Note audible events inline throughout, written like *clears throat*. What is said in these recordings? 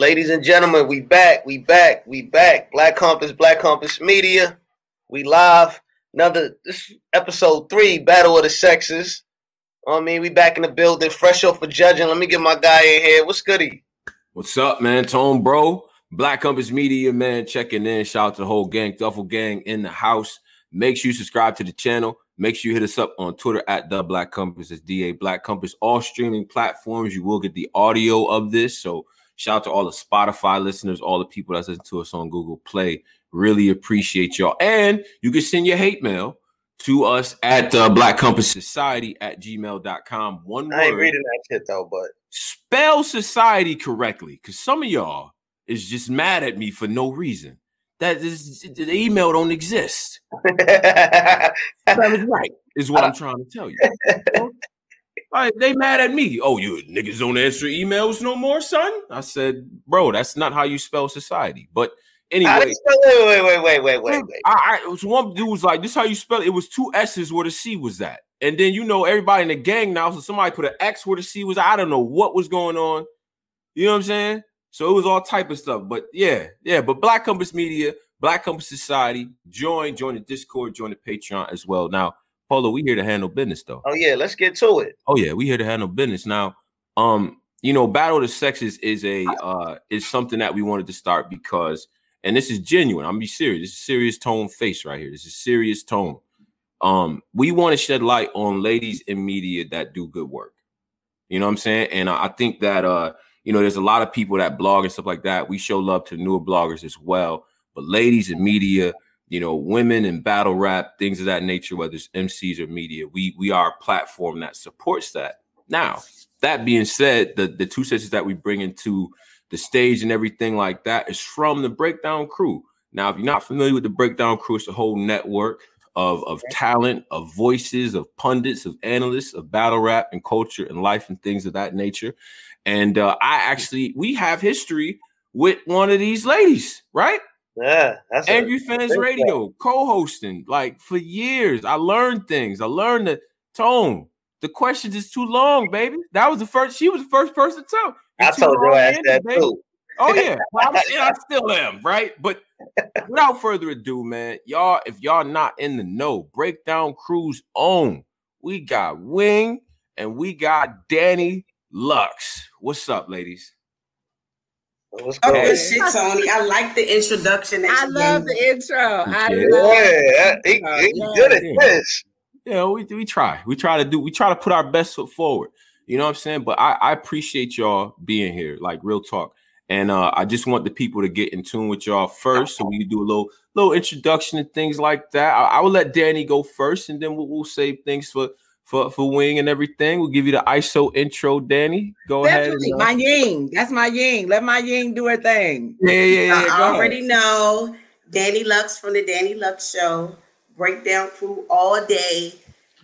Ladies and gentlemen, we back, we back, we back. Black Compass, Black Compass Media. We live. Another this episode three, Battle of the Sexes. I mean, we back in the building, fresh off for judging. Let me get my guy in here. What's goody? What's up, man? Tone, bro. Black Compass Media, man, checking in. Shout out to the whole gang, Duffel Gang in the house. Make sure you subscribe to the channel. Make sure you hit us up on Twitter at the Black Compass. It's DA Black Compass. All streaming platforms. You will get the audio of this. So Shout out to all the Spotify listeners, all the people that listen to us on Google Play. Really appreciate y'all. And you can send your hate mail to us at uh, Black Compass Society at gmail.com. One word. I ain't reading that shit though, but spell society correctly because some of y'all is just mad at me for no reason. That is the email don't exist. *laughs* that is right, is what I'm trying to tell you. *laughs* Right, they mad at me. Oh, you niggas don't answer emails no more, son. I said, bro, that's not how you spell society. But anyway, wait, wait, wait, wait, wait, wait, wait. I, I was one dude was like, this how you spell it. It was two S's where the C was at. And then you know everybody in the gang now, so somebody put an X where the C was. I don't know what was going on. You know what I'm saying? So it was all type of stuff. But yeah, yeah. But Black Compass Media, Black Compass Society, join, join the Discord, join the Patreon as well. Now Polo, we here to handle business though. Oh yeah, let's get to it. Oh yeah, we here to handle business. Now, um, you know, Battle of the Sexes is a uh is something that we wanted to start because, and this is genuine. I'm gonna be serious. This is serious tone face right here. This is serious tone. Um, we want to shed light on ladies in media that do good work. You know what I'm saying? And I think that uh, you know, there's a lot of people that blog and stuff like that. We show love to newer bloggers as well. But ladies in media, you know, women and battle rap, things of that nature, whether it's MCs or media. We we are a platform that supports that. Now, that being said, the the two sessions that we bring into the stage and everything like that is from the breakdown crew. Now, if you're not familiar with the breakdown crew, it's a whole network of, of talent, of voices, of pundits, of analysts, of battle rap and culture and life and things of that nature. And uh, I actually we have history with one of these ladies, right? Yeah, that's Angry Fans Radio, co-hosting. Like for years, I learned things. I learned the tone. The questions is too long, baby. That was the first. She was the first person to tell. I told your ass that baby. too. Oh yeah, well, I still am, right? But *laughs* without further ado, man, y'all, if y'all not in the know, breakdown cruise on. We got Wing and we got Danny Lux. What's up, ladies? What's oh, good shit, Tony. I like the introduction. I love the intro. I yeah. love yeah, he, oh, he yeah. good at this. Yeah, we, we try. We try to do. We try to put our best foot forward. You know what I'm saying? But I, I appreciate y'all being here. Like real talk. And uh, I just want the people to get in tune with y'all first, so we can do a little little introduction and things like that. I, I will let Danny go first, and then we'll, we'll save things for for for wing and everything. We'll give you the ISO intro, Danny. Go Definitely. ahead. And, uh, my ying. That's my ying. Let my ying do her thing. Yeah, yeah, yeah. I already ahead. know Danny Lux from the Danny Lux Show. Breakdown crew all day.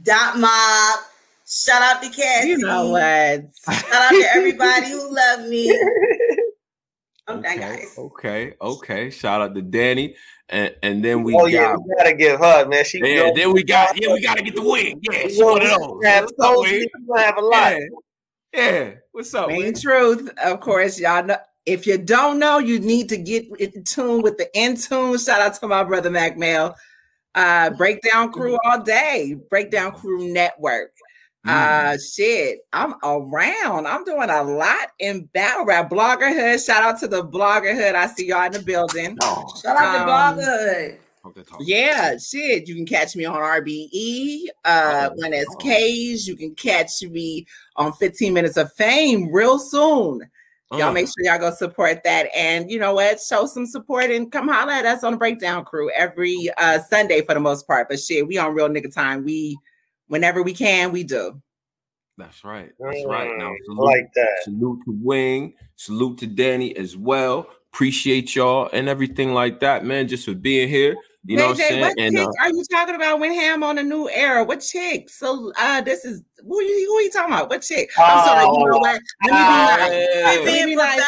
Dot mob. Shout out to Cassie. You know what? Shout out to everybody *laughs* who love me. *laughs* okay, guys. Okay, okay. Shout out to Danny. And, and then we oh got, yeah, we gotta give her man. She yeah, then we got yeah, we gotta get the wing. Yeah, she one of those. Have, have a lot. Yeah. yeah. What's up? Main man? truth, of course, y'all know. If you don't know, you need to get in tune with the in tune. Shout out to my brother Mac Mail. Uh, breakdown crew all day. Breakdown crew network. Uh mm. shit, I'm around. I'm doing a lot in battle rap bloggerhood. Shout out to the bloggerhood. I see y'all in the building. Oh. Shout out um, to bloggerhood. Yeah, shit. You can catch me on RBE uh oh, when it's oh. Cage. You can catch me on 15 Minutes of Fame real soon. Y'all make sure y'all go support that. And you know what? Show some support and come holler at us on the breakdown crew every uh Sunday for the most part. But shit, we on real nigga time. We whenever we can, we do. That's right. That's right. Now, mm, salute, like that. Salute to Wing. Salute to Danny as well. Appreciate y'all and everything like that, man. Just for being here. You know what I'm saying? What and, uh, are you talking about when Ham on a new era? What chick? So uh this is who are you who are you talking about? What chick? I'm sorry, you know what? Let me be like, let me be like,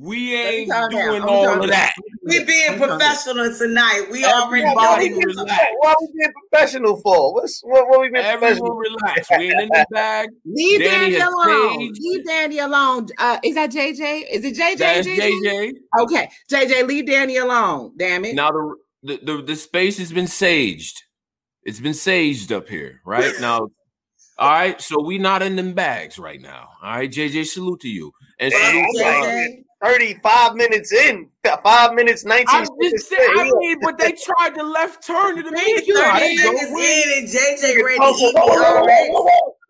We ain't doing all of that. We being professional tonight. We already Everybody know. relax. What we being professional for? What's what? What we being Everyone professional? relax. We ain't in the bag. *laughs* Leave Danny Danny, alone. staged. Leave Danny alone. Uh, is that JJ? Is it JJ? That's JJ. Okay, JJ, leave Danny alone. Damn it. Now the, the the the space has been saged. It's been saged up here, right *laughs* now. All right, so we not in them bags right now. All right, JJ, salute to you and salute. to, uh, JJ. 35 minutes in, five minutes, 19 I seconds. just said, I mean, but they tried to left turn to the Thirty midfield. I didn't seconds in and JJ ready to eat me already.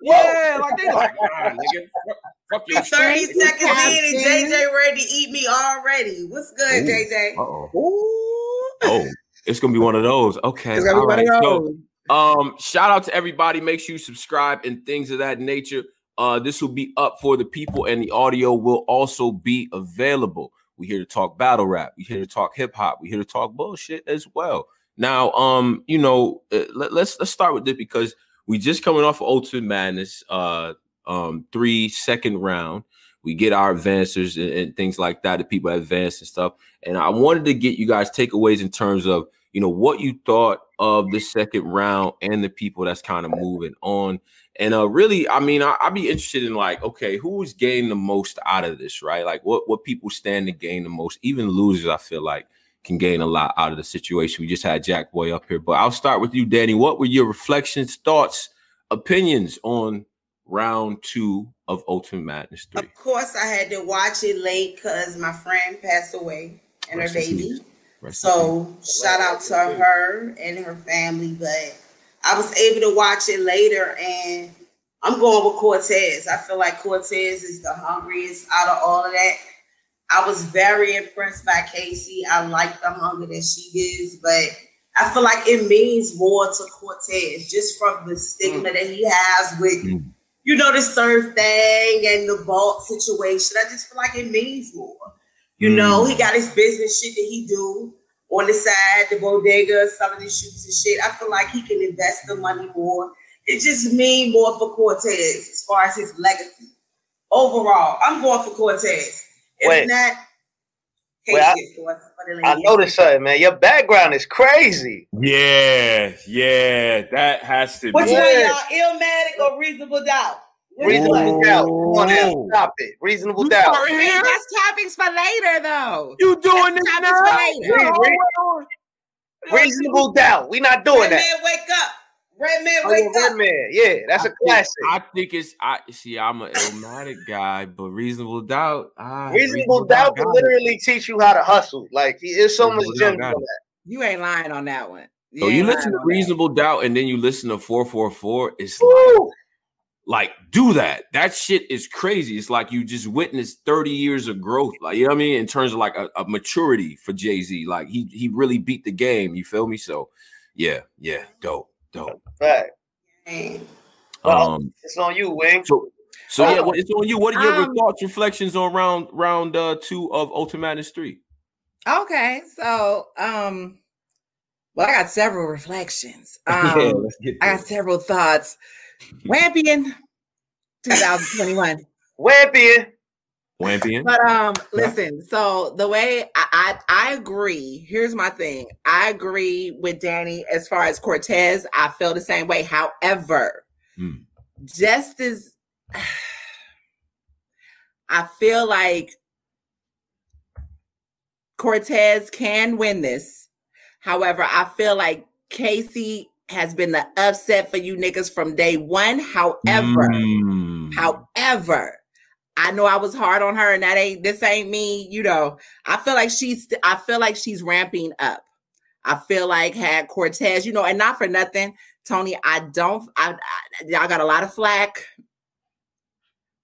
Yeah, like they like, *laughs* ah, nigga, fuck- fuck your 30 shit. seconds in and Captain. JJ ready to eat me already. What's good, Ooh. JJ? Uh-oh. Ooh. Oh, it's gonna be one of those. Okay, It's gonna be all one right. of So. Um, shout out to everybody. Make sure you subscribe and things of that nature. Uh, this will be up for the people, and the audio will also be available. We here to talk battle rap. We here to talk hip hop. We here to talk bullshit as well. Now, um, you know, uh, let, let's let's start with this because we just coming off of Ultimate Madness, uh, um, three second round. We get our advancers and, and things like that. The people advance and stuff. And I wanted to get you guys takeaways in terms of you know what you thought of the second round and the people that's kind of moving on and uh really i mean I, i'd be interested in like okay who's gained the most out of this right like what what people stand to gain the most even losers i feel like can gain a lot out of the situation we just had jack boy up here but i'll start with you danny what were your reflections thoughts opinions on round two of ultimate madness 3 Of course, I had to watch it late because my friend passed away and her Rest in baby. peace. Rest in So shout out to her and her family. But I was able to watch it later, and I'm going with Cortez. I feel like Cortez is the hungriest out of all of that. I was very impressed by Casey. I like the hunger that she gives, but I feel like it means more to Cortez just from the stigma that he has with, Mm. you know, the surf thing and the vault situation. I just feel like it means more. You know, Mm. he got his business shit that he do on the side, the bodega, selling his shoes and shit. I feel like he can invest the money more. It just mean more for Cortez as far as his legacy. Overall, I'm going for Cortez. If Wait. not, Wait, I- Casey, of course, for the I noticed something, man. Your background is crazy. yeah yeah that has to Which be Yeah. one, y'all? Illmatic or reasonable doubt? Which Reasonable one? doubt. Come on now. Stop it. Reasonable You doubt. start Hey, here? that's topics for later, though. You doing this That's now? right. Yo, Re- re- Reasonable doubt. We not doing Red that. man, wake up. Red man, Oh, wake yeah, up. Red Man. Yeah, that's a I think- classic. I think it's I see. I'm an illmatic guy, but reasonable doubt. Ah, Reasonable doubt can got it. literally teach you how to hustle. Like there's so much Reasonable gems doubt got on that. You ain't lying on that one. So you listen to on that. reasonable doubt, and then you listen to four four four. It's like, Woo! Like do that. That shit is crazy. It's like you just witnessed thirty years of growth. Like you know what I mean in terms of like a, a maturity for Jay Z. Like he he really beat the game. You feel me? So yeah, yeah, dope, dope. Right. Well, Um, It's on you, Wing. So, so yeah, what, it's on you. What are your Um, thoughts, reflections on round round uh, two of Ultimate Madness three? Okay, so um, well, I got several reflections. *laughs* Um, let's I got several thoughts. Wampian, 2021. Wampian. Wampian. But um, listen. So the way I, I I agree. Here's my thing. I agree with Danny as far as Cortez. I feel the same way. However, Hmm. just as *sighs* I feel like Cortez can win this. However, I feel like Casey has been the upset for you niggas from day one. However, Mm. However, I know I was hard on her, and that ain't this ain't me. You know, I feel like she's I feel like she's ramping up. I feel like had Cortez, you know, and not for nothing, Tony. I don't. I, I y'all got a lot of flack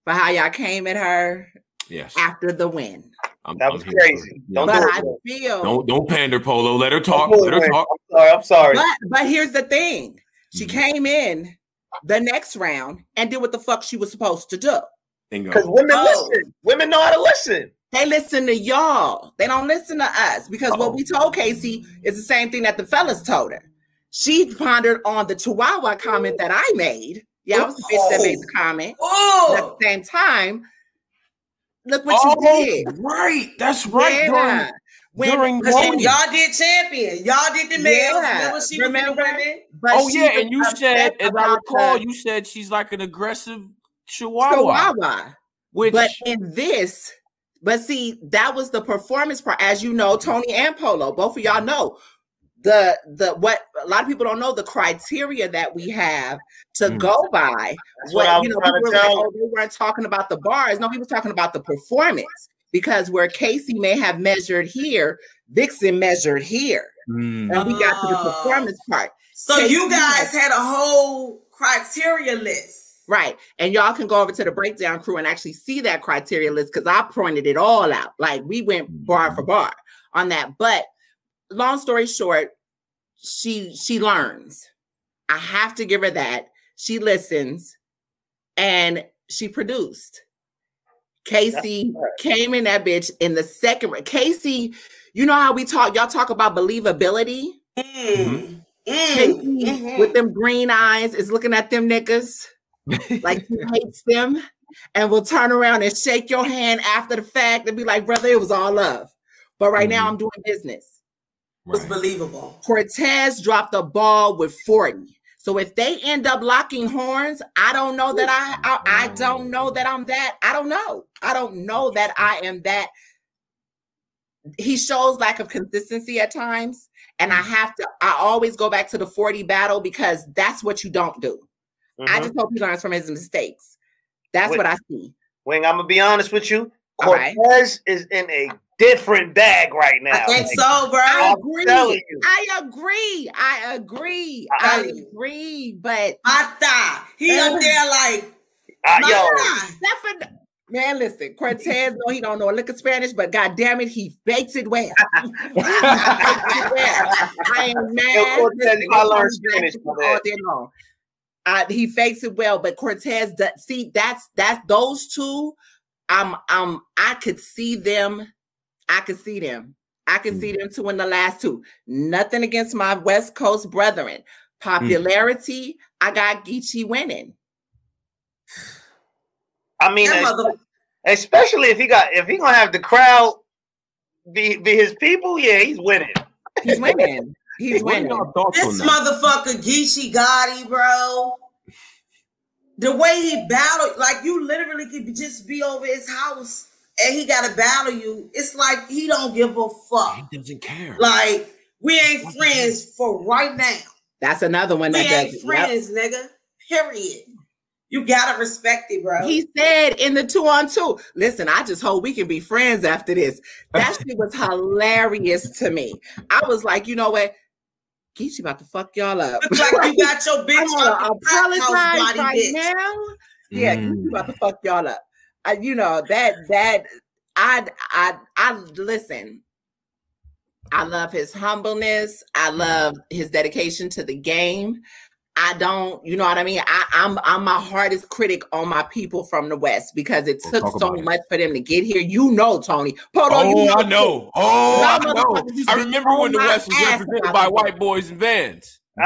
for how y'all came at her Yes, after the win, I'm, That I'm was crazy. Don't but do I it. feel. Don't don't pander, Polo. Let her talk. Let her talk. I'm sorry. I'm sorry. But but here's the thing: she Mhm. came in the next round and did what the fuck she was supposed to do. Because women Oh. listen. Women know how to listen. They listen to y'all. They don't listen to us because Uh-oh. what we told Casey is the same thing that the fellas told her. She pondered on the Chihuahua comment that I made. Yeah, I was the bitch that made the comment. But at Oh, the same time, look what oh, you did. right. That's right. Yeah. Darn. when, during y'all did champion, y'all did the males. Yeah. Remember she Remember? women. Oh yeah, and you said, as I recall, you said she's like an aggressive chihuahua. Chihuahua. Which, but in this, but see, that was the performance part. As you know, Tony and Polo, both of y'all know the the what a lot of people don't know the criteria that we have to mm. go by. That's what, what you know, people were like, oh, they weren't talking about the bars. No, he was talking about the performance because where Casey may have measured here, Vixen measured here. Mm. And we got to the oh. performance part. So Casey you guys had a whole criteria list. Right. And y'all can go over to the breakdown crew and actually see that criteria list because I pointed it all out. Like we went bar for bar on that. But long story short, she she learns. I have to give her that. She listens and she produced. Casey came in that bitch in the second. Casey, you know how we talk, y'all talk about believability. Mm. Mm. Casey mm-hmm. with them green eyes is looking at them niggas *laughs* like he hates them and will turn around and shake your hand after the fact and be like, brother, it was all love. But right mm-hmm. now I'm doing business. Right. It's believable. Cortez dropped the ball with 40. So if they end up locking horns, I don't know that I, I, I don't know that I'm that. I don't know. I don't know that I am that. He shows lack of consistency at times. And I mm. have to, I always go back to the 40 battle because that's what you don't do. Mm-hmm. I just hope he learns from his mistakes. That's Wing, what I see. Wing, I'm gonna be honest with you. Cortez right. is in a different bag right now. I think like, so, bro. I agree. I agree. I agree. I, I agree. But I thigh, he up there like uh, yo. Man, listen, Cortez no, he don't know a lick of Spanish, but god damn it, *laughs* he fakes it well. I am mad. Yo, Cortez, I learned Spanish all day long. Uh, he fakes it well, but Cortez, see, that's that's those two. I'm, I'm, I could see them I could see them. I could mm. see them two in the last two. Nothing against my West Coast brethren. Mm. Popularity, mm. I got Geechi winning. I mean, especially if he got if he gonna have the crowd be be his people, yeah, he's winning. He's winning. He's winning. This motherfucker Geechi Gotti, bro. The way he battled, like you literally could just be over his house and he gotta battle you, it's like he don't give a fuck. He doesn't care. Like we ain't what friends for right now. That's another one. We that ain't friends, yep. nigga. Period. You gotta respect it, bro. He said in the two on two. Listen, I just hope we can be friends after this. That *laughs* shit was hilarious to me. I was like, you know what? Geechi about to fuck y'all up. Looks like you *laughs* got your bitch I'm apologize right bitch. now. Yeah, mm. about to fuck y'all up. I, you know that that I I I listen. I love his humbleness. I love his dedication to the game. I don't, you know what I mean? I, I'm, I'm my hardest critic on my people from the West because it took so much it. for them to get here. You know, Tony. Poto, oh, you know, I know. Oh, I know. I remember when the West was represented by white boys and vans. *laughs*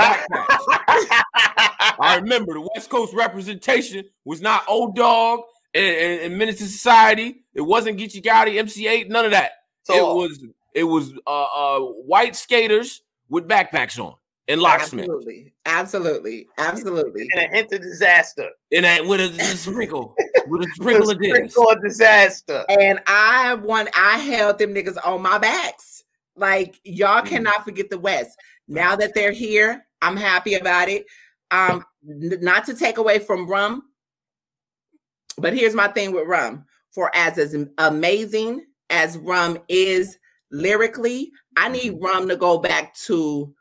I remember the West Coast representation was not old dog and, and, Menace II Society. It wasn't Geechi Gotti, MC8, none of that. So, it was it was uh, uh, white skaters with backpacks on and locksmith. Absolutely, absolutely, absolutely. And a hint of disaster. And that with a, a sprinkle, with a *laughs* sprinkle of this. of disaster. And I want, I held them niggas on my backs. Like y'all mm cannot forget the West. Now that they're here, I'm happy about it. Um, n- not to take away from Rum, but here's my thing with Rum. For as as amazing as Rum is lyrically, I need mm-hmm. Rum to go back to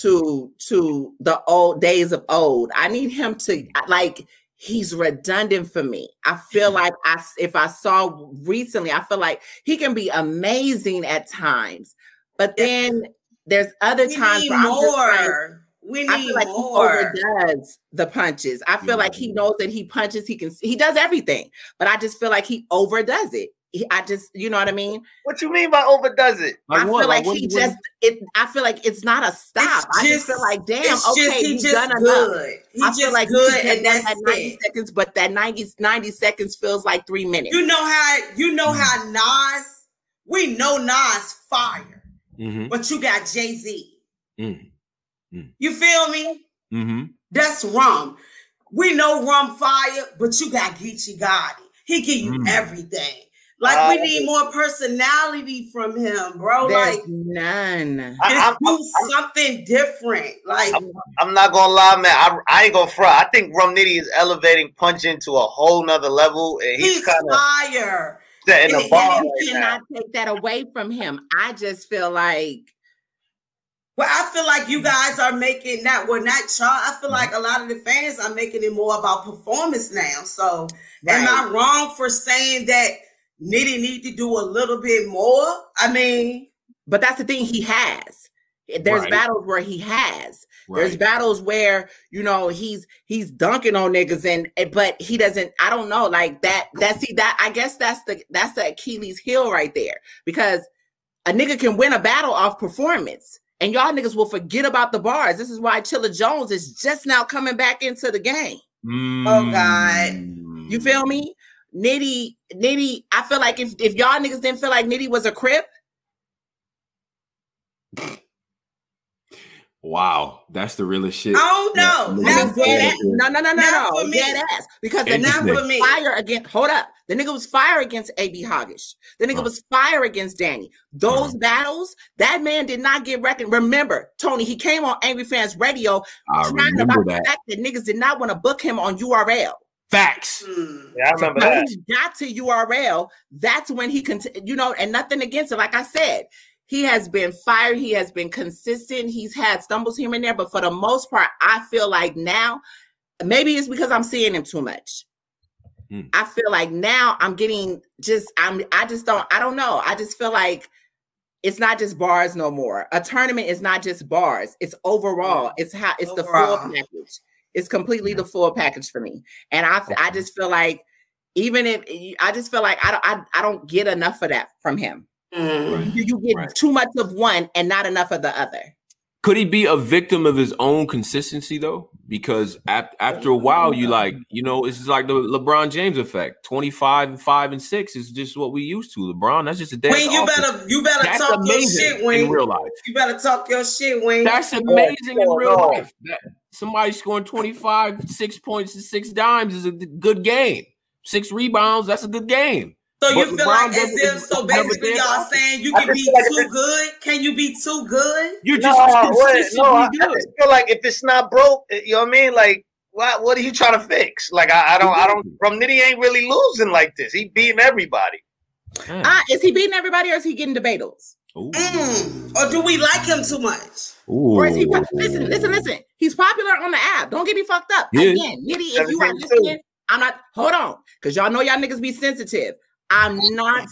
to to the old days of old. I need him to like he's redundant for me. I feel like I if I saw recently, I feel like he can be amazing at times, but then there's other times more. We need I feel like more. he overdoes the punches. I feel mm-hmm. like he mm-hmm. knows that he punches, he can he does everything, but I just feel like he overdoes it. He, I just, you know what I mean? What you mean by overdoes it? Like I feel like, like he just it I feel like it's not a stop. Just, I just feel like damn, okay, just, he he's done good. enough. He I feel like good and that's that 90 it. seconds, but that 90, 90 seconds feels like three minutes. You know how you know mm. how Nas we know Nas fire, mm-hmm. but you got Jay Z. Mm-hmm. You feel me? Mm-hmm. That's rum. We know rum fire, but you got Geechi Gotti. He give you mm. everything. Like uh, we need more personality from him, bro. Like none. I, do something different. Like I'm, I'm, not gonna lie, man. I, I ain't gonna front. I think Rum Nitty is elevating Punch into a whole nother level, and he's, he's kind of fire. Setting the bar. You right cannot now. take that away from him. I just feel like. Well, I feel like you mm-hmm. guys are making that. Well, not y'all. I feel like mm-hmm. a lot of the fans are making it more about performance now. So, right. am I wrong for saying that? Nitty need to do a little bit more. I mean, but that's the thing he has. There's right. battles where he has. Right. There's battles where you know he's he's dunking on niggas and but he doesn't. I don't know like that. That see that I guess that's the that's the Achilles heel right there because a nigga can win a battle off performance and y'all niggas will forget about the bars. This is why Chilla Jones is just now coming back into the game. Mm. Oh God, you feel me? Nitty, Nitty, I feel like if, if y'all niggas didn't feel like Nitty was a crip. Wow, that's the realest shit. Oh no, not for me. No, no, no, no, no, dead ass. Because the nigga was fire against. Hold up, the nigga was fire against AB Hoggish. The nigga huh. was fire against Danny. Those uh-huh. battles, that man did not get reckoned. Remember, Tony, he came on Angry Fans Radio I trying about that. the fact that niggas did not want to book him on URL. Facts. Mm. Yeah, I remember so that. He got to URL. That's when he can, you know, and nothing against it. Like I said, he has been fired. He has been consistent. He's had stumbles here and there, but for the most part, I feel like now, maybe it's because I'm seeing him too much. Mm. I feel like now I'm getting just I'm I just don't I don't know. I just feel like it's not just bars no more. A tournament is not just bars. It's overall. It's how it's overall. the full package. It's completely the full package for me. And I, okay. I just feel like even if I just feel like I don't, I, I don't get enough of that from him. Mm. You, you, get right. too much of one and not enough of the other. Could he be a victim of his own consistency though? Because ap- after a while, you like, you know, it's like the LeBron James effect. Twenty five and five and six is just what we used to. LeBron, that's just a day. Wayne, you better, you better that's talk your shit, Wayne. In real life, you better talk your shit, Wayne. That's amazing oh, in real oh. life. That, somebody scoring 25, six points and six dimes is a good game. Six rebounds, that's a good game. So but you feel like as if so basically y'all saying you can be like too good? Can you be too good? You're just no, wait, no, I, I just feel like if it's not broke, eh, you know what I mean? Like what what are you trying to fix? Like I, I don't I don't from Nitty ain't really losing like this. He beating everybody. Uh, is he beating everybody or is he getting debatals? Mm. Or do we like him too much? Ooh. Or is he listen, listen, listen. He's popular on the app. Don't get me fucked up. Yeah. Again, Nitty, if you are listening, I'm not hold on, because y'all know y'all niggas be sensitive. I'm not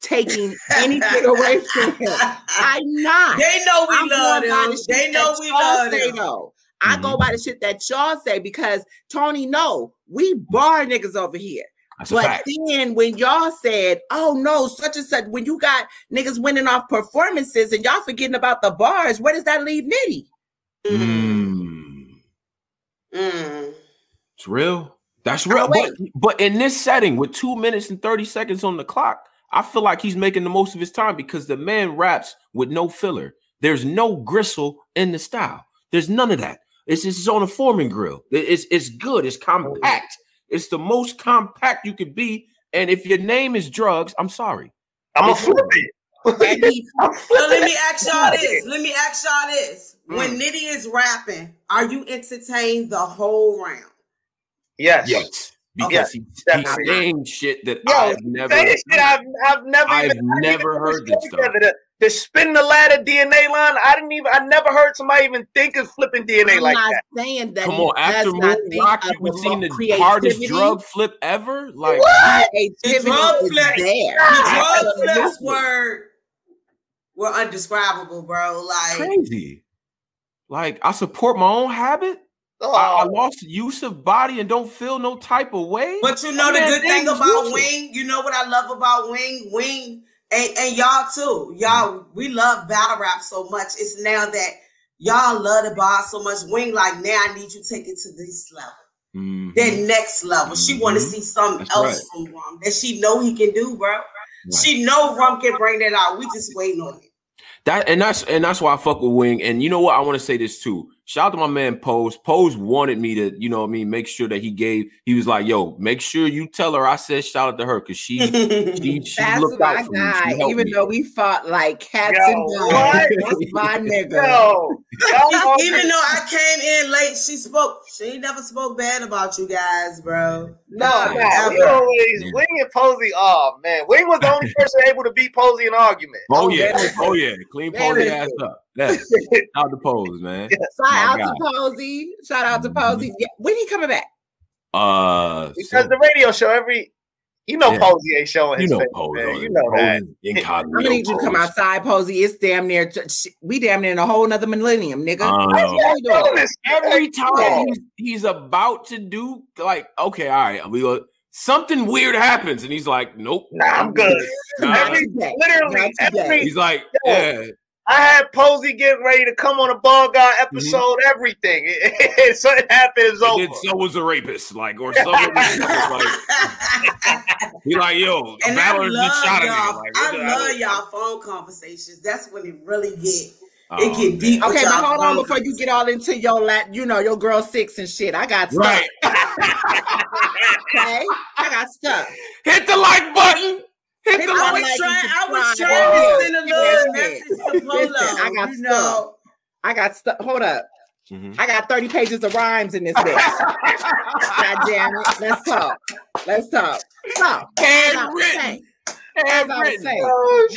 taking anything away from him. I'm not. They know we I'm love him. They know we love him. Though. I mm-hmm. go by the shit that y'all say because Tony, no, we bar niggas over here. That's but then when y'all said, "Oh no, such and such," when you got niggas winning off performances and y'all forgetting about the bars, where does that leave Nitty? Mm. Mm. It's real. That's real. But, but in this setting, with two minutes and thirty seconds on the clock, I feel like he's making the most of his time because the man raps with no filler. There's no gristle in the style. There's none of that. It's just on a Foreman grill. It's it's good. It's compact. It's the most compact you could be. And if your name is drugs, I'm sorry. *laughs* I'm a flip it. so let me ask y'all this. Let me ask y'all this. Mm. When Nitty is rapping, are you entertained the whole round? Yes. Yes. Because okay. he, he's saying shit that Yo, I've never shit I've, I've never I've never heard this stuff. The, the spin the ladder DNA line, I didn't even I never heard somebody even think of flipping DNA I'm like not that. Saying that Come on, after Moon Rock, you've seen the hardest drug flip ever. Like what? The drug flips, the drug flips were were undescribable, bro. Like crazy. Like I support my own habit. Oh. I, I, lost use of body and don't feel no type of way. But you know the good thing about Wing, you know what I love about Wing, Wing, and, and y'all too. Y'all, mm-hmm. we love battle rap so much. It's now that y'all love the bar so much. Wing, like now I need you to take it to this level. Mm-hmm. That next level. She want to mm-hmm. see something That's else right. from Rum that she know he can do, bro. She know Rum can bring that out. We just waiting on it. That and that's and that's why I fuck with Wing. And you know what? I want to say this too. Shout out to my man Pose. Pose wanted me to, you know what I mean, make sure that he gave, he was like, yo, make sure you tell her I said shout out to her because she she, *laughs* she That's looked my out for me. guy. She Even me. though we fought like cats Yo, and dogs. That's my *laughs* nigga. Yo, Even though I came in late, she spoke. She never spoke bad about you guys, bro. No, no, Ever. we always Yeah. Wing and Posey. Oh man, Wing was the only *laughs* person able to beat Posey in argument. Oh Oh, yeah, man. oh yeah, clean Man, Posey ass up. Yeah, *laughs* out the pose, man. Shout My out guy. to Posey. Shout out to. Posey. Yeah, when he coming back? Uh, Because the radio show every, you know, Yeah. Posey ain't showing you his know, face, pose, man. You it. know that. Incognito I'm gonna need you to come outside, Posey. It's damn near. We damn near in a whole nother millennium, nigga. I What know. you doing? Doing this Every time he's, he's about to do like, okay, all right, we go. Something weird happens, and he's like, nope. Nah, I'm good. Nah. Not Every- Literally, Not every He's like, yeah, I had Posey getting ready to come on a ball guy Mm-hmm. episode, everything. *laughs* it happened, it's and over. then so was a rapist, like, or something. like, *laughs* he like, yo, and I love just shot at me. y'all. Like, I love y'all phone conversations. That's when it really get Oh, it get man. deep. Okay, but hold on before you get all into your lat, you know, your girl six and shit. I got stuff. Right. *laughs* Okay, I got stuff. Hit the like button. Hit Hit the the I was like trying. I was subscribe. trying to send a little message to Polo. Listen, I got you know, I got stuff. Hold up. Mhm. I got 30 pages of rhymes in this bitch. *laughs* God damn it. Let's talk. Let's talk. So, as I was Handwritten. as I was Handwritten. saying, Oh,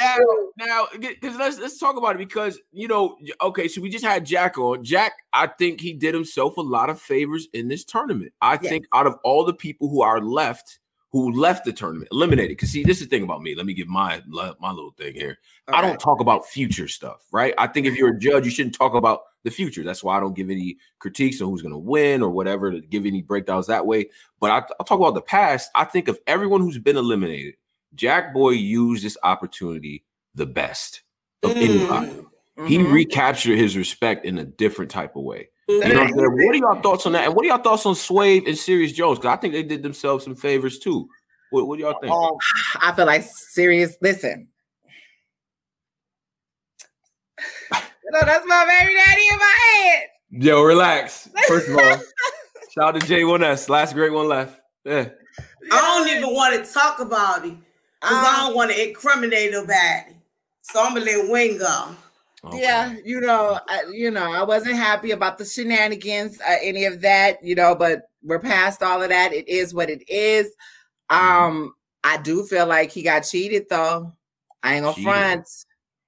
Now, now, because let's let's talk about it because you know, okay, so we just had Jack on. Jack, I think he did himself a lot of favors in this tournament. I Yes. think out of all the people who are left, who left the tournament, eliminated. Because see, this is the thing about me. Let me give my my little thing here. I Okay. don't talk about future stuff, right? I think if you're a judge, you shouldn't talk about the future. That's why I don't give any critiques on who's going to win or whatever to give any breakdowns that way. But I, I'll talk about the past. I think of everyone who's been eliminated, Jack Boy used this opportunity the best of anybody. He Mhm. recaptured his respect in a different type of way. You know what I'm saying? What are y'all thoughts on that? And what are y'all thoughts on Swave and Serius Jones? Because I think they did themselves some favors too. What, what do y'all think? Um, I feel like serious. Listen. You that's my baby daddy in my head. Yo, relax. First of all, *laughs* shout out to J1S. Last great one left. Yeah. I don't even want to talk about it because I don't want to incriminate nobody. So I'm gonna let Wing go. Okay. Yeah, you know, I, you know, I wasn't happy about the shenanigans, uh, any of that, you know, but we're past all of that. It is what it is. Um, I do feel like he got cheated, though. I ain't gonna Cheated. front.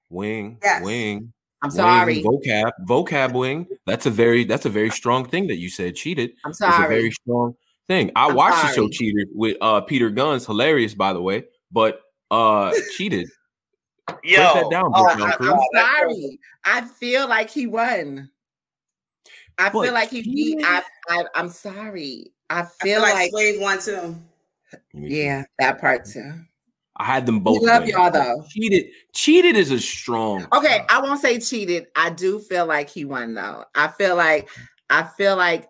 Wing, Yes. wing. I'm wing, sorry. vocab, vocab wing. That's a very that's a very strong thing that you said cheated. I'm sorry. It's a sorry. very strong thing. I I'm watched the show sorry. Cheated with uh Peter Guns, hilarious by the way, but uh cheated. Yo, that down, oh, Brooke I- Young I'm oh, sorry. I feel like he won. I But feel like he beat. cheated? I, I, I'm sorry. I I feel, feel like, like, Swave won too. yeah, that part too. I had them both. We love winning. y'all, though. Cheated, cheated is a strong. Okay, I won't say cheated. I do feel like he won though. I feel like I feel like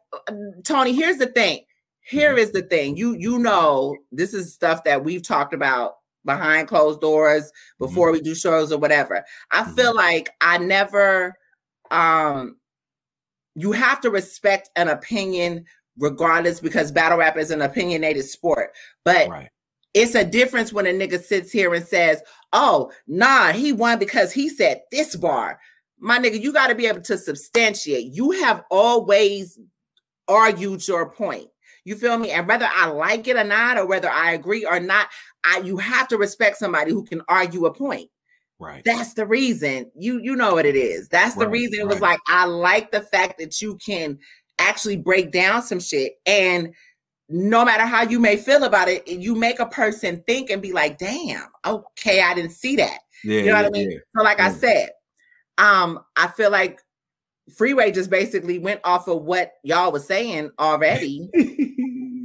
Tony, here's the thing. Here mm-hmm. is the thing. You you know, this is stuff that we've talked about behind closed doors before we do shows or whatever. I Mhm. feel like I never um you have to respect an opinion regardless because battle rap is an opinionated sport. But right. it's a difference when a nigga sits here and says, "Oh, nah, he won because he said this bar." My nigga, you got to be able to substantiate. You have always argued your point. You feel me? And whether I like it or not, or whether I agree or not, I you have to respect somebody who can argue a point. Right. That's the reason. You you know what it is. That's the Right, reason it was right. like I like the fact that you can actually break down some shit and no matter how you may feel about it, you make a person think and be like, damn, okay, I didn't see that. yeah, You know what I mean? yeah. So, like I Mm. said, um, I feel like Freeway just basically went off of what y'all was saying already. *laughs*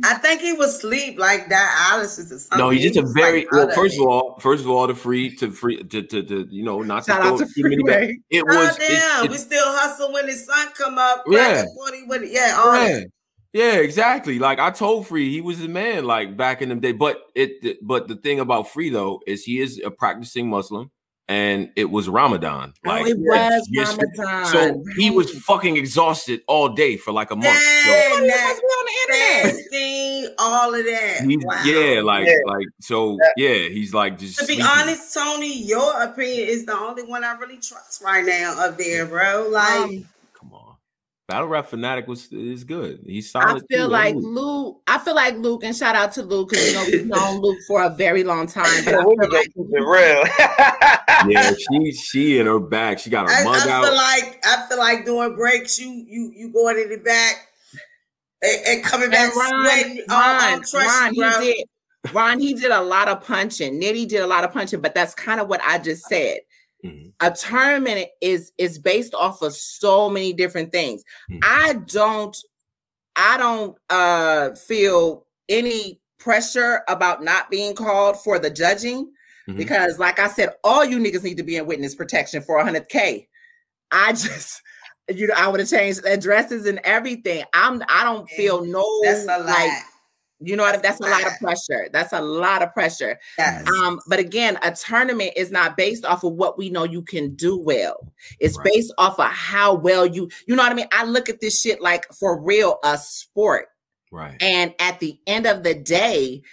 I think he was asleep, like or something. No, he's just a very like, well. First of all, first of all, the free to free to to, to you know not to Shout throw out to too many back. Freeway. It Oh was damn, it- we still hustle when the sun come up. Yeah. Yeah, 40 with. Yeah, all yeah, that. Yeah, exactly. Like I told Free, he was a man like back in the day. But it, but the thing about Free though is he is a practicing Muslim, and it was Ramadan. Oh, Like it was yes, Ramadan. so he was fucking exhausted all day for like a month. So Dang, He that must be on the internet. fasting, all of that. he's, Wow. yeah, like Yeah. like so yeah, he's like just To be sleeping. honest, Tony, your opinion is the only one I really trust right now up there, bro. Like, Um, Come on. Battle Rap Fanatic was is good. He's solid. I feel too. like Ooh. Luke. I feel like Luke, and shout out to Luke because you know we've known *laughs* Luke for a very long time. But I Yeah, we feel like keep real. *laughs* yeah, she she in her back. She got her I, mug I out. feel like I feel like doing breaks. You you you going in the back and, and coming back and Ron, sweating. Oh, Ron, I'm Ron, you, he did. Ron, he did a lot of punching. Nitty did a lot of punching, but that's kind of what I just said. Mhm. A tournament is is based off of so many different things. Mhm. I don't, I don't uh feel any pressure about not being called for the judging Mhm. because, like I said, all you niggas need to be in witness protection for 100k. I *laughs* just, you know, I would have changed addresses and everything. I'm, I don't feel no That's a lot. like you know what? That's a lot of pressure. That's a lot of pressure. Yes. Um, but again, a tournament is not based off of what we know you can do well. It's Right. based off of how well you, you know what I mean? I look at this shit like for real, a sport. Right. And at the end of the day,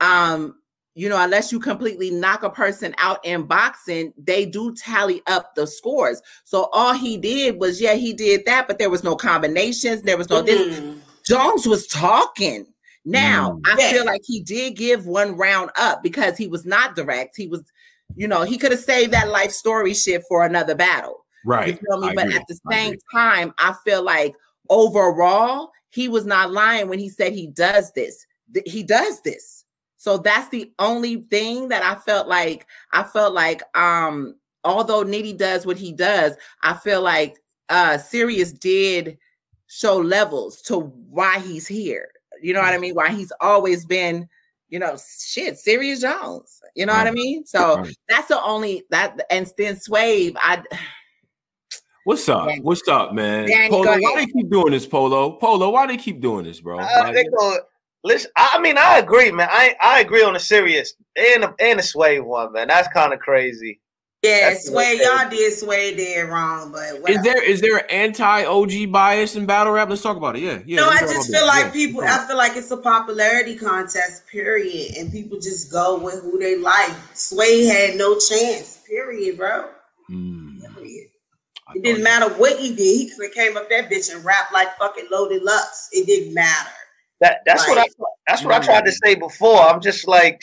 um, you know, unless you completely knock a person out in boxing, they do tally up the scores. So all he did was, yeah, he did that, but there was no combinations. There was no this. Mhm. Jones was talking. Now, Mm. I Yeah. feel like he did give one round up because he was not direct. He was, you know, he could have saved that life story shit for another battle. Right. You feel me? I but agree. at the same agree. time, I feel like overall, he was not lying when he said he does this. Th- He does this. So that's the only thing that I felt like I felt like um although Nitty does what he does, I feel like uh Serius did show levels to why he's here. You know what I mean? Why he's always been, you know, shit, Serius Jones. You know what I mean? So Right. that's the only that and then Swave, I *sighs* What's up? Danny. What's up, man? Danny, Polo, go why they keep doing this, Polo? Polo, why they keep doing this, bro? Uh, Like, they go, listen, I I mean, I agree, man. I I agree on the serious and the, and the sway one, man. That's kind of crazy. Yeah, That's sway y'all did sway dead wrong, but is there is there an anti OG bias in battle rap? Let's talk about it. Yeah, yeah. no, I just feel that. like Yeah, people. let's I feel like it's a popularity contest, period, and people just go with who they like. Sway had no chance, period, bro. it. Mm, Period. It didn't matter what he did. He could have came up that bitch and rapped like fucking Loaded Lux. It didn't matter. That that's what I that's what I tried to say before. I'm just like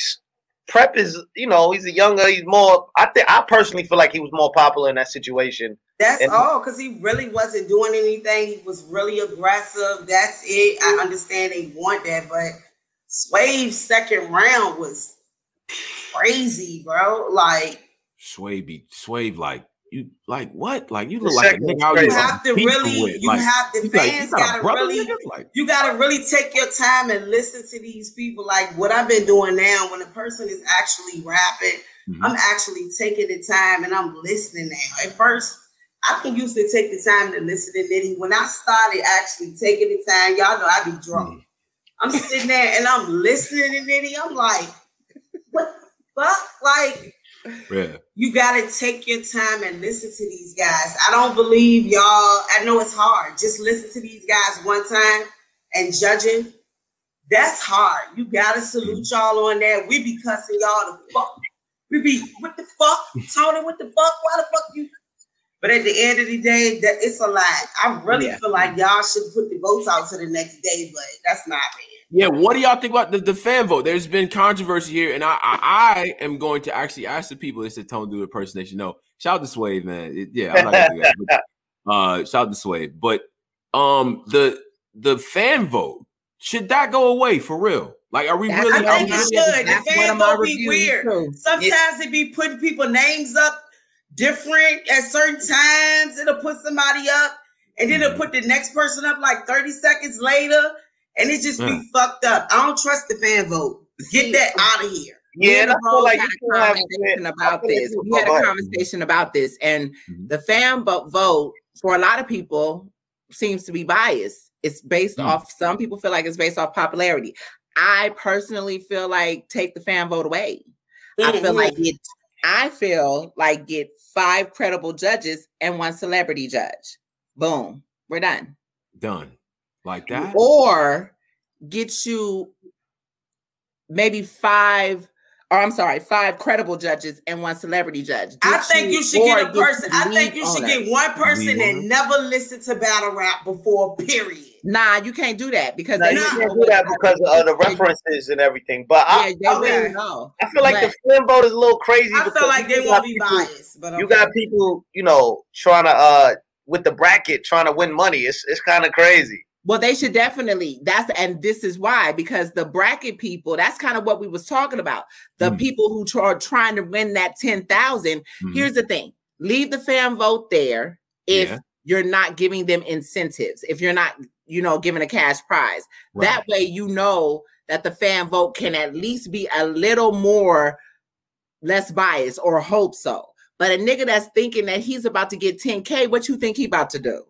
Prep is, you know, he's a younger, he's more. I think I personally feel like he was more popular in that situation. That's And- all, because he really wasn't doing anything. He was really aggressive. That's it. I understand they want that, but Swave's second round was crazy, bro. Like Sway be Swave like you like what? Like you look The like a nigga out was here you have to really, with. you Like, have the you like, got a gotta brother, really? Like, you gotta really take your time and listen to these people. Like what I've been doing now, when a person is actually rapping, mhm. I'm actually taking the time and I'm listening now. At first, I didn't used to take the time to listen to Nitty. When I started actually taking the time, y'all know I be drunk. I'm sitting there and I'm listening to Nitty. I'm like, what the fuck? Like, yeah. you gotta take your time and listen to these guys. I don't believe y'all. I know it's hard. Just listen to these guys one time and judging. That's hard. You gotta salute mm-hmm. y'all on that. We be cussing y'all the fuck. We be what the fuck, Tony? What the fuck? Why the fuck you? But at the end of the day, that it's a lot. I really Yeah. feel like y'all should put the votes out to the next day, but that's not me. Yeah, what do y'all think about the, the fan vote? There's been controversy here, and I, I I am going to actually ask the people. It's a tone don't do impersonation. No, shout out to Sway, man. It- yeah, I'm not gonna do that. *laughs* But, uh, shout out to Sway. But um, the the fan vote should that go away for real? Like, are we That's really? I are think it should. The fan one of vote be weird. too. Sometimes it be putting people names up different at certain times. It'll put somebody up, and then it'll put the next person up like 30 seconds later, and it just Yeah. be fucked up. I don't trust the fan vote. Get that out of here. Yeah, and and I feel like had a conversation about this. We had a conversation about this, and Mhm. the fan vote vote for a lot of people seems to be biased. It's based mm. off. Some people feel like it's based off popularity. I personally feel like take the fan vote away. Mm-hmm. I feel like mm-hmm. it. I feel like get five credible judges and one celebrity judge. Boom, we're done. Done like that, or get you maybe five or I'm sorry, five credible judges and one celebrity judge. Did I think you, you should get a person. I think you should get one person that never listened to battle rap before. Period. Nah, you can't do that because nah, you can't do that because of the references and everything. But yeah, I, I, mean, I feel like but, the film vote is a little crazy. I feel like they won't be people, biased. But okay. you got people, you know, trying to uh with the bracket trying to win money. It's it's kind of crazy. Well, they should definitely. That's and this is why because the bracket people. That's kind of what we was talking about. The mm people who are trying to win that ten thousand. mm Here's the thing: leave the fan vote there if yeah. you're not giving them incentives. If you're not, you know, giving a cash prize. Right. That way, you know that the fan vote can at least be a little more less biased or hope so. But a nigga that's thinking that he's about to get 10K, what you think he about to do?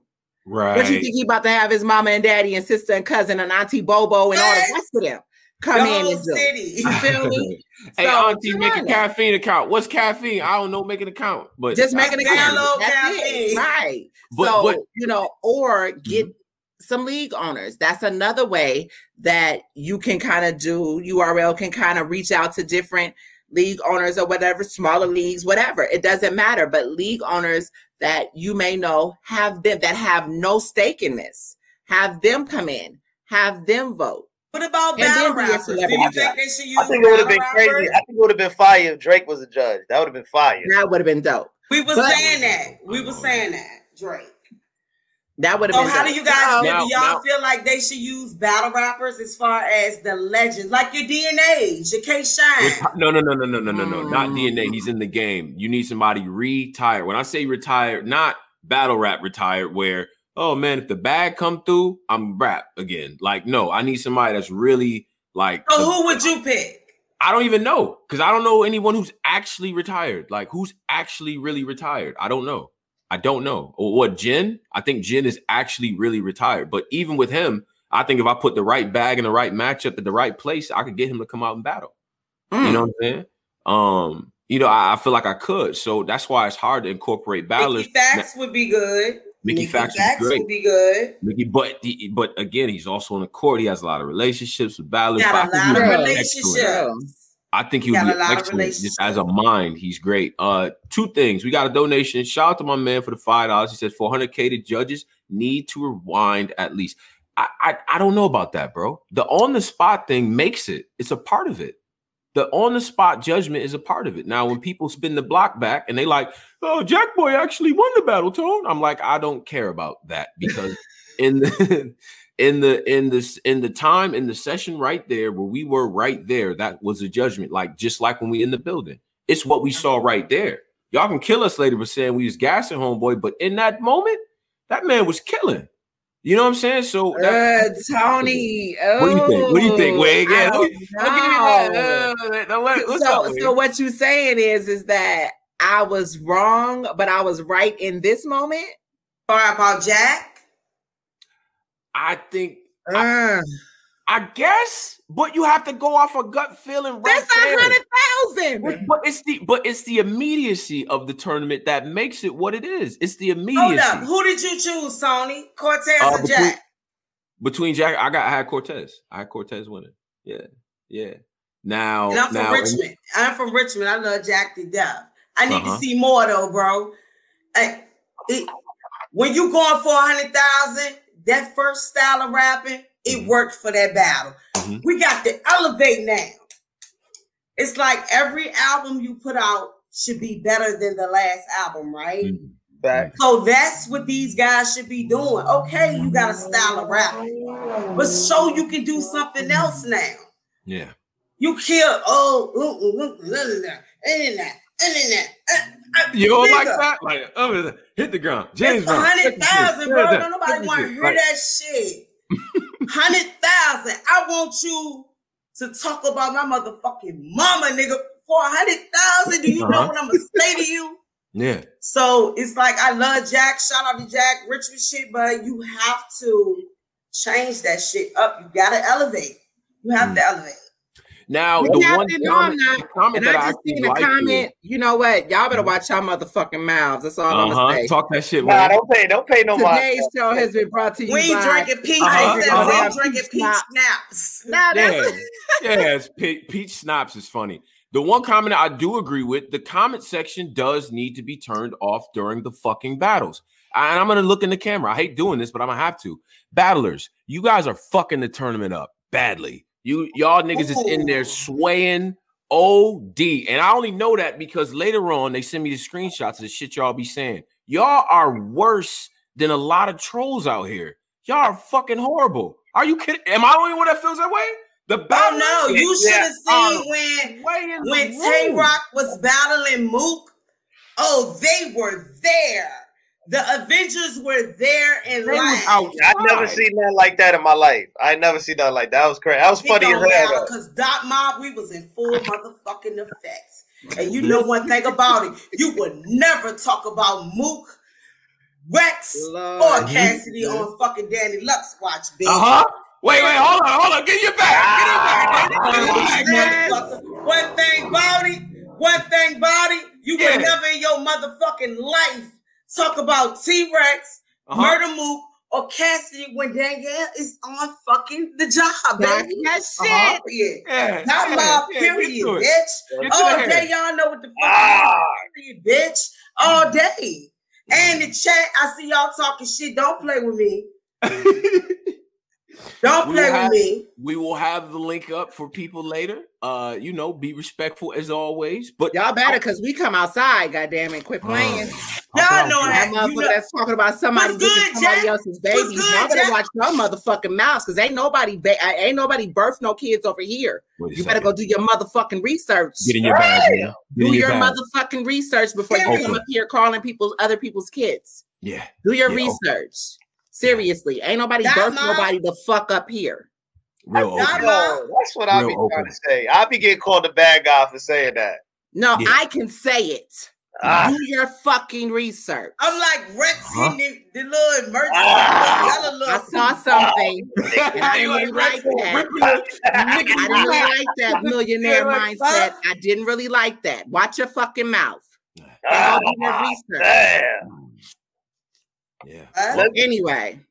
Right. What you think he about to have his mama and daddy and sister and cousin and auntie Bobo and all the rest of them come in and do? City. You *laughs* feel me? *laughs* hey, so, auntie, make a caffeine account. What's caffeine? I don't know. Make an account, but just make an account. That's it. Right. But, so but, you know, or get. Mm-hmm. Some league owners. That's another way that you can kind of do. URL can kind of reach out to different league owners or whatever, smaller leagues, whatever. It doesn't matter. But league owners that you may know have them that have no stake in this. Have them come in, have them vote. What about battle rappers? Do you think they should use I think it would have been rappers? crazy. I think it would have been fire if Drake was a judge. That would have been fire. That would have been dope. We were but, saying that. We were saying that. Drake. That would have so been. how do you guys y'all feel like they should use battle rappers as far as the legends, like your DNA, your K Shine? No, no, no, no, no, no, no, no. Mm. Not DNA. He's in the game. You need somebody retired. When I say retired, not battle rap retired, where oh man, if the bag come through, I'm rap again. Like no, I need somebody that's really like. So the, who would you pick? I don't even know because I don't know anyone who's actually retired. Like who's actually really retired. I don't know. I don't know. Or what Jin? I think Jin is actually really retired. But even with him, I think if I put the right bag in the right matchup at the right place, I could get him to come out and battle. Mm. You know what I'm saying? Um, you know, I, I, feel like I could. So that's why it's hard to incorporate battlers. Mickey Factz would be good. Mickey, Mickey Factz, Facts would be good. Mickey, but but again, he's also on the court. He has a lot of relationships with battlers. Got a lot of relationships. I think he would be excellent just as a mind. He's great. Uh, two things. We got a donation. Shout out to my man for the five dollars. He says 400k to judges need to rewind at least. I, I I don't know about that, bro. The on the spot thing makes it. It's a part of it. The on the spot judgment is a part of it. Now, when people spin the block back and they like, oh, Jack Boy actually won the battle tone, I'm like, I don't care about that because in the in the in this in the time in the session right there where we were right there that was a judgment like just like when we in the building it's what we saw right there y'all can kill us later for saying we was gassing homeboy but in that moment that man was killing you know what I'm saying? So that, uh, Tony, oh, what do you think? What do you think, oh, Wade? Yeah, don't, don't uh, so, so what you saying is, is that I was wrong, but I was right in this moment. Or about Jack? I think uh. I, I, guess, but you have to go off a gut feeling. Right That's a hundred thousand. But it's the but it's the immediacy of the tournament that makes it what it is. It's the immediacy. Hold up. Who did you choose, Sony? Cortez uh, or between, Jack? Between Jack, I got I had Cortez. I had Cortez winning. Yeah, yeah. Now, and I'm now, from Richmond. I'm from Richmond. I love Jack the death. I need uh-huh. to see more though, bro. I, it, when you going for a hundred thousand, that first style of rapping, it mm-hmm. worked for that battle. Mm-hmm. We got to elevate now. It's like every album you put out should be better than the last album, right? Mm-hmm. Back. So that's what these guys should be doing. Okay, you got a style of rapping, but so you can do something else now. Yeah. You kill oh, uh, uh, uh, internet, internet. You don't like that? Like, oh, hit the ground. James Brown. Hundred thousand, bro. Don't nobody want to hear that shit. Hundred thousand. I want you to talk about my motherfucking mama, nigga. For a hundred thousand, do you uh-huh. know what I'm gonna say to you? *laughs* Yeah. So it's like I love Jack. Shout out to Jack, Richard shit, but you have to change that shit up. You gotta elevate. You have Mm. to elevate. Now, You the one to know I'm comment, not. the comment And that I I just actually seen a liked comment. You know what? Y'all better watch y'all motherfucking mouths. That's all I'm Uh gonna say. Talk that shit, Nah, don't pay, don't pay no mind. Today's show has been brought to you We by. drinking peach. Uh-huh, They said uh-huh. we drinking peach Snap. snaps. Nah, that's- Yeah, yes. Pe- Peach Snaps is funny. The one comment I do agree with: the comment section does need to be turned off during the fucking battles. And I'm gonna look in the camera. I hate doing this, but I'm gonna have to. Battlers, you guys are fucking the tournament up badly. You y'all niggas is in there oh. swaying OD. And I only know that because later on they send me the screenshots of the shit y'all be saying. Y'all are worse than a lot of trolls out here. Y'all are fucking horrible. Are you kidding? Am I the only one that feels that way? The Oh battlers no, you should have seen when way in the when Tay. Rock was battling Mook. Oh, they were there. The Avengers were there and They was I never seen nothing like that in my life. I never seen nothing like that. That was crazy. That was funny as hell. Because Dot Mob, we was in full motherfucking effects. And you know one thing *laughs* about it, you would never talk about Mook, Rex, or Lord. Cassidy on fucking Danny Lux watch, bitch. Uh huh. Wait, wait, hold on, hold on. Get your back. Get your back. Get your back. One thing, Body, one thing, Body, you Yeah. would never in your motherfucking life talk about T Rex, Uh-huh. Murda Mook, or Cassidy when Danielle is on fucking the job, That's baby. that Uh-huh. shit. Yeah, Not yeah, my yeah, period, get bitch. Get All day, hair. y'all know what the fuck Ah. period, bitch. All day. And the chat, I see y'all talking shit. Don't play with me. *laughs* Don't We play will with have- me. We will have the link up for people later. Uh, you know, be respectful as always. But Y'all better because we come outside, goddamn it. Quit playing. Y'all know That that. motherfucker You know, that's talking about somebody What's good, somebody Jack? else's What's babies. good, Y'all better Jack? watch your motherfucking mouth, because ain't nobody ba- uh, ain't nobody birth no kids over here. Wait a You better go do your motherfucking research. Get in your bag. man. Get Do in your bag. motherfucking research before you come up here calling people's other people's kids. Yeah. Do your Yeah, okay. research. Seriously, ain't nobody That birth mom- nobody the fuck up here. Real That open. mom- that's what I Real be trying to say. I be getting called the bad guy for saying that. No, Yeah. I can say it. Ah, Do your fucking research. I'm like Rex Huh? hitting the, the little emergency. Ah. yellow I saw something. *laughs* And I didn't really like like Red Bull, that. *laughs* I didn't really like that *laughs* millionaire mindset. I didn't really like that. Watch your fucking mouth. ah, Go do your research. damn. Yeah. Huh? Well, Let-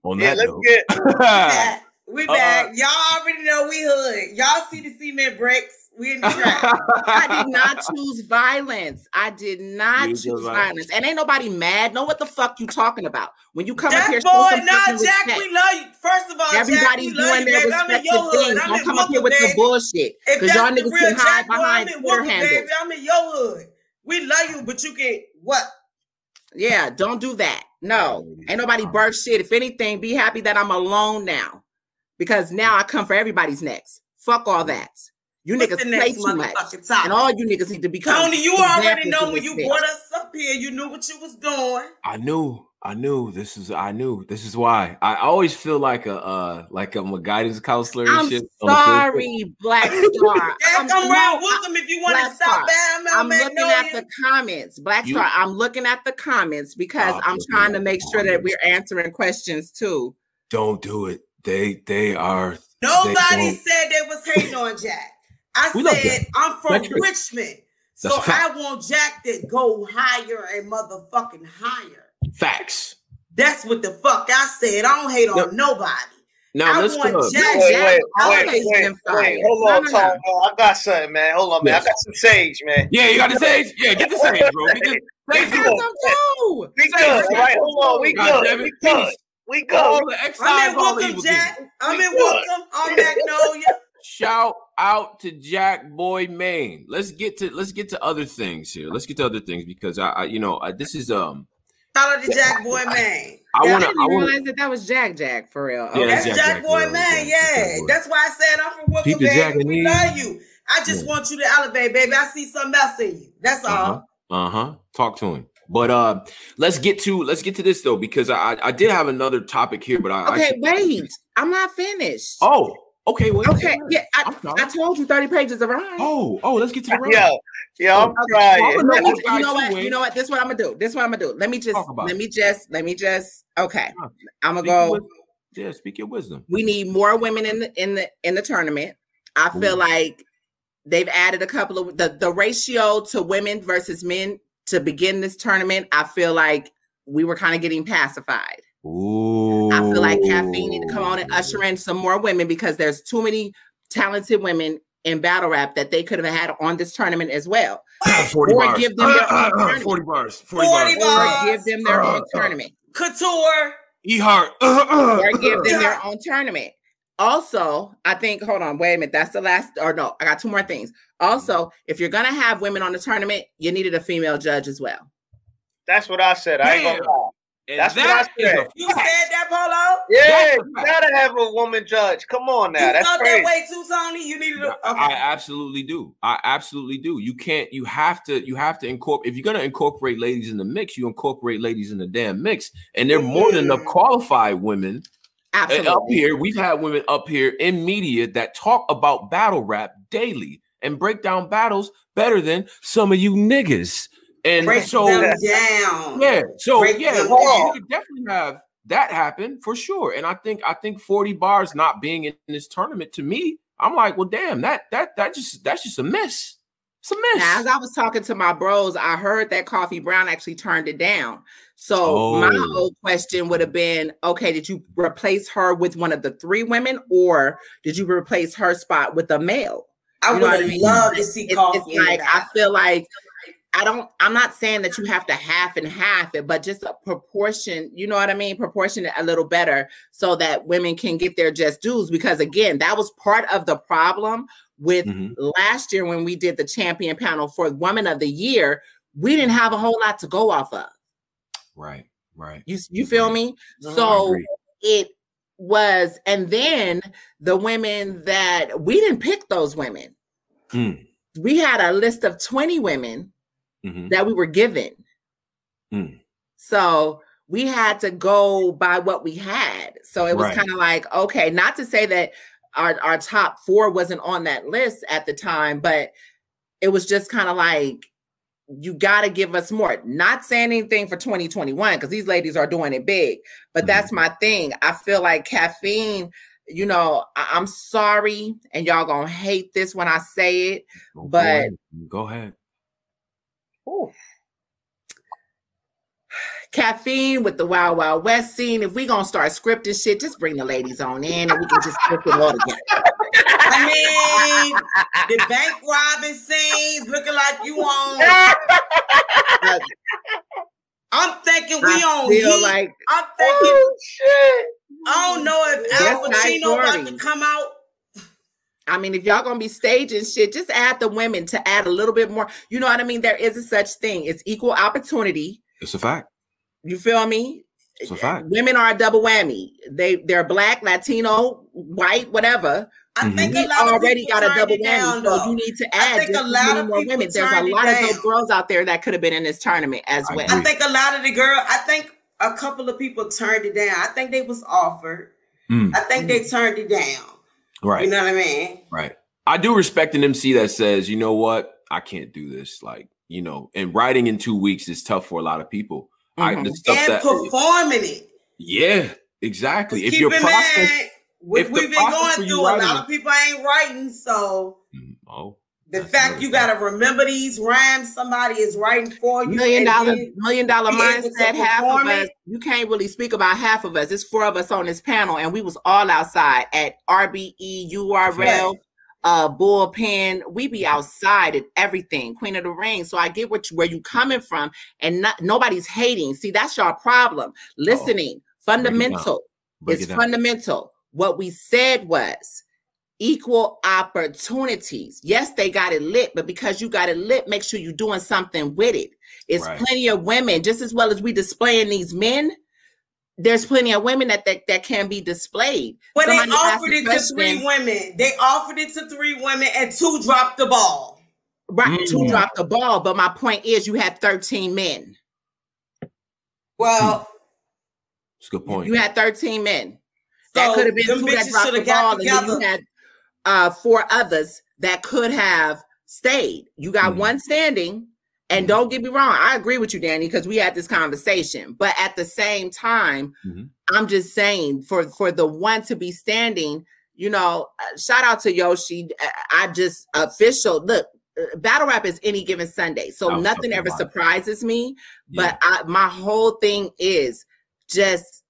on Yeah, that let's note. get back. We Uh, back. Y'all already know we hood. Y'all see the cement bricks. We in the trap. I did not *laughs* choose violence. I did not You choose violence. violence. And ain't nobody mad. Know what the fuck you talking about? When you come up here, Jack boy, some nah, fucking Jack, respect. we love you. First of all, Everybody's Jack, doing you, their baby. I'm in respective your hood. things. I'm Don't come up here Booker, with the bullshit. Because y'all niggas can hide Jack boy, I'm behind in Twitter handles. baby. I'm in your hood. We love you, but you can what? Yeah, don't do that. No, ain't nobody birth shit. If anything, be happy that I'm alone now. Because now I come for everybody's next. Fuck all that. You What's niggas the play next too much. motherfucking topic? And all you niggas need to become. Tony, you already know when you bitch. brought us up here, you knew what you was doing. I knew, I knew this is, I knew this is why. I always feel like a, uh, like I'm a guidance counselor and I'm shit. on the field. sorry, Black *laughs* Star. Yeah, I'm, come around with them if you want Black to stop Star. by. I'm I'm, looking at the comments, Black You- Star. I'm looking at the comments because Oh, I'm trying to make sure that we're answering questions too. Don't do it. They, they are. Nobody don't. said they was hating on Jack. I We said I'm from That's. Richmond, so That's a. I want Jack to go higher and motherfucking higher. Facts. That's what the fuck I said. I don't hate on Yep. nobody. Now I let's want go. Jack- wait, Jack wait, always wait, wait, been wait. Hold on, No, no, no. I got something, man. Hold on, man. Yes. I got some sage, man. Yeah, you got the sage. Yeah, get the sage, bro. Get the *laughs* sage. Get I good. bro. got some too. We good. All right, hold on. We God good. damn We it. good. Peace. We All good. the I'm exiles, in all the Wookham, evil Jack. people. I'm We in good. Wookham. I'm Magnolia. *laughs* Shout out to Jack Boy Maine. Let's get to let's get to other things here. Let's get to other things because I, I you know, I, this is um Shout out to Jack Boy Man. I I wanna didn't I wanna realize that that was Jack Jack for real. Yeah, That's Jack, Jack, Jack, Boy yeah, Man. Jack, Yeah, Jack that's why I said I'm from Keep Wookham, the Jack baby. We there. love you. I just Yeah. want you to elevate, baby. I see something else in you. That's all. Uh-huh. Uh-huh. Talk to him. But uh let's get to let's get to this though, because I I did have another topic here, but I Okay, actually- wait. I'm not finished. Oh, okay, wait. okay. Yeah, I, I'm sorry. I told you 30 pages of rhyme. Oh, oh, let's get to the rhyme. Yeah, yeah, I'm Okay. crying. Well, Let me- you know what? Wayne. You know what? This is what I'm gonna do. This is what I'm gonna do. Let me just let me just let me just okay. Huh. I'm gonna Speak go. Yeah, speak your wisdom. We need more women in the in the in the tournament. I feel Ooh. like they've added a couple of the, the ratio to women versus men to begin this tournament. I feel like we were kind of getting pacified. Ooh. I feel like caffeine need to come on and usher in some more women because there's too many talented women in battle rap that they could have had on this tournament as well. *laughs* 40 or bars. give them their *laughs* own tournament. 40 bars. 40, 40 bars. *laughs* Uh, uh, uh. bars. Or give them their own tournament. Couture. E Heart. or give them their own tournament. Also, I think, hold on, wait a minute. That's the last, or no, I got two more things. Also, if you're gonna have women on the tournament, you needed a female judge as well. That's what I said. I ain't gonna lie. And That's what I said. a You said that, Polo? Yeah, you gotta have a woman judge. Come on now, you that's felt crazy. that way too, Tony? You needed a I okay. absolutely do. I absolutely do. You can't. You have to. You have to incorporate. If you're gonna incorporate ladies in the mix, you incorporate ladies in the damn mix, and they're more than enough Mhm. qualified women uh, Absolutely. up here. We've had women up here in media that talk about battle rap daily and break down battles better than some of you niggas. And Break so, them down. yeah, so Break yeah, them down. you could definitely have that happen for sure. And I think I think 40 bars not being in this tournament to me, I'm like, well, damn, that that that just that's just a miss. It's a miss. Now, as I was talking to my bros, I heard that Coffee Brown actually turned it down. So my Oh. whole question would have been, okay, did you replace her with one of the three women, or did you replace her spot with a male? I You would know what have I mean? loved to see It's, coffee. it's like that. I feel like I don't. I'm not saying that you have to half and half it, but just a proportion. You know what I mean? Proportion it a little better so that women can get their just dues. Because again, that was part of the problem with Mhm. last year when we did the champion panel for Woman of the Year. We didn't have a whole lot to go off of. Right, right. You you feel Right. me? I So it was, and then the women that we didn't pick those women. Mm. We had a list of 20 women Mhm. that we were given. Mm. So we had to go by what we had. So it was Right. kind of like, okay, not to say that our, our top four wasn't on that list at the time, but it was just kind of like, you got to give us more. Not saying anything for 2021 because these ladies are doing it big, but Mhm. that's my thing. I feel like caffeine, you know, I- I'm sorry, and y'all gonna hate this when I say it. But- go ahead. Ooh. caffeine with the Wild Wild West scene. If we gonna start scripting shit, just bring the ladies on in and we can just script it all together. *laughs* I mean, the bank robbing scenes looking like you on. *laughs* I'm thinking we I on feel heat. like I'm thinking. Oh shit. I don't know if Al Pacino about to come out. I mean, if y'all gonna be staging shit, just add the women to add a little bit more. You know what I mean? There is a such thing. It's equal opportunity. It's a fact. You feel me? It's a fact. Women are a double whammy. They they're black, Latino, white, whatever. I Mhm. think We a lot already people got a double it down, whammy, so you need to I add think just a as lot of more women. There's a lot of down. dope girls out there that could have been in this tournament as I well. agree. I think a lot of the girl. I think a couple of people turned it down. I think they was offered. Mm. I think they turned it down. Right. You know what I mean? Right. I do respect an MC that says, you know what, I can't do this. Like, you know, and writing in two weeks is tough for a lot of people. I Mhm. the stuff and that performing it. yeah, exactly. If Keep your in process, mind, what if we've been going through, a lot of people ain't writing. So Mm, oh, the That's fact you got to remember these rhymes, somebody is writing for you. million and dollar million dollar be able to mindset half of us you can't really speak about half of us. It's four of us on this panel and we was all outside at rbe url uh bullpen. We be outside at everything queen of the ring. So i get what you, where you coming from and not, nobody's hating. See that's your problem. Listening fundamental. Break it's fundamental. What we said was equal opportunities. Yes, they got it lit, but because you got it lit, make sure you're doing something with it. It's Right. plenty of women, just as well as we displaying these men. There's plenty of women that that, that can be displayed. But they Somebody asked offered a it to three women. They offered it to three women, and two dropped the ball. Right, two Mm. dropped the ball, but my point is, you had 13 men. Well, It's a good point. You had 13 men. That could have been two that dropped the ball, and then you had uh, four others that could have stayed. You got Mhm. one standing, And mm-hmm. don't get me wrong, I agree with you, Danny, because we had this conversation. But at the same time, mm-hmm. I'm just saying for for the one to be standing, you know, uh, shout out to Yoshi. I just official look. Uh, battle rap is any given Sunday, so nothing ever surprises me. Yeah. But I, my whole thing is just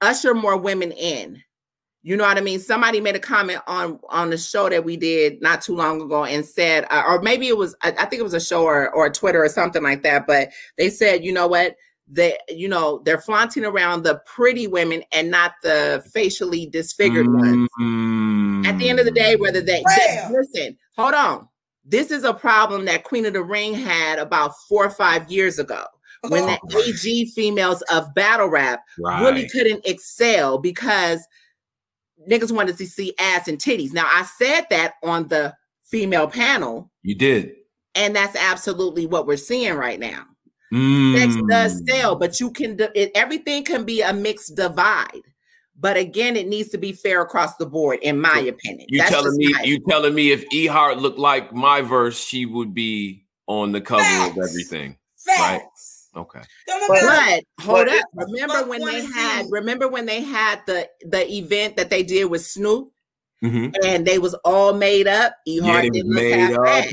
usher more women in you know what I mean? Somebody made a comment on on the show that we did not too long ago and said, uh, or maybe it was, I, I, think it was a show or, or Twitter or something like that. But they said, you know what? They, you know, they're flaunting around the pretty women and not the facially disfigured mm-hmm. ones. At the end of the day, whether they, they listen, hold on. This is a problem that Queen of the Ring had about four or five years ago when the AG females of battle rap right. really couldn't excel because niggas wanted to see ass and titties. Now I said that on the female panel. You did. And that's absolutely what we're seeing right now. Mm. Sex does sell, but you can it, everything can be a mixed divide. But again, it needs to be fair across the board, in my opinion. You telling me you telling me if E Heart looked like my verse, she would be on the cover Facts. of everything. Facts. Right? Okay. But hold up. Remember when they had remember when they had the the event that they did with Snoop mm-hmm. and they was all made up. E Heart yeah, didn't look half bad.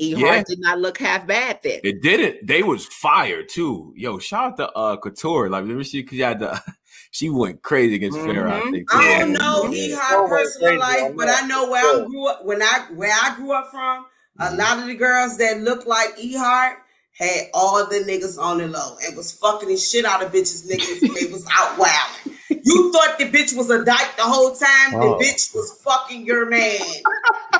E Heart yeah. did not look half bad then. It didn't. They was fire too. Yo, shout out to uh Couture. Like remember she cause had the *laughs* she went crazy against mm-hmm. Farrah. I, think, I don't know E Heart personal life, but I know where I grew up when I where I grew up from, a mm-hmm. lot of the girls that look like E Heart had all the niggas on the low and was fucking the shit out of bitches niggas and they was out wilding. You thought the bitch was a dyke the whole time. Oh. The bitch was fucking your man.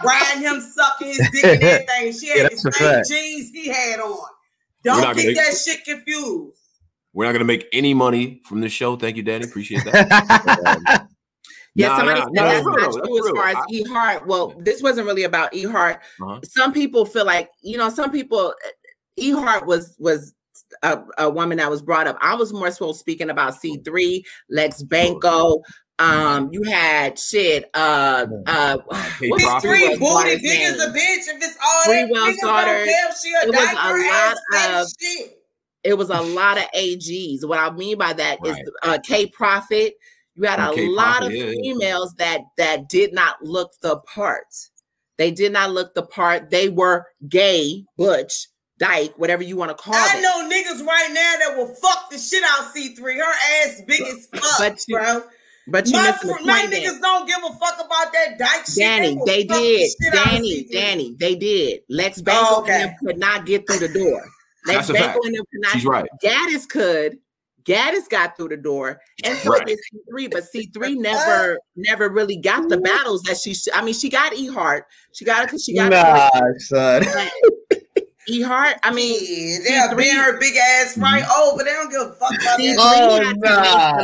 Riding him sucking his dick and everything. She *laughs* had yeah, the same jeans he had on. Don't get that shit confused. We're not gonna make any money from the show. Thank you, Danny. Appreciate that. *laughs* um, yeah, nah, somebody nah, said nah, that's not true that's as far as E Heart. Well, this wasn't really about E Heart. Uh-huh. Some people feel like, you know, some people Ehart was was a, a, woman that was brought up. I was more so speaking about C3, Lex Banco. Um, you had shit. Uh, uh, *sighs* what's three booty big as a bitch. If it's all Free well starter, it was a lot of. Shit. It was a lot of AGs. What I mean by that right. is uh, K Profit. You had a lot of yeah. females that that did not look the part. They did not look the part. They were gay, butch, dyke, whatever you want to call I it. I know niggas right now that will fuck the shit out C3. Her ass big as fuck, but you, bro. But you my, the my niggas don't give a fuck about that dyke Danny, shit. They, they did. The Danny, Danny, they did. Lex Banco oh, okay. could not get through the door. Lex Banco and them could not. She's right. Gaddis could. Gaddis got through the door, and so right. did C3. But C3 *laughs* never, never really got the mm-hmm. battles that she. I mean, she got E Heart. She got it because she got. Nah, son. *laughs* E Heart. I mean, yeah, they'll bring her big ass right mm-hmm. over. They don't give a fuck about that. Oh, nah.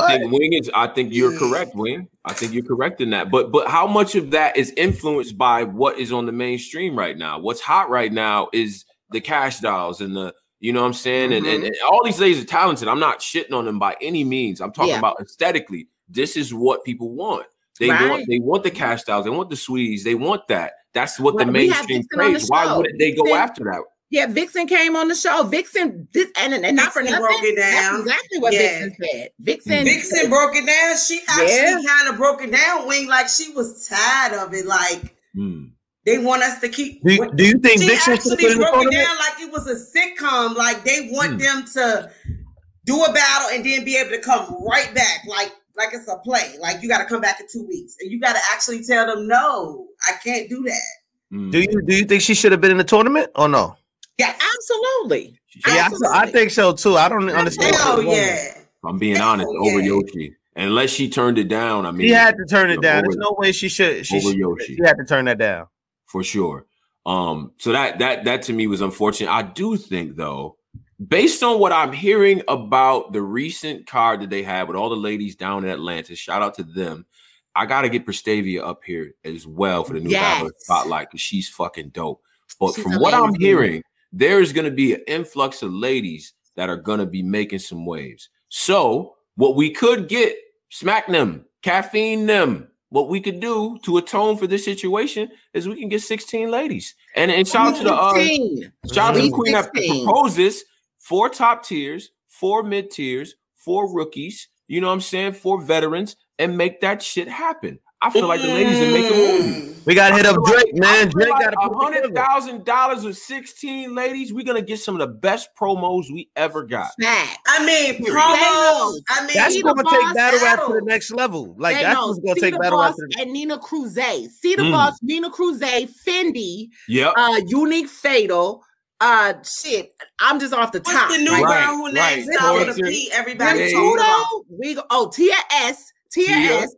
*laughs* I think Wing is. I think you're correct, Wing. I think you're correct in that. But but how much of that is influenced by what is on the mainstream right now? What's hot right now is the cash dolls and the you know what I'm saying? Mm-hmm. And, and, and, all these ladies are talented. I'm not shitting on them by any means. I'm talking yeah. about aesthetically. This is what people want. They right. want they want the cash dolls. They want the sweeties. They want that. That's what well, the mainstream praise. Why wouldn't they go after that? Yeah, Vixen came on the show. Vixen, this, and, and not for nothing. Broke it down. That's exactly what yeah. Vixen said. Vixen, Vixen broke it down. She actually yeah. kind of broke it down, Wing, like she was tired of it. Like hmm. they want us to keep. Do you, do you think she Vixen actually broke it down like it was a sitcom? Like they want hmm. them to do a battle and then be able to come right back. Like like it's a play. Like you got to come back in two weeks, and you got to actually tell them, no, I can't do that. Mm. Do you do you think she should have been in the tournament or no? Yeah, absolutely. Yeah, absolutely. I, I, think so too. I don't understand. Oh yeah. I'm being Hell honest. Yeah. Over Yoshi, unless she turned it down. I mean, she had to turn it down. Over, There's no way she should. She, over Yoshi. she had to turn that down for sure. Um, so that that that to me was unfortunate. I do think though based on what I'm hearing about the recent card that they had with all the ladies down in Atlanta, shout out to them. I gotta get Prestavia up here as well for the new yes. spotlight because she's fucking dope. But she's from amazing. what I'm hearing, there's gonna be an influx of ladies that are gonna be making some waves. So what we could get, smack them, caffeine them, what we could do to atone for this situation is we can get 16 ladies. And, and shout out to the uh, shout out to the queen that proposed this: four top tiers, four mid tiers, four rookies. You know what I'm saying? Four veterans, and make that shit happen. I feel like the ladies are making move. We gotta hit up Drake, man. Drake like got a hundred thousand dollars with sixteen ladies. We're gonna get some of the best promos we ever got. I mean, promos. I mean, that's gonna take battle rap to the next level. Like they that's know. what's gonna take battle rap to the and Nina Cruz. See the mm. boss, Nina Cruz, Fendi, yeah, uh, Unique Fatal. Uh, shit, I'm just off the What's top. the new right, girl who names right. with a P? Everybody, Tudo. We go. Oh, Tia S. Tia, Tia. S.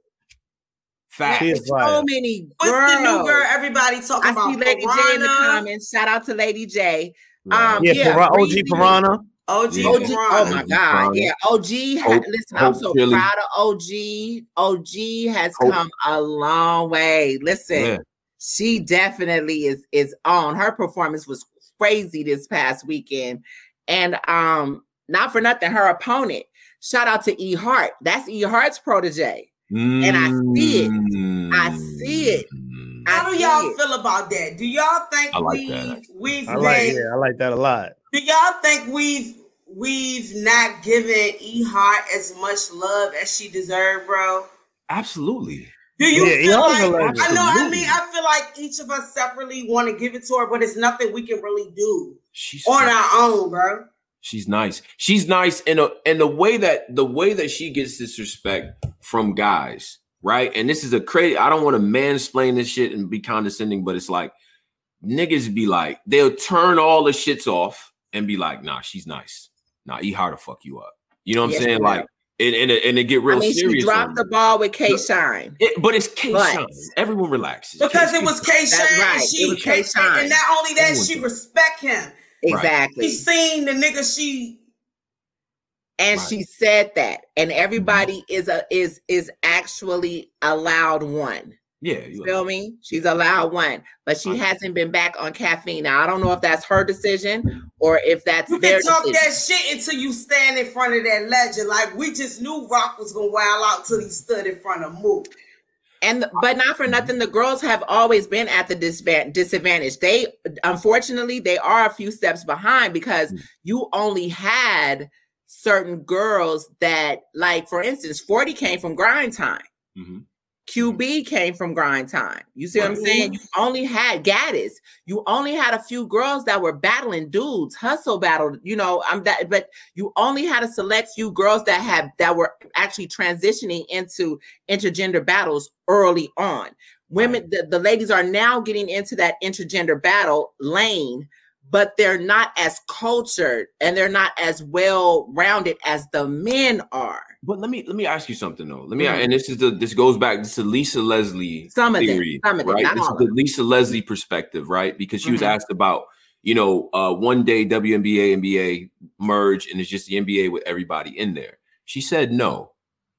Fact. So many girls. What's the new girl everybody talking I about? I see Lady Piranha. J in the comments. Shout out to Lady J. Um, yeah, yeah OG Piranha. OG, yeah. OG, oh my God, yeah. OG, Hope, listen, Hope I'm so Chili. proud of OG. OG has Hope. come a long way. Listen, yeah. she definitely is is on. Her performance was crazy this past weekend, and um, not for nothing, her opponent. Shout out to E Hart. That's E Hart's protege. Mm. And I see it. I see it. Mm. How do y'all it. feel about that? Do y'all think like we've that. we've I like, been, yeah, I like that a lot. Do y'all think we've we've not given E Hart as much love as she deserved, bro? Absolutely. Do you yeah, feel like I know? I mean, I feel like each of us separately want to give it to her, but it's nothing we can really do She's on our own, bro. She's nice. She's nice in a in the way that the way that she gets this respect from guys, right? And this is a crazy. I don't want to mansplain this shit and be condescending, but it's like niggas be like they'll turn all the shits off and be like, nah, she's nice. Nah, eat hard to fuck you up. You know what I'm saying? Like. And, and, and it get real I mean, serious. She dropped the ball with K Shine, but it's K Shine. Everyone relaxes because K- it was K Shine. Right. She, it was K Shine, and not only that, she respect him. Exactly. She seen the nigga she and right. she said that and mm-hmm. everybody is a is is actually allowed one yeah you feel me she's allowed one but she hasn't been back on caffeine now i don't know if that's her decision or if that's you their can talk decision. that shit until you stand in front of that legend like we just knew Roc was gonna wild out till he stood in front of mook and but not for nothing, the girls have always been at the disadvantage. They unfortunately they are a few steps behind because mm. you only had certain girls that, like for instance, 40 came from grind time. Mm-hmm. QB mm-hmm. came from grind time. You see what I'm saying? You only had Gaddis. You only had a few girls that were battling dudes, hustle battle. You know, I'm that, but you only had a select few girls that had that were actually transitioning into intergender battles early on. Women, the, the ladies are now getting into that intergender battle lane, but they're not as cultured and they're not as well rounded as the men are. But let me let me ask you something though. Let me mm-hmm. and this is the this goes back. This is Lisa Leslie some theory, of them, some of right? this is the Lisa Leslie perspective, right? Because she mm-hmm. was asked about you know uh, one day WNBA NBA merge and it's just the NBA with everybody in there. She said no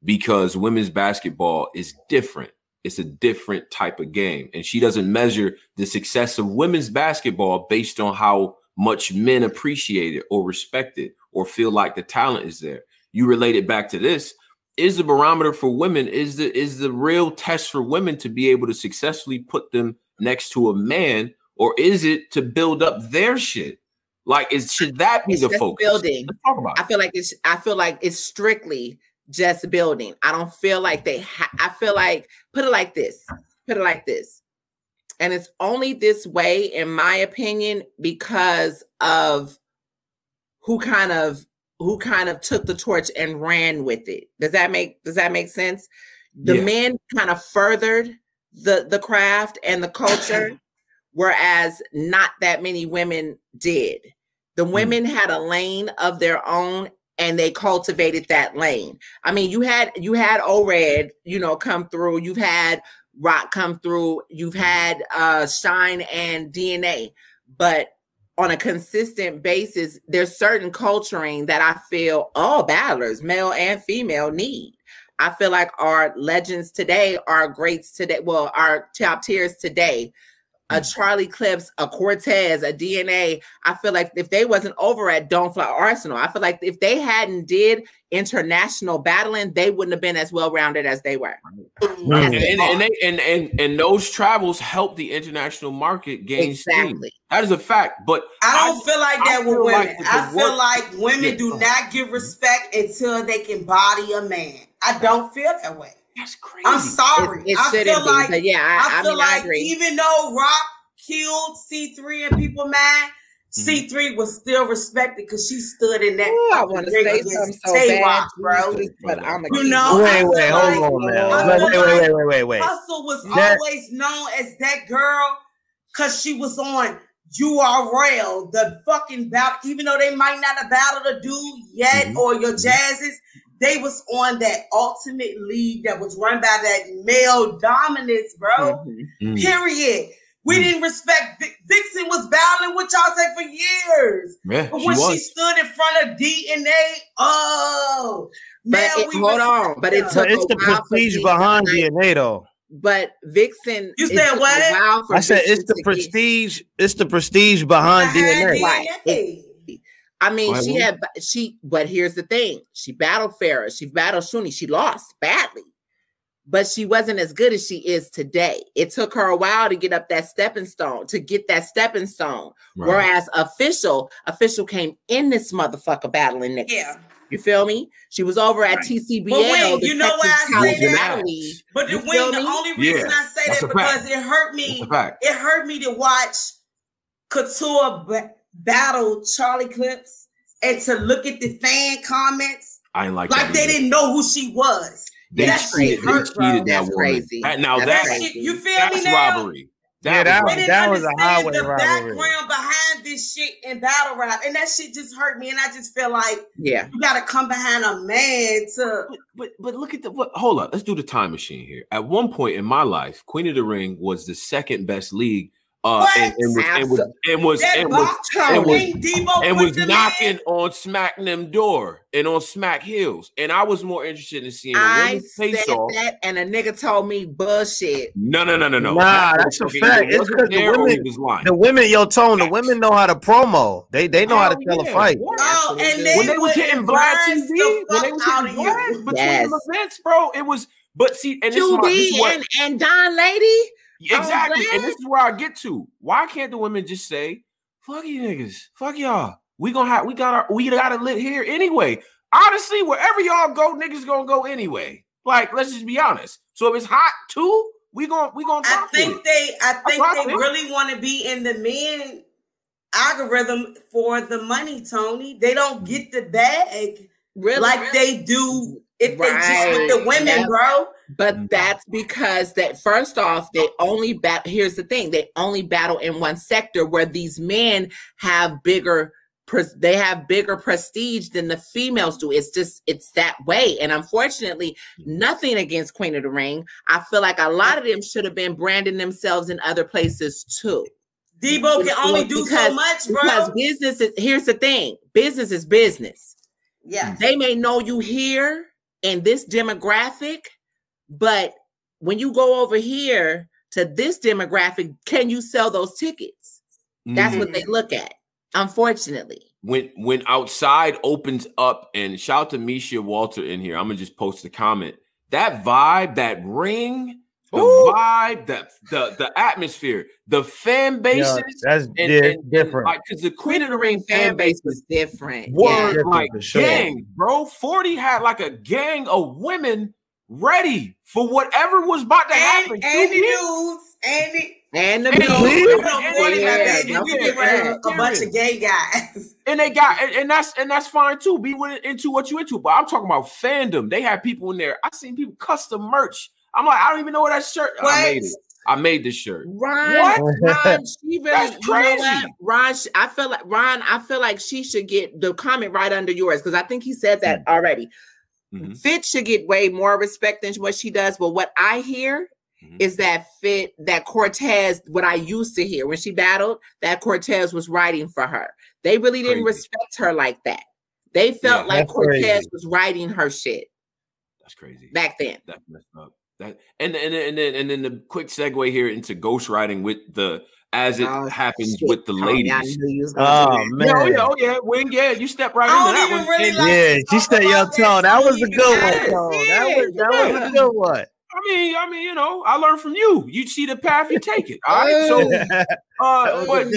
because women's basketball is different. It's a different type of game, and she doesn't measure the success of women's basketball based on how much men appreciate it or respect it or feel like the talent is there you relate it back to this is the barometer for women is the is the real test for women to be able to successfully put them next to a man or is it to build up their shit? Like is should that be it's the focus? building. I feel like it's i feel like it's strictly just building. I don't feel like they ha- i feel like put it like this put it like this. And it's only this way in my opinion because of who kind of who kind of took the torch and ran with it. Does that make does that make sense? The yeah. men kind of furthered the the craft and the culture, *coughs* whereas not that many women did. The hmm. women had a lane of their own and they cultivated that lane. I mean, you had you had O-Red, you know, come through. You've had Roc come through. You've had uh Shine and DNA, but on a consistent basis, there's certain culturing that I feel all battlers, male and female, need. I feel like our legends today, our greats today, well, our top tiers today a mm. Charlie Clips, a Cortez, a DNA. I feel like if they wasn't over at Don't Fly Arsenal, I feel like if they hadn't did international battling, they wouldn't have been as well rounded as they were. And, and, and, they, and, and and those travels help the international market gain exactly. steam. That is a fact. But I don't I, feel like that with women. Like I feel work, like women yeah. do not give respect until they can body a man. I don't feel that way. That's crazy. I'm sorry. It, it I feel be, like yeah, I, I feel mean, like even though Roc killed C3 and people mad, mm-hmm. C3 was still respected because she stood in that. Ooh, I want to say something so bad, Rock, bro. But I'm you know, wait, wait, hold like, on now. Wait, wait, wait, wait, wait, wait. Hustle was that, always known as that girl because she was on URL, the fucking battle, even though they might not have battled a dude yet mm-hmm. or your jazzes, they was on that ultimate league that was run by that male dominance, bro. Mm-hmm. Period. We mm-hmm. didn't respect Vixen was battling with y'all say for years. Yeah, but when she, she, stood in front of DNA, oh, but it, hold on, but it took it's the prestige behind DNA though. But Vixen, you said what? I said it's the prestige. Get... It's the prestige behind, behind DNA. DNA. Right. It, I mean, she had she, but here's the thing: she battled Farrah, she battled Shuni, she lost badly, but she wasn't as good as she is today. It took her a while to get up that stepping stone, to get that stepping stone. Right. Whereas official, official came in this motherfucker battling niggas. Yeah. You feel me? She was over at TCBL. But wait, you know why I say that? But the, wait, the only reason yeah, I say that because fact. it hurt me. It hurt me to watch Couture battle Charlie Clips and to look at the fan comments. I ain't like like they didn't know who she was. They that cheated, shit hurt, they cheated that crazy. That, now that's that, shit, you feel me now? robbery. That, yeah, that, was, that was a highway the robbery. background behind this shit in battle rap, and that shit just hurt me. And I just feel like, yeah, you got to come behind a man to. But, but, but look at the what? Hold up, let's do the time machine here. At one point in my life, Queen of the Ring was the second best league uh, and, and, was, and, was, and was and was and was, and was knocking on Smack them door and on Smack Hills, and I was more interested in seeing. I said off. that, and a nigga told me bullshit. No, no, no, no, no. Nah, that's a fact. It's because the women, the women, yo, tone, the women know how to promo. They they know oh, how to tell yeah. a fight. Oh, and they when they was hitting Vlad TV, when they was hitting Vlad between yes. the events, bro, it was. But see, and this, is, my, this is what, and, and Don Lady. Exactly. And this is where I get to. Why can't the women just say, fuck you niggas, fuck y'all. We gonna have we got our we gotta live here anyway. Honestly, wherever y'all go, niggas gonna go anyway. Like, let's just be honest. So if it's hot too, we gonna we gonna I think they I think they really want to be in the men algorithm for the money, Tony. They don't get the bag really, like really? they do if right. they just with the women, yep. bro. But mm-hmm. that's because that first off, they only bat. Here's the thing: they only battle in one sector where these men have bigger. They have bigger prestige than the females do. It's just it's that way. And unfortunately, nothing against Queen of the Ring. I feel like a lot of them should have been branding themselves in other places too. Debo can only do because, so much, bro. Because business is here's the thing: business is business. Yeah, they may know you here in this demographic, but when you go over here to this demographic, can you sell those tickets? That's mm-hmm. what they look at, unfortunately. When when outside opens up, and shout to Misha Walter in here, I'm gonna just post a comment. That vibe, that ring, the Ooh. vibe, the the the atmosphere, the fan bases. Yeah, that's and, and, different. Because like, the Queen of the Ring fan base was different. Were yeah. like sure. gang, bro. Forty had like a gang of women ready for whatever was about to happen. And, and the dudes, and the and the and, yeah, a bunch of gay guys. *laughs* And they got and, and, that's and that's fine too. Be into what you into. But I'm talking about fandom. They had people in there. I seen people custom merch I'm like, I don't even know what that shirt. What? I made it. I made this shirt. Ron, what? Ron, *laughs* she really, That's crazy. You know Ron, I feel like Ron, I feel like she should get the comment right under yours because I think he said that mm-hmm. already. Mm-hmm. Fit should get way more respect than what she does. But what I hear mm-hmm. is that Fit, that Cortez, what I used to hear when she battled, that Cortez was writing for her. They really didn't respect her like that. They felt yeah, like Cortez crazy. was writing her shit. That's crazy. Back then. That's messed up. That and and and then and then the quick segue here into ghostwriting with the as it oh, happens shit. with the ladies. Oh man! Oh yeah, oh yeah, Wing, yeah, you step right into that one. Really like yeah, she said your tone. That was a good one. That was that yeah. was a good one. I mean, I mean, you know, I learned from you. You see the path, you take it. All right. So, *laughs* uh, but,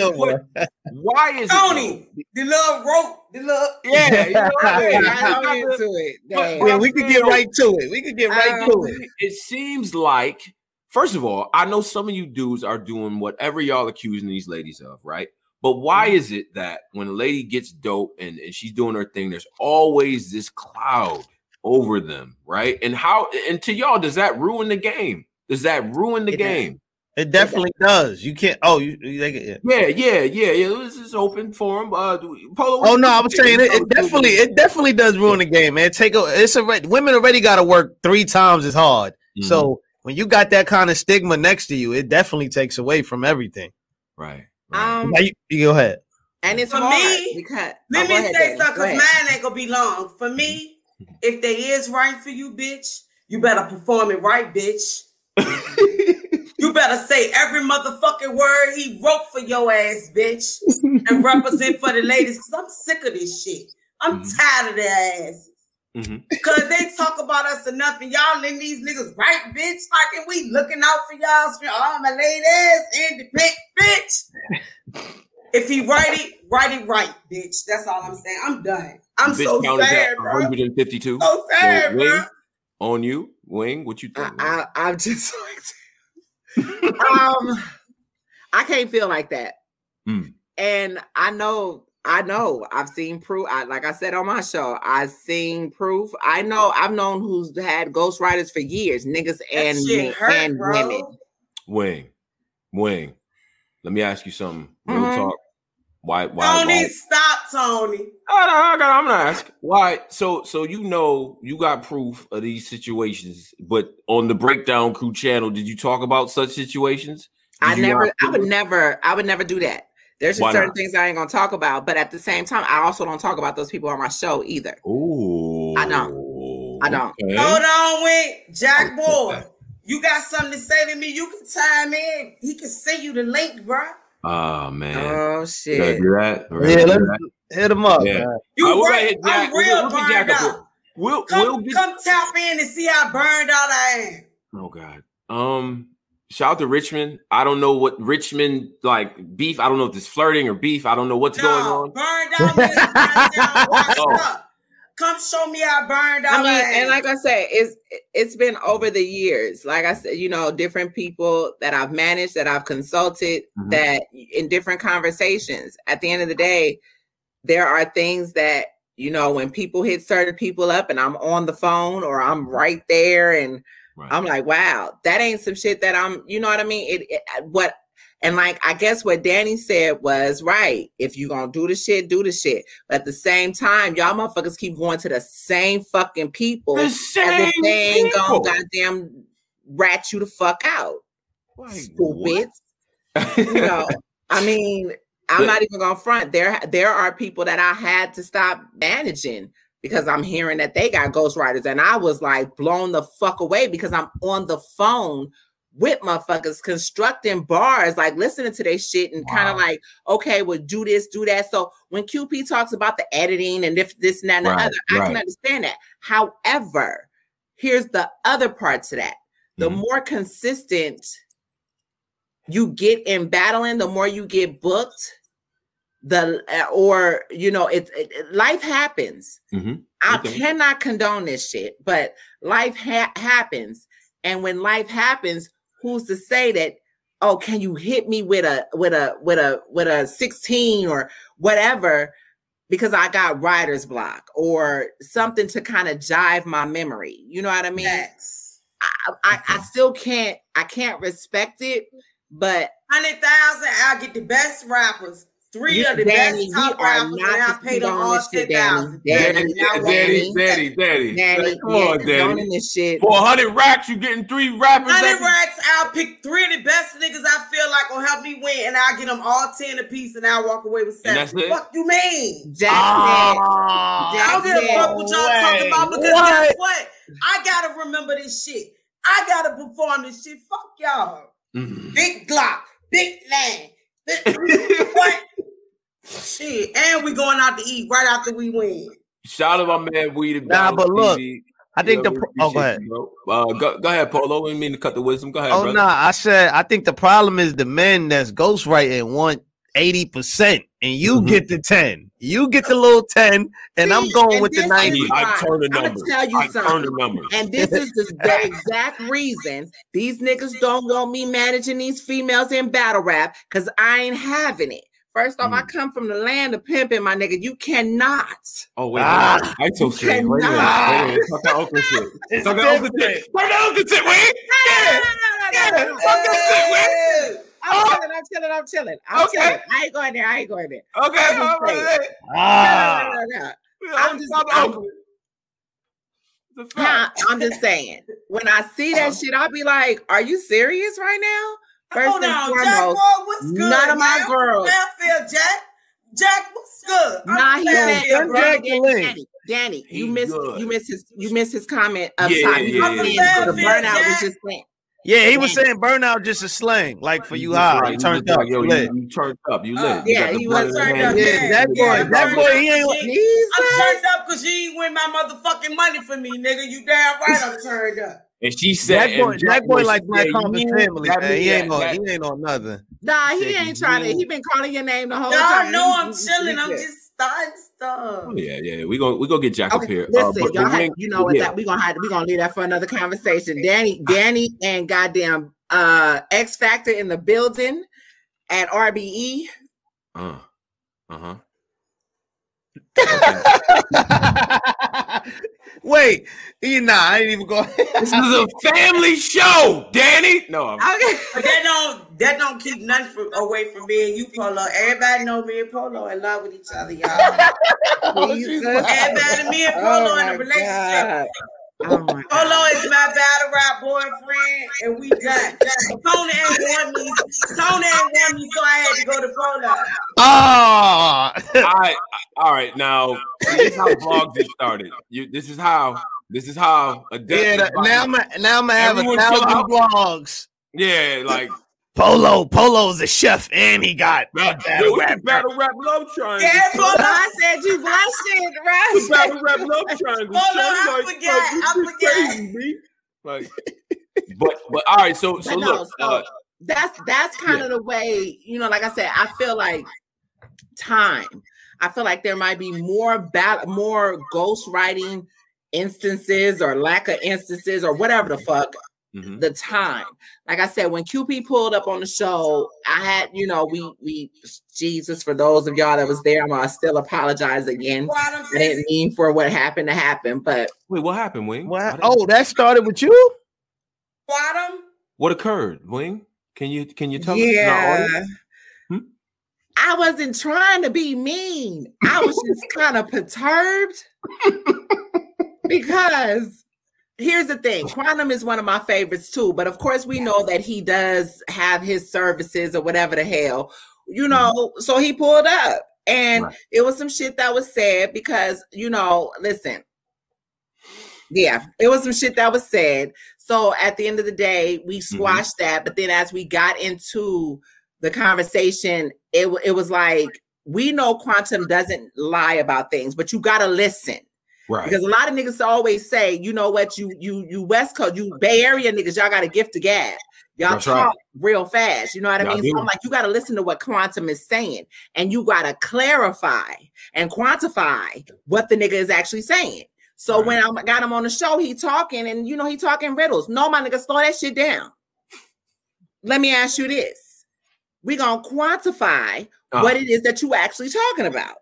but why is Tony? It, the little rope, the little yeah. You know, *laughs* I into it. But, yeah, we could get right to it. We could get right um, to it. It seems like, first of all, I know some of you dudes are doing whatever y'all accusing these ladies of, right? But why mm-hmm. is it that when a lady gets dope and, and she's doing her thing, there's always this cloud over them, right? And how and to y'all, does that ruin the game? Does that ruin the it game? Does. It definitely it does. does. You can't. Oh, you, you yeah. yeah, yeah, yeah, yeah. This is open forum. Uh, Polo, oh no, I was saying it, it, definitely, it definitely does ruin the game, man. Take a. It's a women already got to work three times as hard. Mm-hmm. So when you got that kind of stigma next to you, it definitely takes away from everything. Right. right. Um. You, you, go ahead. And it's for hard me. Because, let oh, me say something because mine ain't gonna be long. For me, if they is right for you, bitch, you better perform it right, bitch. *laughs* you better say every motherfucking word he wrote for your ass, bitch, and represent for the ladies. Cause I'm sick of this shit. I'm mm-hmm. tired of their asses. Mm-hmm. Because they talk about us enough, and y'all letting these niggas right, bitch. Like, and we looking out for y'all. Oh, my ladies, independent, bitch. if he write it, write it right, bitch. That's all I'm saying. I'm done. I'm so sad, bro. 152. So sad, so, Wing, On you, Wing. What you think? I, I, am just *laughs* like, *laughs* um, I can't feel like that. Mm. And I know, I know, I've seen proof. I, like I said on my show, I've seen proof. I know, I've known who's had ghostwriters for years, niggas and men, hurt, and bro. women. Wing, Wing. Let me ask you something. Real mm-hmm. talk. Why? Why? Tony, why? stop, Tony. I, I got, I'm gonna ask why. So, so you know, you got proof of these situations, but on the Breakdown Crew channel, did you talk about such situations? Did I never. I would never. I would never do that. There's just certain things I ain't gonna talk about, but at the same time, I also don't talk about those people on my show either. Ooh, I don't. I don't. Okay. Hold on, wait, Jack Boy. You got something to say to me? You can time in. He can send you the link, bro. Oh man. Oh shit. Do that? Yeah, let's hit him up. Yeah. Man. You right, right I'm real we'll, burned out. We'll, come, we'll get... come tap in and see how burned out I am. Oh God. Um, shout out to Richmond. I don't know what Richmond like beef. I don't know if it's flirting or beef. I don't know what's no, going on. Burned out. down, *laughs* oh. Come show me how burned out. I mean, and like I said, it's it's been over the years. Like I said, you know, different people that I've managed, that I've consulted, mm-hmm. that in different conversations. At the end of the day, there are things that you know when people hit certain people up, and I'm on the phone or I'm right there, and right. I'm like, wow, that ain't some shit that I'm. You know what I mean? It, it what and like I guess what Danny said was right. If you gonna do the shit, do the shit. But at the same time, y'all motherfuckers keep going to the same fucking people. The same they ain't gonna goddamn rat you the fuck out. Like, Stupid. you know, I mean, I'm *laughs* not even gonna front. There, there are people that I had to stop managing because I'm hearing that they got ghostwriters, and I was like blown the fuck away because I'm on the phone with motherfuckers constructing bars, like listening to their shit and wow. kind of like, okay, well, do this, do that. So when QP talks about the editing and if this and that and right, the other, I right. can understand that. However, here's the other part to that. The mm-hmm. more consistent you get in battling, the more you get booked, the uh, or you know, it, it life happens. Mm-hmm. I okay. cannot condone this shit, but life ha- happens. And when life happens, who's to say that oh can you hit me with a with a with a with a 16 or whatever because I got writer's block or something to kind of jive my memory. You know what I mean? Yes. I, I, I still can't I can't respect it, but hundred thousand, I'll get the best rappers Three you, of the Danny, best top rappers, and I paid them all ten thousand. Daddy, daddy, daddy, daddy, daddy. Come on, daddy. This shit. For hundred racks, you getting three rappers. Hundred racks, I'll pick three of the best niggas I feel like will help me win, and I'll get them all ten a piece, and I'll walk away with seven. What you mean? Jack oh, I don't give a fuck what y'all talking about because what? guess what? I gotta remember this shit. I gotta perform this shit. Fuck y'all. Mm. Big Glock, big land. *laughs* *laughs* What? Shit, and we going out to eat right after we win. Shout out to my man Weed. Nah, but look, I think the we pro- oh, go ahead. you, bro. Uh, go, go ahead, Polo. We didn't mean to cut the wisdom. Go ahead, Oh brother. no, I said I think the problem is the men that's ghostwriting want 80% and you Mhm. get the 10. You get the little 10 and I'm going and with the 90. I turn the I'ma tell you I turn something. the numbers. And this is the, *laughs* the exact reason these niggas don't want me managing these females in battle rap because I ain't having it. First off, I Mm. come from the land of pimping, my nigga. You cannot. Oh wait, Ah. ah, I told You shit. Wait a minute. cannot. Wait a minute. Talk that Oakland shit. It's Talk that Oakland different. shit. Talk that Oakland shit. Wait. Yeah. Yeah. Talk that shit. Wait. I'm chilling, I'm chilling, I'm chilling. I'm Okay. chilling. I ain't going there. I ain't going there. Okay. I'm just all right. saying. Ah. No, no, no, no. I'm I'm just- just. I'm- Oakland. The Nah, fact. I'm just saying. When I see that shit, I'll be like, "Are you serious right now?" First Hold and on, foremost, Jack, boy, what's good? none of my man? girls- Fairfield, Jack. Jack, what's good? I'm Nah, he from said, Fairfield, Jack the. Danny, Danny, you missed good. you missed his you missed his comment up Yeah, top. yeah, yeah, yeah. the from burnout was just saying. Yeah, he was saying burnout just a slang, like for you just high. right. You turned up. Yo, you you, lit. you turned up. You lit. Uh, You yeah, got he was turned up, yeah. that boy- Yeah, that bro. boy, he ain't- I'm turned up because you ain't win my motherfucking money for me, nigga. You damn right I'm turned up. And she said, Jack boy, and Jack boy like Black said, Compass family, man. He ain't that- on, he ain't on nothing. Nah, he Said ain't trying to. He been calling your name the whole Y'all time. know He- I'm he- chilling. he I'm good. just starting stuff. Oh, yeah, yeah. We go, we go get Jack up here. Uh, listen, but- y'all have, we- you know what yeah. that we gonna have we gonna leave that for another conversation. Danny, Danny, and goddamn uh X Factor in the building at RBE. Uh, uh-huh. *laughs* Wait, he nah, I ain't even going. *laughs* This is a family show, Danny. No, I'm, Okay. But that don't that don't keep nothing from, away from me and you, Polo. Everybody know me and Polo in love with each other, y'all. *laughs* Jesus. Everybody, me and Polo in a oh relationship. God. Oh my Polo is my battle rap boyfriend, and we done. Tony ain't want me. Tony ain't want me, so I had to go to Polo. Oh, ah! all right, all right. Now, this is how vlogs get started. You, this is how. This is how. A yeah. now I'm now I'm gonna have a Everyone chill thousand out. blogs. yeah, like Polo, Polo's a chef, and he got a battle we rap. battle rap love triangle. Yeah, Polo. I said you blushing, The right? battle rap love triangle. Hold on, son. I Like- forgot, like, I is forgot. crazy, B. Like, *laughs* but but all right. So so no, look. so uh, that's that's kind yeah. of the way you know like i said i feel like time i feel like there might be more bat more ghost writing instances or lack of instances or whatever the fuck mhm. the time like i said when qp pulled up on the show i had you know we we jesus for those of y'all that was there i'm gonna still apologize again i didn't mean for what happened to happen but Wait, what happened, Wing? What? Oh, that started with you? Why them? what occurred, Wing? Can you can you tell us? yeah audience? Hmm? I wasn't trying to be mean. I was just *laughs* kind of perturbed because here's the thing Quantum is one of my favorites too. But of course, we know that he does have his services or whatever the hell, you know. Mm-hmm. So he pulled up and Right. it was some shit that was said because, you know, listen, yeah, it was some shit that was said. So at the end of the day, we mm-hmm. squashed that. But then as we got into the conversation, it, it was like, we know quantum doesn't lie about things, but you gotta listen Right. because a lot of niggas always say, you know what, you you you West Coast, you Bay Area niggas, y'all got a gift to gab. Y'all That's talk right. real fast. You know what I Y'all mean? do. So I'm like, you gotta listen to what quantum is saying, and you gotta clarify and quantify what the nigga is actually saying. So Right. when I got him on the show, he talking, and you know he talking riddles. No, my nigga, slow that shit down. Let me ask you this: We gonna quantify Uh, what it is that you actually talking about.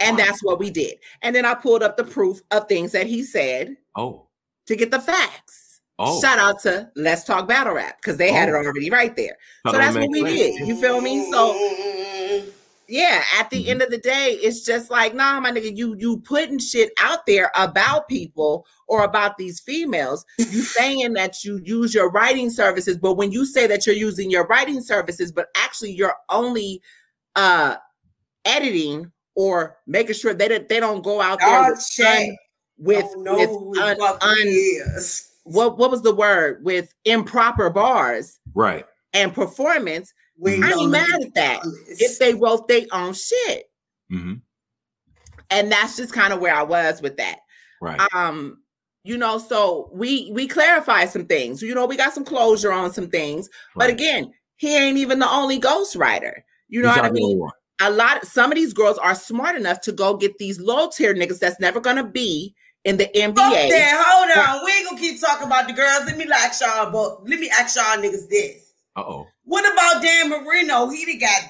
And that's what we did. And then I pulled up the proof of things that he said oh to get the facts. oh. Shout out to Let's Talk Battle Rap because they had it Oh. already right there. So that's what we did. You feel me? So yeah, at the Mhm. end of the day, it's just like, nah, my nigga, you you putting shit out there about people or about these females. You *laughs* saying that you use your writing services, but when you say that you're using your writing services, but actually you're only uh editing or making sure they don't they don't go out there with, check. un- with, with un- un- what what was the word with improper bars Right. and performance, We I know ain't mad at that. If they wrote their own shit. hmm And that's just kind of where I was with that. Right. Um, you know, so we we clarify some things. You know, we got some closure on some things. But again, he ain't even the only ghostwriter. You know He's what I not the only mean? one. A lot some of these girls are smart enough to go get these low tier niggas that's never gonna be in the NBA. Fuck that. Hold on. We ain't gonna keep talking about the girls. Let me ask y'all but let me ask y'all niggas this. Uh oh. What about Dan Marino? He done got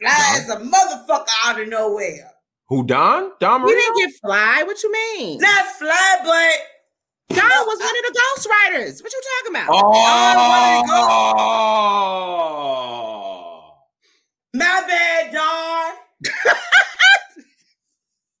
fly as a motherfucker out of nowhere. Who Don? Don He Marino? didn't get fly. What you mean? Not fly, but Don was one of the Ghost ghostwriters. What you talking about? Oh. My bad, Don. *laughs*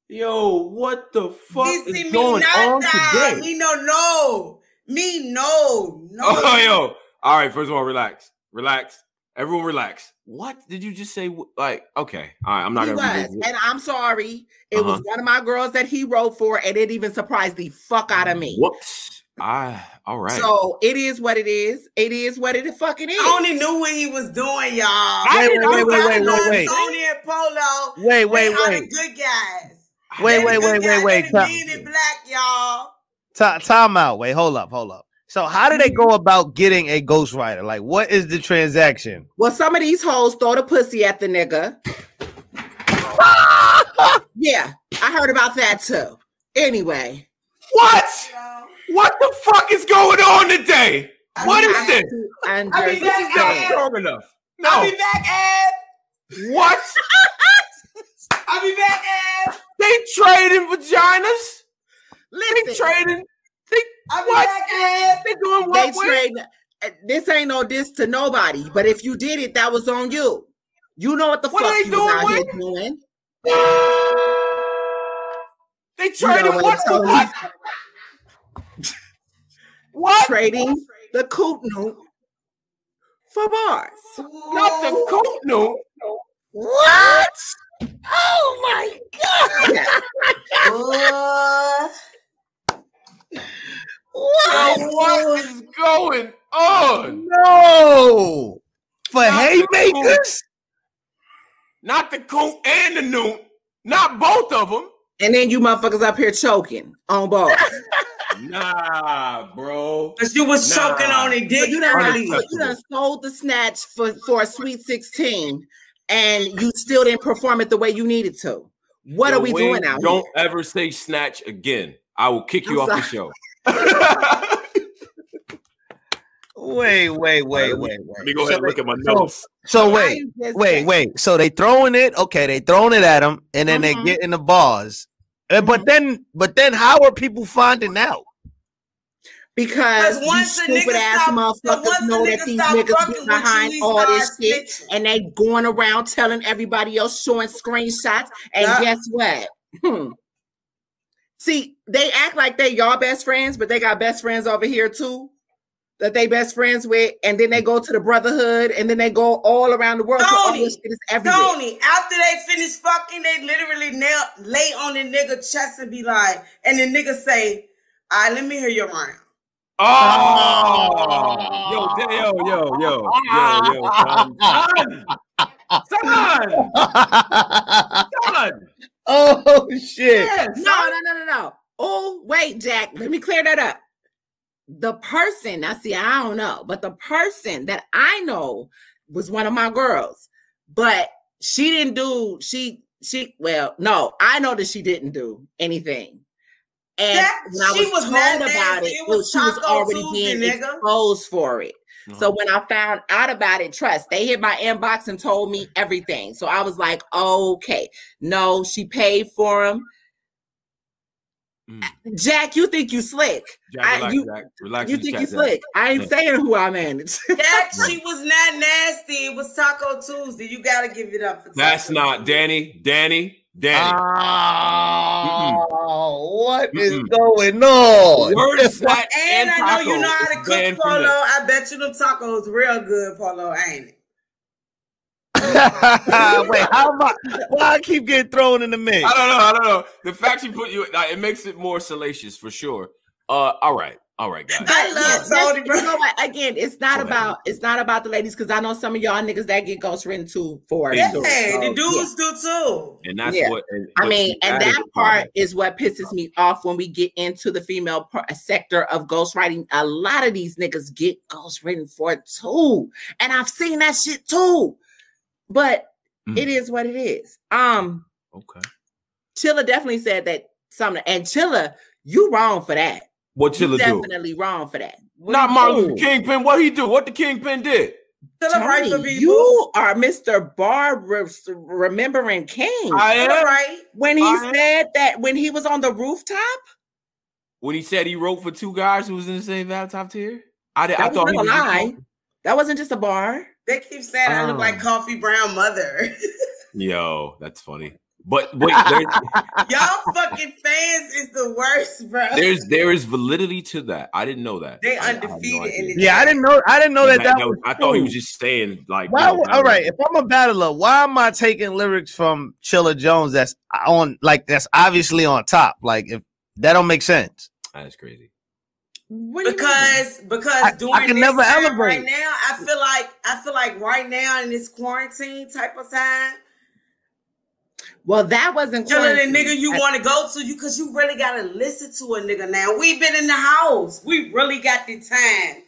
Yo, what the fuck is me going on not today? Me no no. Me no. No. *laughs* Oh, yo. All right, first of all, relax. Relax. Everyone relax. What did you just say? Like, okay. All right, I'm not he gonna was, and I'm sorry. It was Uh-huh. one of my girls that he wrote for, and it even surprised the fuck out of me. Whoops. I all right. So it is what it is. It is what it fucking is. I only knew what he was doing, y'all. Wait, I wait, knew wait, I wait, love wait, wait. Tony and Polo. Wait, wait, They are wait. the good guys. Wait, They wait, the wait, good wait, guys. wait. They the Time, mean and black, y'all. ti- time out. Wait, hold up, hold up. So, how do they go about getting a ghostwriter? Like, what is the transaction? Well, some of these hoes throw the pussy at the nigga. *laughs* yeah, I heard about that too. Anyway, what? What the fuck is going on today? What I is this? to I mean, understand. that's Not strong enough. I'll No. be back, Ed. What? *laughs* I'll be back, Ed. They trading vaginas? They Listen, trading? I'll be What? back, Ed. They doing what? with? trade. uh, This ain't no diss to nobody, but if you did it, that was on you. You know what the What fuck they you was out doing here doing. They You know trading what what what? What? Trading the coot note for bars. Not the coat no. What? Oh my Uh, Yo, what is going on? No! For Not the haymakers? Not the coat and the noon. Not both of them. And then you motherfuckers up here choking on bars. *laughs* Nah, bro. Cause you was Nah. choking on it, So dick. you done, early. Unacceptable. you done sold the snatch for, for a sweet 16 and you still didn't perform it the way you needed to. What Yo, are we Wayne, doing now? Don't here? ever say snatch again. I will kick you I'm off the show. *laughs* Wait, wait, wait, Let me- wait, Let me go ahead and look at my so- notes. So I wait, wait, saying. wait. So they throwing it? Okay, they throwing it at him, and then Mhm. they get in the bars. Uh, But then, but then, how are people finding out? Because these once a nigga stupid ass stop- motherfuckers once a know that these niggas fucking be behind all this start shit snitching. and they going around telling everybody else showing screenshots. And Yeah. guess what? Hmm. See, they act like they y'all best friends, but they got best friends over here too that they best friends with, and then they go to the brotherhood, and then they go all around the world. so all Tony, this shit is everywhere. Tony, after they finish fucking, they literally nail, lay on the nigga chest and be like, and the nigga say, all right, let me hear your round. Oh, yo, yo, yo, yo, yo, yo, son, *laughs* son, son, son. oh shit! Yes, No, no, no, no, no. Oh, wait, Jack. Let me clear that up. The person, now see, I don't know, but the person that I know was one of my girls, but she didn't do, she, she, well, no, I know that she didn't do anything. And That- when I she was, was told about it, It was she was already Tuesday, being nigga. exposed for it. Uh-huh. So when I found out about it, trust, they hit my inbox and told me everything. So I was like, okay, no, she paid for him. Mm. Jack, you think you slick? Jack, I- relax, you- Jack. Relax. You think chat, you Jack. slick? I ain't Yeah. saying who I manage. That she was not nasty. It was Taco Tuesday. You gotta give it up for That's Taco not Tuesday. Danny. Danny. Danny. Oh, what is going on? Word is that And I know you know how to cook polo. I bet you them tacos real good, polo, ain't it? Wait, how am I? Why I keep getting thrown in the mix? I don't know. I don't know. The fact she put you, uh, it makes it more salacious for sure. Uh, all right. All right, guys. I love Tony, bro. You know what? Again, it's not Go ahead. about it's not about the ladies because I know some of y'all niggas that get ghost written too for Yeah, so- Hey, so, the yeah. dudes do too. And that's Yeah. what. And, I mean, and that the part problem. is what pisses me off when we get into the female part, sector of ghostwriting. A lot of these niggas get ghostwritten for it too, and I've seen that shit too. But Mm. it is what it is. Um, Okay. Chilla definitely said that something, and Chilla, you wrong for that. What You Chilla do? definitely wrong for that. Not Martin Luther? Kingpin. What he do? What the Kingpin did? Still right for Tony, people. you are Mr. Barbara remembering King. I am. right. when he I am. said that when he was on the rooftop, When he said he wrote for two guys who was in the same top tier. I did. I that thought was he not a was. lie. That wasn't just a bar. They keep saying I look like um. Coffee Brown mother. *laughs* Yo, that's funny. But wait, there's, *laughs* Y'all fucking fans is the worst, bro. there's there is validity to that. I didn't know that. They I- I no undefeated in idea. the Yeah, I didn't know. I didn't know that. that, was I thought he was just saying like. Why, yo, all right, if I'm a battler, why am I taking lyrics from Chilla Jones that's on like that's obviously on top? Like if that don't make sense. that's crazy. What do you mean? Because because I- I during can this never time elevate. right now, I feel like I feel like right now in this quarantine type of time, well, that wasn't killing the nigga you want to go to you because you really gotta listen to a nigga now. We've been in the house. We really got the time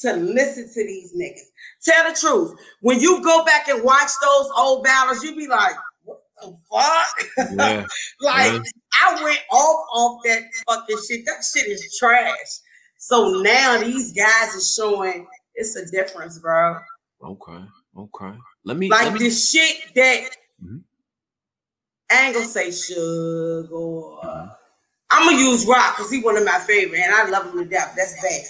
to listen to these niggas. Tell the truth. When you go back and watch those old battles, you be like, what the fuck? Yeah. *laughs* like Yeah. I went off off that fucking shit. That shit is trash. So now these guys are showing it's a difference, bro. Okay. Okay. Let me. Like let me the shit that Mhm. I ain't gonna say Suge or Mm-hmm. I'm gonna use Roc because he one of my favorite and I love him to death. That's bad.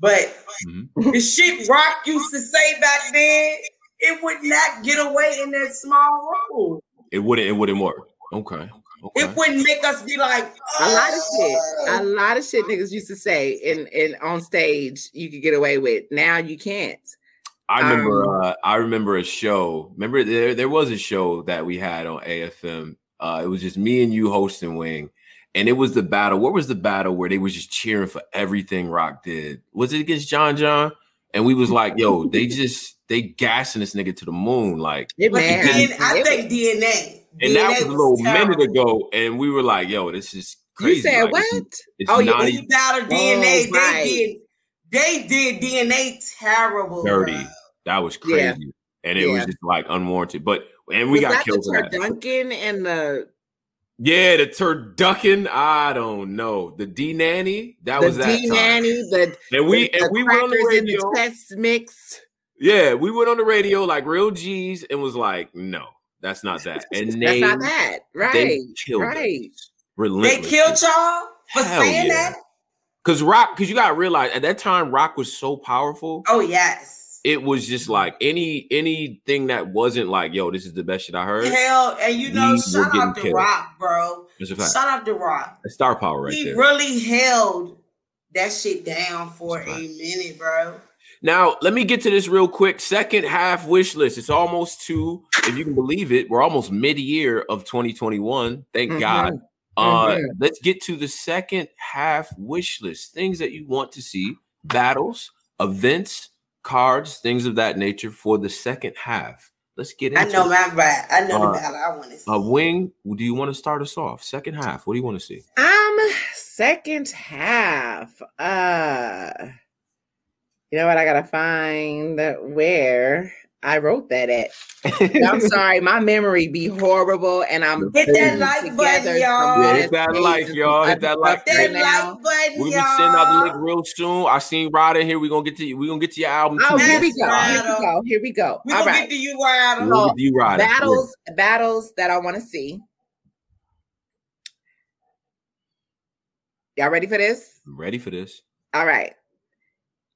But Mhm. the shit Roc used to say back then, it would not get away in that small room. it wouldn't. It wouldn't work. Okay. Okay. It wouldn't make us be like a lot of shit. A "Oh." lot of shit niggas used to say in in on stage you could get away with. Now you can't. I remember. Um, uh, I remember a show. Remember there there was a show that we had on AFM. Uh, it was just me and you hosting Wing, and it was the battle. What was the battle where they was just cheering for everything Roc did? Was it against John John? And we was like, yo, they *laughs* just they gassing this nigga to the moon, like. It But man, DNA I think DNA. And that was a little terrible. minute ago, and we were like, yo, this is crazy. you said like, what? It's, it's Oh, yeah, not When even you battle DNA, Oh, right. they did they did DNA terrible. dirty. bro. That was Yeah. crazy. And it was just like unwarranted. But and we Was got that killed the for that. Duncan and the Yeah, the turducken. I don't know. The D nanny. That the was that D nanny, the And we the, and we went on the crackers in the radio. test mix. Yeah, we went on the radio like real G's and was like, no, that's not that. *laughs* And That's they not that, they right? killed Right. They killed y'all for Hell saying yeah. that? Cause Roc, because you gotta realize at that time, Roc was so powerful. Oh yes. It was just like any anything that wasn't like, yo, this is the best shit I heard. Hell, and you know, shout out to. Roc, bro. It's a fact. Shout out to Roc. That's star power right he there. really held that shit down for a minute, bro. Now, let me get to this real quick. Second half wish list. It's almost two, if you can believe it. We're almost mid-year of 2021. Thank Mhm. God. Uh, Mhm. let's get to the second half wish list. Things that you want to see, battles, events, cards, things of that nature for the second half. Let's get into I know it. my bad. I know Uh, the battle I want to see. Uh, Wing, do you want to start us off? Second half. What do you want to see? Um, second half. Uh, you know what? I gotta find where I wrote that at. I'm *laughs* sorry, my memory be horrible, and I'm Hit that like button, y'all. Yeah, hit that like, and y'all. Hit that like that right like button, We're y'all. gonna be sending out the link real soon. I seen Rod in here. We're gonna get to you. We're gonna get to your album Oh, too. here we go. Here we go. Here we go. We All gonna right. get to you, Rattle. We'll get to you, Rod. battles battles that I want to see. Y'all ready for this? I'm ready for this. All right.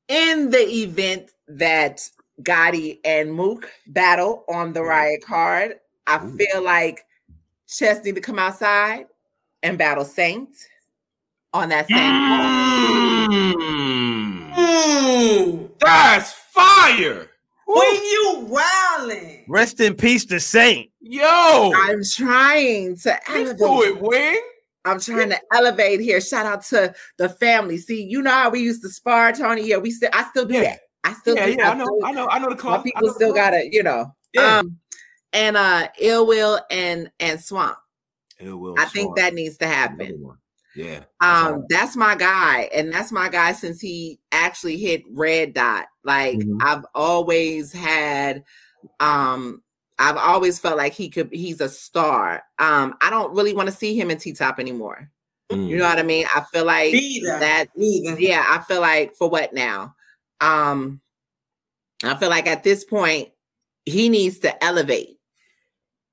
In the event that Gotti and Mook battle on the riot card, I Ooh. feel like Chess need to come outside and battle Saint on that same card. Mm. Mm. That's fire. When you wildin'. Rest in peace to Saint. Yo, I'm trying to let's elevate. do it, Wing. I'm trying to elevate here. Shout out to the family. See, you know how we used to spar, Tony. Yeah, we still I still do Yeah. that. I still Yeah, do yeah, I that. know, I know, I know the club. I people still club. gotta, you know. Yeah. Um and uh ill will and and swamp. Ill Will I think that needs to happen. Yeah. that's Um, hard. that's my guy, and that's my guy since he actually hit red dot. Like Mhm. I've always had, um, I've always felt like he could. He's a star. Um, I don't really want to see him in T top anymore. Mm. You know what I mean? I feel like Neither. that. Neither. Yeah, I feel like for what now? Um, I feel like at this point he needs to elevate.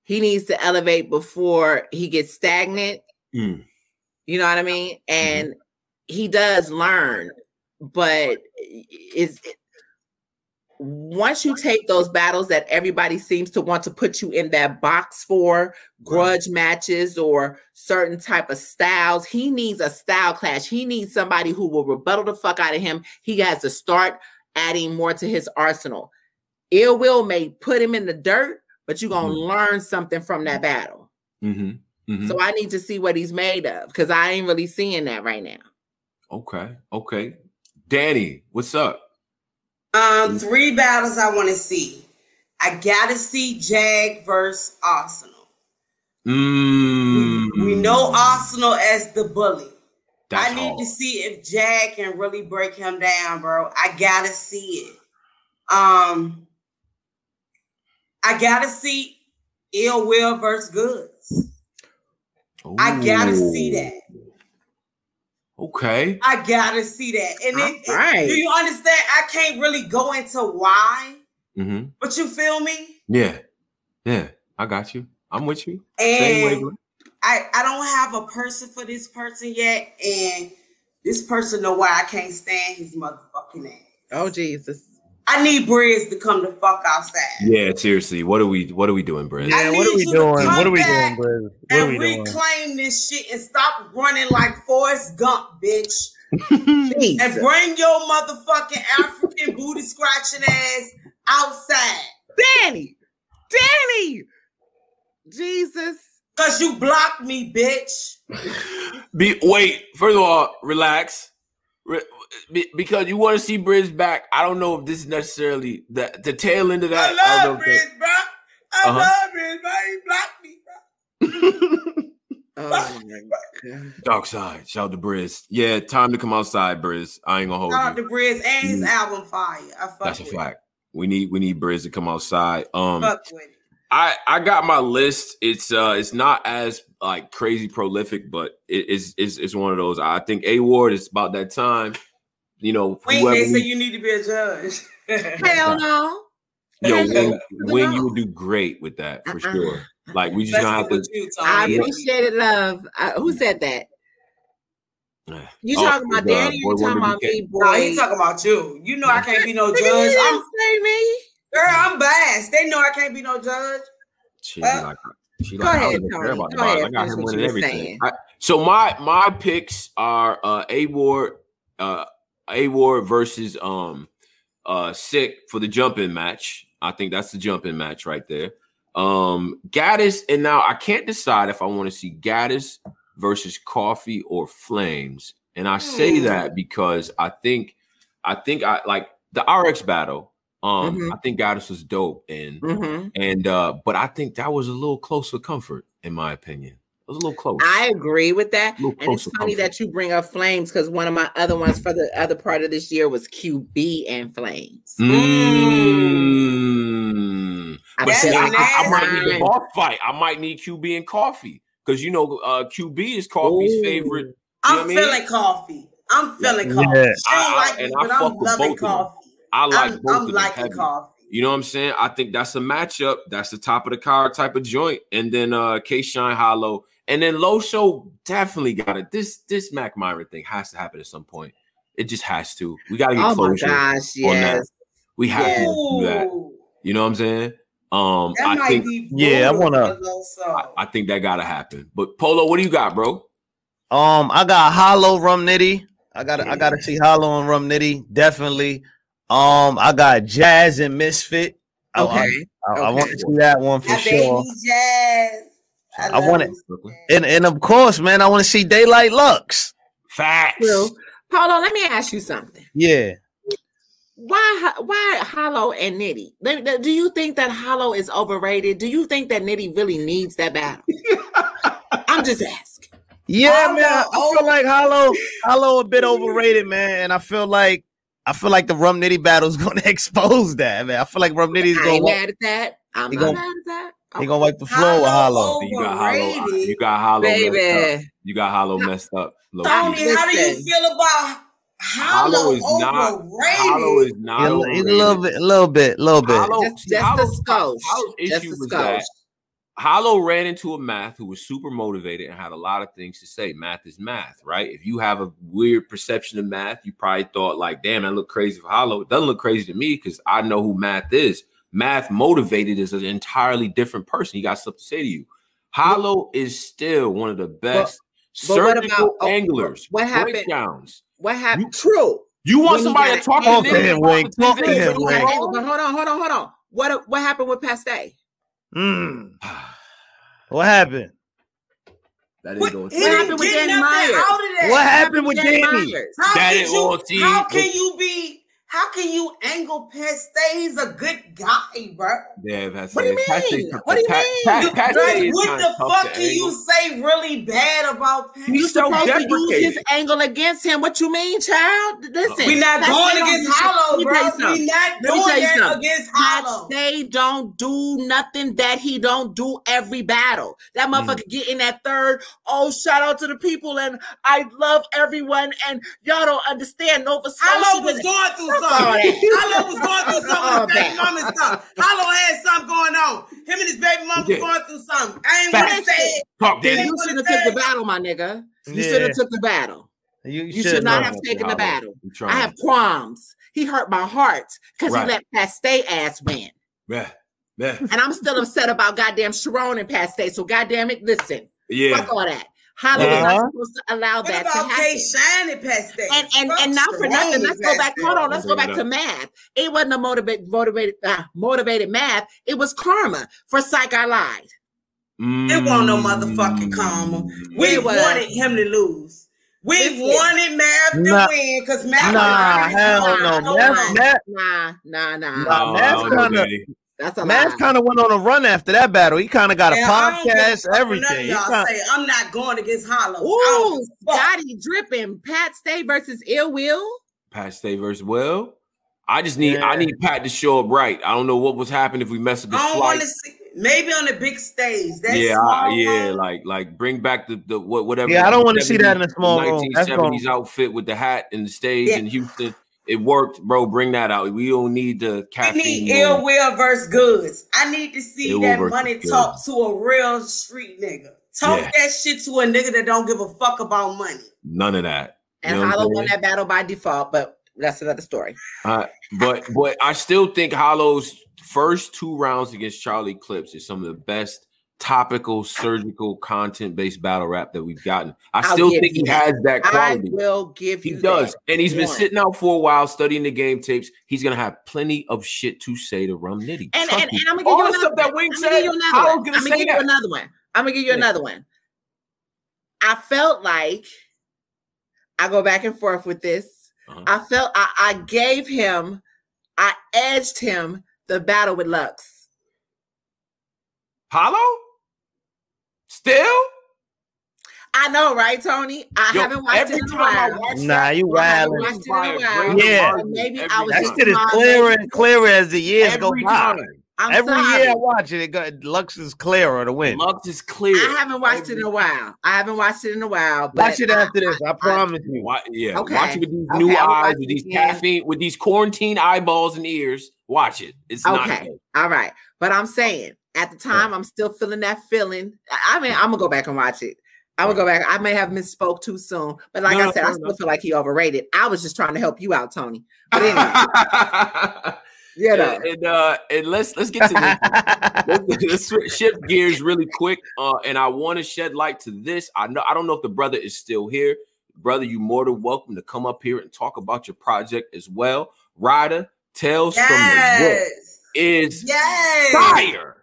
He needs to elevate before he gets stagnant Mm. you know what I mean? And he does learn, but is once you take those battles that everybody seems to want to put you in that box for grudge matches or certain type of styles, he needs a style clash. He needs somebody who will rebuttal the fuck out of him. He has to start adding more to his arsenal. Ill will may put him in the dirt, but you're gonna Mhm. learn something from that battle. Mm-hmm. Mm-hmm. So I need to see what he's made of because I ain't really seeing that right now. okay. Okay. Danny, what's up? Um, three battles I want to see. I gotta see Jag versus Arsonal. Mm. We know Arsonal as the bully. That's I need to see if Jag can really break him down, bro. I gotta see it. Um, I gotta see Ill Will versus Goodz. I gotta see that. Okay. I gotta see that. And it, All right. do you understand? I can't really go into why, Mm-hmm. but you feel me? Yeah. Yeah. I got you. I'm with you. And. I, I don't have a person for this person yet, and this person know why I can't stand his motherfucking ass. Oh Jesus. I need Brizz to come the fuck outside. Yeah, seriously. What are we what are we doing, Brad? I Yeah, what are we doing? What are we doing, Brizz? What are and we doing? reclaim this shit and stop running like Forrest Gump, bitch. *laughs* And bring your motherfucking African *laughs* booty scratching ass outside. Danny. Danny. Jesus. Cause you blocked me, bitch. Be wait, first of all, relax. Re- be- because you want to see Brizz back. I don't know if this is necessarily the the tail end of that. I I love don't Brizz, bro. I Uh-huh. love Brizz, bro. He blocked me, bro. *laughs* Oh my god. Dark side. Shout out to Brizz. Yeah, time to come outside, Brizz. I ain't gonna hold Shout out you. to Brizz and his Mm. album Fire. I fuck That's a with fact. We need we need Brizz to come outside. Um, Fuck with it. I I got my list. It's uh it's not as like crazy prolific, but it is is it's one of those. I think A Ward is about that time. You know, Wait, whoever they say we- you need to be a judge. *laughs* Hell no. yo, when, when you would do great with that for Uh-uh. sure. Like we just gonna have to. with you, I Tony. appreciate it, love. Uh, who said that? You Oh, talking about uh, Danny? You talking about me, boy? No, he talking about you. You know I can't be no judge. you I'm, didn't say me. Girl, I'm biased. They know I can't be no judge. She, Uh, like, she go like, ahead, care Tony. Go ahead. I got him winning everything. I- so my my picks are uh A Ward, uh A Ward versus um uh Sick for the jump-in match. I think that's the jump-in match right there. Um Gaddis, and now I can't decide if I want to see Gaddis versus Coffee or Flames. And I say Hmm. that because I think I think I like the RX battle. Um, Mhm. I think Goddess was dope, and hmm and uh, but I think that was a little close for comfort, in my opinion. It was a little close. I agree with that. And it's funny comfort. that you bring up Flames because one of my other ones for the other part of this year was QB and Flames. Mm. I But see, I, I- I might need nasty. the boss fight. I might need QB and coffee because you know uh, QB is coffee's Ooh. favorite. You I'm what I mean? feeling coffee. I'm feeling Yeah. coffee. She don't I- I- like and me, but I'm with loving both of them. coffee. I like I'm, both I'm of them heavy. coffee. You know what I'm saying? I think that's a matchup. That's the top of the car type of joint. And then uh K Shine Hollow. And then Low Show definitely got it. This this Mac Myron thing has to happen at some point. It just has to. We gotta get Oh my closure. gosh, on that. We have Yeah. to do that. You know what I'm saying? Um that I might think be Yeah, I wanna- Low Soul. I, I think that gotta happen. But Polo, what do you got, bro? Um, I got Hollow Rum Nitty. I got to I got to see Hollow and Rum Nitty definitely. Um, I got Jazz and Misfit. I- I- Okay. I, I want to see that one for That sure. baby jazz. I, want it, and and of course, man, I want to see Daylyt Lux. Facts. True. Hold on, let me ask you something. Yeah. Why why Hollow and Nitty? Do you think that Hollow is overrated? Do you think that Nitty really needs that battle? *laughs* I'm just asking. Yeah, Hollow, man. I feel like Hollow Hollow a bit overrated, man. And I feel like I feel like the Rum Nitty battle is *laughs* going to expose that, man. I feel like Rum Nitty's going. to mad at that. I'm not gonna, mad at that. He gonna wipe the floor with Hollow. You got Hollow. Uh, you got Hollow. Baby. You got Hollow messed up. Tony, how do you feel about Hollow, Hollow is not. Hollow is not. He's a little bit, a little bit, a little bit. Hollow, just, just Hollow, the skosh. Hollow's issue was that Hollow ran into a math who was super motivated and had a lot of things to say. Math is math, right? If you have a weird perception of math, you probably thought like, "Damn, that look crazy for Hollow." It doesn't look crazy to me because I know who math is. Math motivated is an entirely different person. He got stuff to say to you. Hollow is still one of the best but, but surgical what about, oh, anglers. What happened? Breakdowns. What happened? You, True. You want when somebody to talk to him, Wink. Talk to him, Wink. Hold on, hold on, hold on. What what happened with Pat Stay? Hmm. *sighs* what happened? That is what, what happened with Danny Myers? What happened with Danny? Myers? How, that can you, how can you be how can you angle Pat Stay? He's a good guy, bro. Yeah, Pat Stay. What do you mean? what do you mean? Pa- pa- what the fuck can you say really bad about Pat Stay? You supposed to use his angle against him. What you mean, child? Listen, we're not going against Hollow, bro. We're not doing that against Hollow. They don't do nothing that he don't do every battle. That mm. motherfucker mm. get in that third. Oh, shout out to the people, and I love everyone, and y'all don't understand Nova Scotia. Hollow was going through something. Hollow was going through something with baby mama and stuff. Hollow had something going on. Him and his baby mama was going through something. I ain't want to say it. Talk, You should have took the battle, my nigga. You should have took the battle. You, you should not have taken the battle. I have qualms. He hurt my heart because right. he let Pat Stay ass win. Yeah. Yeah. And I'm still upset about goddamn Sharon and Pat Stay. So goddamn it, listen. Yeah. Fuck all that. Holly uh-huh. was not supposed to allow what that to happen. K-Shine and And and, and not for nothing. Let's go back. Hold on. Let's go back to math. It wasn't a motivated motivated uh, motivated math. It was karma for Psych. I lied. Mm. It wasn't no motherfucking karma. We wanted him to lose. We wanted Math to nah, win because Math. Nah, hell no. Math, Math, nah, nah, nah. Nah, Math kind of. That's a Matt kind of went on a run after that battle. He kind of got a podcast, everything. Y'all kinda... say I'm not going against Hollow. Ooh, Scotty dripping. Pat Stay versus Ill Will. Pat Stay versus Will. I just need yeah. I need Pat to show up right. I don't know what was happening if we messed up his I flight. See, maybe on the big stage. That's yeah, I, yeah, like like bring back the the whatever. Yeah, I don't want to see that in a small room. 1970s outfit with the hat and the stage yeah. in Houston. It worked, bro. Bring that out. We don't need the caffeine. We need ill will versus Goodz. I need to see Ill that money talk to a real street nigga. Talk yeah. that shit to a nigga that don't give a fuck about money. None of that. And you know Hollow won that battle by default, but that's another story. Uh, but but I still think Hollow's first two rounds against Charlie Clips is some of the best topical, surgical, content-based battle rap that we've gotten. I I'll still think he that. has that quality. I will give he does, and he's been sitting out for a while studying the game tapes. He's gonna have plenty of shit to say to Rum Nitty. And, and, and, I'm gonna give you another that said. I'm gonna give you another one. I'm gonna give you another one. I felt like I go back and forth with this. Uh-huh. I felt I, I gave him, I edged him the battle with Lux. Hollow? Still? I know, right, Tony? I Yo, haven't watched it in a while. Nah, you wild. Yeah, maybe I was. That shit is clearer and clearer as the years go by. I'm Every sorry. year I watch it, it got, Lux is clearer to win. Lux is clear. I haven't watched Every it in a while. I haven't watched it in a while. watch it after this. I, I promise I, you. Watch, yeah, okay. watch it with these okay, new eyes, with these caffeine, with these quarantine eyeballs and ears. Watch it. It's okay. All right, but I'm saying at the time, I'm still feeling that feeling. I mean, I'm gonna go back and watch it. I'm gonna go back. I may have misspoke too soon, but like no, I said, no, I still no. feel like he overrated. I was just trying to help you out, Tony. *laughs* But anyway, yeah, and, and, uh, and let's let's get to this. let's, *laughs* shift gears really quick. Uh, and I want to shed light to this. I know I don't know if the brother is still here. Brother, you more than welcome to come up here and talk about your project as well. Ryder, Tales yes. from the Wood is yes. fire.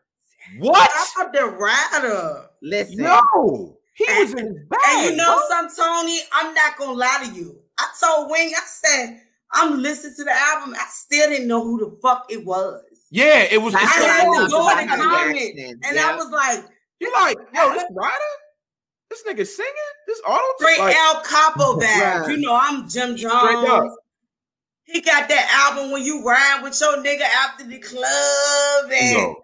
What? Shout out to Ryder. Listen, No, he And- was in his bag. And you know bro. something, Tony? I'm not gonna lie to you. I told Wing, I said, I'm listening to the album. I still didn't know who the fuck it was. Yeah, it was. I what had to go in the Michael comment, and Yeah. I was like, you like, yo, this Ryder, this nigga singing, this auto straight like, El Capo *laughs* Right. vibe. You know, I'm Jim Straight. Jones. He got that album when you ride with your nigga after the club and yo,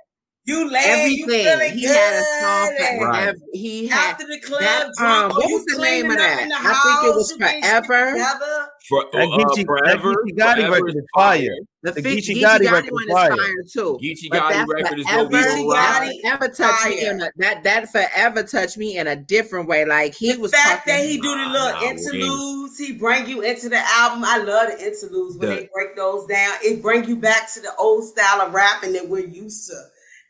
you lay, you everything. feeling He good. had a song for Right. every, he had After the club, that, drunk, um, what was the name of that? I think it was you Forever. together. for, That uh, Geechi- that forever, Geechi Gotti record is is fire. The, The Fe- Geechi Geechi Gotti Gotti record is fire. fire too. Geechi Gotti record is forever, no Geechi reason Gotti- why. touched me Fire. in a, that that forever touched me in a different way. Like he the was fact that he do the little interludes, he bring you into the album. I love the interludes when they break those down. It bring you back to the old style of rapping that we're used to.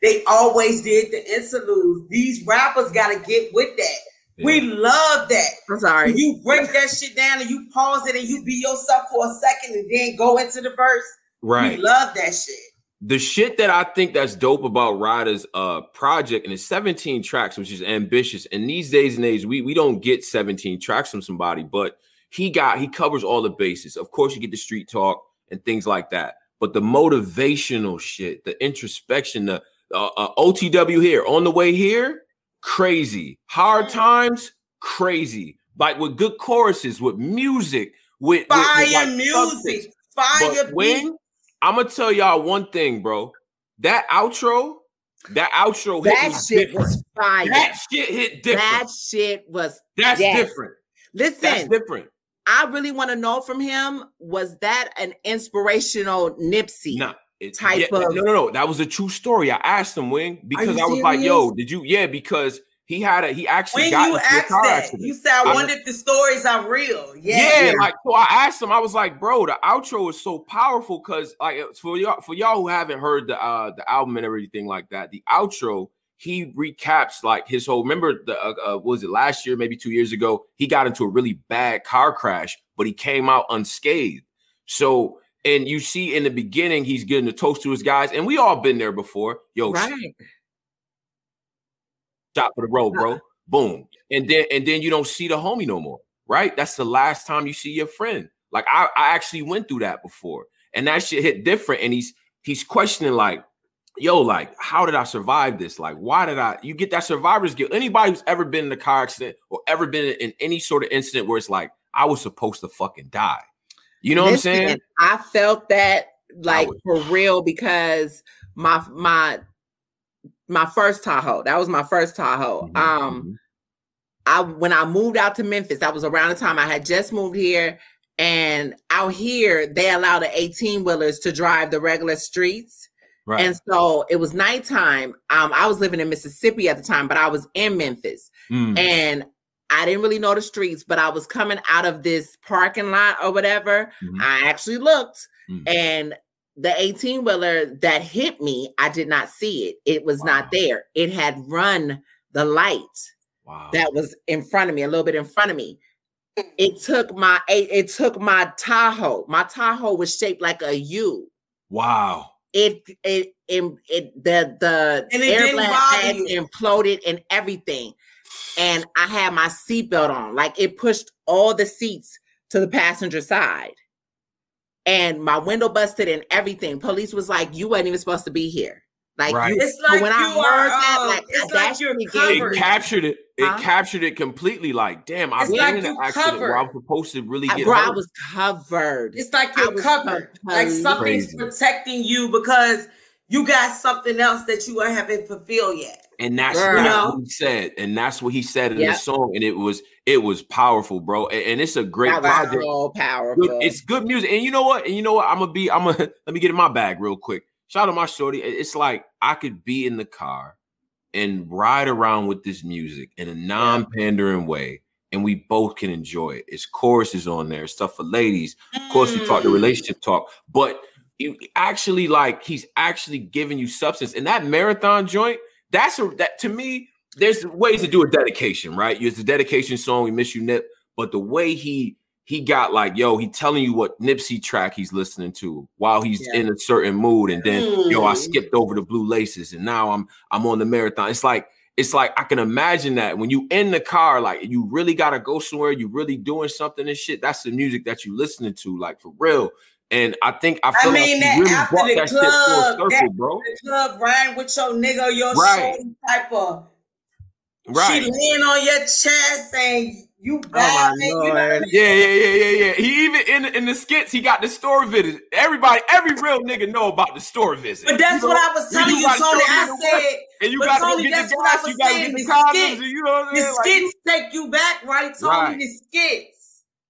They always did the interludes. These rappers got to get with that. We love that. I'm sorry. When you break that shit down and you pause it and you be yourself for a second and then go into the verse. right. We love that shit. the shit that I think that's dope about Ryder's uh project and it's 17 tracks, which is ambitious. And these days and age, we we don't get 17 tracks from somebody, but he got he covers all the bases. Of course, you get the street talk and things like that, but the motivational shit, the introspection, the uh, uh, OTW here on the way here, crazy. Hard times, crazy. Like with good choruses, with music, with, with- with, Fire like, substance. music, fire But when I'm gonna tell y'all one thing, bro. That outro, that outro hit that me shit different. was fire. That shit hit different. That shit was. That's yes. different. Listen, That's different. I really want to know from him was that an inspirational Nipsey? Nah, it- type yeah, of- no, no, no. That was a true story. I asked him when because I was like, "Yo, did you?" Yeah, because he had a he actually when got you into a asked car that, accident. you said, I I- wonder if the stories are real. Yeah, Yeah. like so I asked him, I was like, bro, the outro is so powerful because like it's for y'all for y'all who haven't heard the uh the album and everything like that, the outro he recaps like his whole remember the uh, uh what was it last year, maybe two years ago, he got into a really bad car crash, but he came out unscathed. So and you see in the beginning, he's getting a toast to his guys, and we all been there before. Yo, right. shot for the road, bro. Uh-uh. Boom. And then and then you don't see the homie no more, right? That's the last time you see your friend. Like I, I actually went through that before, and that shit hit different. And he's he's questioning like, yo, like, how did I survive this? Like, why did I? You get that survivor's guilt. Anybody who's ever been in a car accident or ever been in any sort of incident where it's like, I was supposed to fucking die. You know Listen, what I'm saying? I felt that like for real because my my my first Tahoe. That was my first Tahoe. Mhm, Um, mhm. I when I moved out to Memphis, that was around the time I had just moved here, and out here they allow the 18 wheelers to drive the regular streets. right. And so it was nighttime. Um, I was living in Mississippi at the time, but I was in Memphis. Mm, And I didn't really know the streets, but I was coming out of this parking lot or whatever. Mhm. I actually looked, Mm. and the 18 wheeler that hit me, I did not see it. It was Wow. not there. It had run the light wow. that was in front of me, a little bit in front of me. It took my it, it took my Tahoe. My Tahoe was shaped like a U. wow. It it it, it the the And it air blast had imploded and everything. And I had my seatbelt on. Like it pushed all the seats to the passenger side. And my window busted and everything. Police was like, "You wasn't even supposed to be here." Like Right. you, It's like when I heard are, that, like it's that like you're covered. it captured it. It Huh? captured it completely. Like, damn, I've been like in an you accident where I'm supposed to really I, get bro, I was covered. It's like you're was covered. Like something's crazy. protecting you because you got something else that you haven't fulfilled yet. and that's Girl. what You know? he said, and that's what he said in Yep. the song, and it was it was powerful, bro. And, and it's a great that project. so powerful. Good- it's good music, and you know what? And you know what? I'm gonna be. I'm gonna *laughs* let me get in my bag real quick. Shout out to my shorty. It's like I could be in the car and ride around with this music in a non-pandering way, and we both can enjoy it. It's choruses on there, stuff for ladies. Of course, we talk the Mm. relationship talk, but you actually like he's actually giving you substance. And that marathon joint, that's a that to me, there's ways to do a dedication, right? It's a dedication song. We miss you, Nip, but the way he he got like, yo, he telling you what Nipsey track he's listening to while he's Yeah. in a certain mood, and then yo, I Mm. skipped over the blue laces, and now I'm I'm on the marathon. It's like it's like I can imagine that when you in the car, like you really gotta go somewhere, you really doing something and shit. That's the music that you listening to, like for real. And I think I feel mean, like that really after brought the that club, full circle, that- bro. The club riding with your nigga, your Right. type of Right. she laying on your chest saying you Oh my you know? lord. Yeah, yeah, yeah, yeah, yeah. He even in in the skits, he got the store visit. Everybody, every real nigga know about the store visit. But that's You what? I was telling you, gotta Tony. I said and you got to get the gas, you got to get the the condoms, skits- you know what I'm the saying? Like, skits take you back, right, Tony? Right. The skits.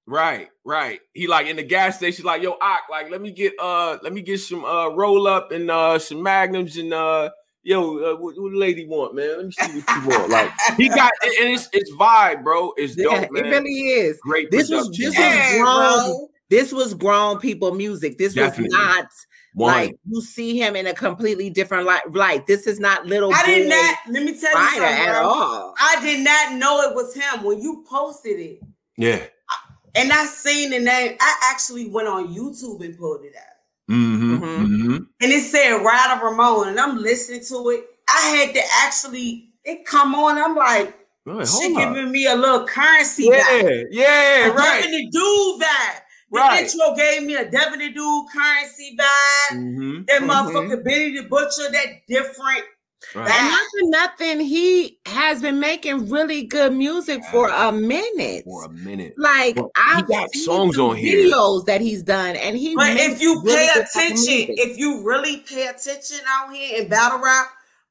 Right, right. He like in the gas station, like, yo, Ock, like, let me get uh let me get some uh roll up and uh some magnums and uh yo, uh, what, what the lady want, man? Let me see what you want. Like he got and it's it's vibe, bro. It's dope, Yeah, man. it really is. Great This was this man. was grown. bro. This was grown people music. This Definitely. was not One. like you see him in a completely different light. Light. This is not little I did not. Let me tell you something, at bro. all. I did not know it was him when you posted it, yeah. And I seen the name. I actually went on YouTube and pulled it out, Mm-hmm. Mhm. Mm-hmm. and it said Ryder Ramon, and I'm listening to it. I had to actually it come on. I'm like, Wait, she hold up. giving me a little currency Yeah, back. yeah, A right. Devin the Dude vibe. The Right. intro gave me a Devin the Dude currency vibe. Mm-hmm. That Mhm. motherfucker Benny the Butcher, that different. Right. And not for nothing, he has been making really good music for a minute. For a minute. Like Well, I've got songs on here. videos that he's done, and he. But if you really pay good type of attention, if you really pay attention out here in battle rap,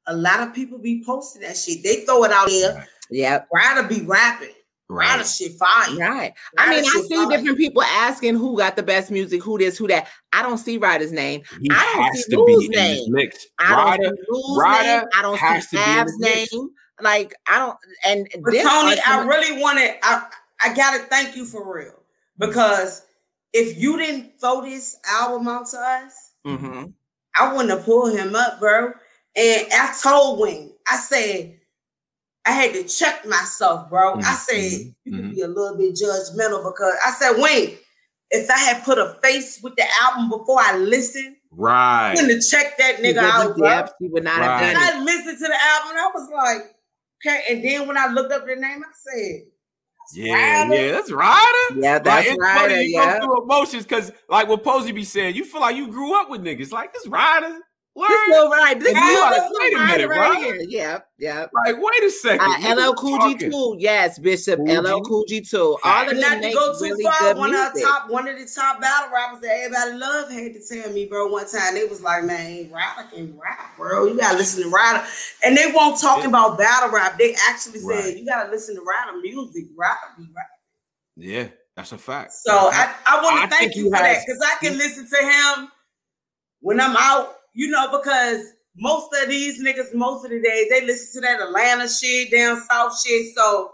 a lot of people be posting that shit. They throw it out there. yep, Ryder be rapping. Ryder Right. shit fire. right. I mean, I see fire. different people asking who got the best music, who this, who that. I don't see Ryder's name. He I don't has see to Lou's in this name. mix. I don't Ryder, see Lou's Ryder name. I don't see to Ab's name. Like I don't. And But this Tony, I really want to. I I gotta thank you for real because if you didn't throw this album out to us, Mhm. I wouldn't have pulled him up, bro. And I told Wayne, I said, I had to check myself, bro. I Mhm, said, you can mhm. be a little bit judgmental because I said, Wayne, if I had put a face with the album before I listened, I Right. wouldn't have checked that nigga wouldn't- out, bro. yep, he would not Right. have And done it. I listened to the album I was like, okay. And then when I looked up the name, I said, Yeah, Ryder. yeah, that's Ryder. Yeah, that's it's Ryder. funny, you Yeah. go through emotions because, like, what Posey be saying, you feel like you grew up with niggas. Like, this Ryder. What? This little right. This And little, like, wait a minute, Ryder right here. Yep, yep. Like, wait a second. Uh, niggas LL Cool G talking. too. Yes, Bishop Cool G. LL Cool G too. All Fact. of them not to go too really far, good one of the top, one of the top battle rappers that everybody love had to tell me, bro. One time they was like, "Man, Ryder can rap, bro. You gotta listen to Ryder." And they won't talk Yeah. about battle rap. They actually said, Right. "You gotta listen to Ryder music. Ryder be rap." Yeah, that's a fact. So I, I want to thank you for has- that because I can listen to him when I'm out, you know, because most of these niggas, most of the days, they listen to that Atlanta shit, down south shit. So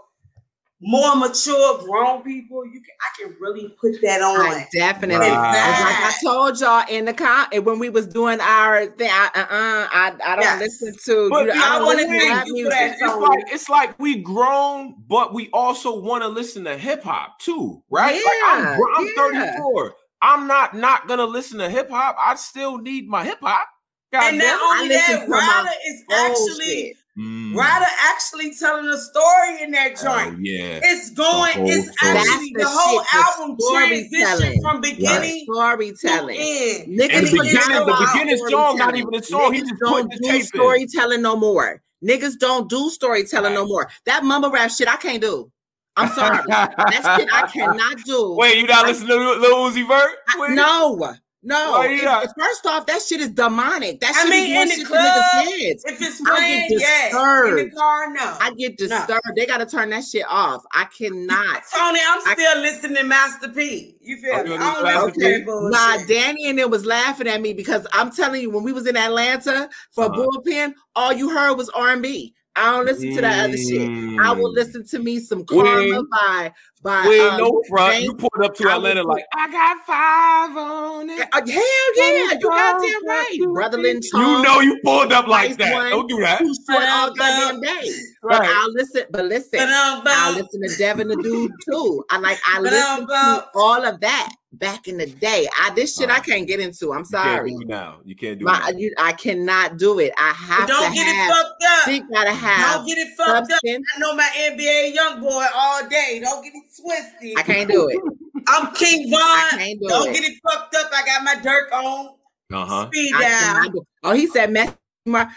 more mature, grown people, you can I can really put that on. I definitely. Right. Like I told y'all in the com when we was doing our thing, I, uh-uh, I, I don't Yes. listen to. But you yeah, I I wanna listen to thank you for music. that. it's like it's like we grown, but we also want to listen to hip hop too, right? like I'm, Yeah, I'm yeah. 34. I'm not not gonna listen to hip hop. I still need my hip hop. And not I only listen that, to my Ryder is actually shit. Mm. Ryder actually telling a story in that Oh, joint. yeah. It's going, whole it's story. actually the the whole album storytelling. transition from beginning to storytelling. end. Niggas And the forget beginning, the about beginning song, not storytelling. even a song. He just don't put the do tape in. storytelling no more. Niggas don't do storytelling no more. That mumble rap shit, I can't do. I'm sorry. that shit I cannot do. Wait, you not listening to Lil Uzi Vert? I- no, no. Why you It- first off, that shit is demonic. That I mean, is doing in the shit club, niggas' heads. If it's playing, yeah. In the car, no. I get disturbed. They gotta turn that shit off. I cannot. Tony, I'm I- still listening to Master P. You feel Oh, me? you I don't listen to listen to Master that bullshit. Nah, Danny and them was laughing at me because I'm telling you, when we was in Atlanta for Uh-huh. bullpen, all you heard was R and B. I don't listen to that other shit. I will Mm. listen to me some Karma ain't- by by. Wait, uh, no front. James- You pulled up to I Atlanta like I got five on it. Uh, hell yeah, you goddamn right, brother You know you pulled up like that. one. Don't do that. Too short all um, goddamn day. But um, I'll listen. But listen, um, I'll listen to Devin the Dude too. I like. I listen to all of that back in the day. I this shit I ah. can't get into. I'm sorry. You now you can't do My, it. I cannot do it. I have don't to get have, it fucked up. She gotta have. Don't get it fucked substance. up. I know my NBA young boy all day. Don't get it twisted. I can't do it. I'm King Von. I do don't it. get it fucked up. I got my Durk on. Uh huh. Speed down. Oh, he said mess.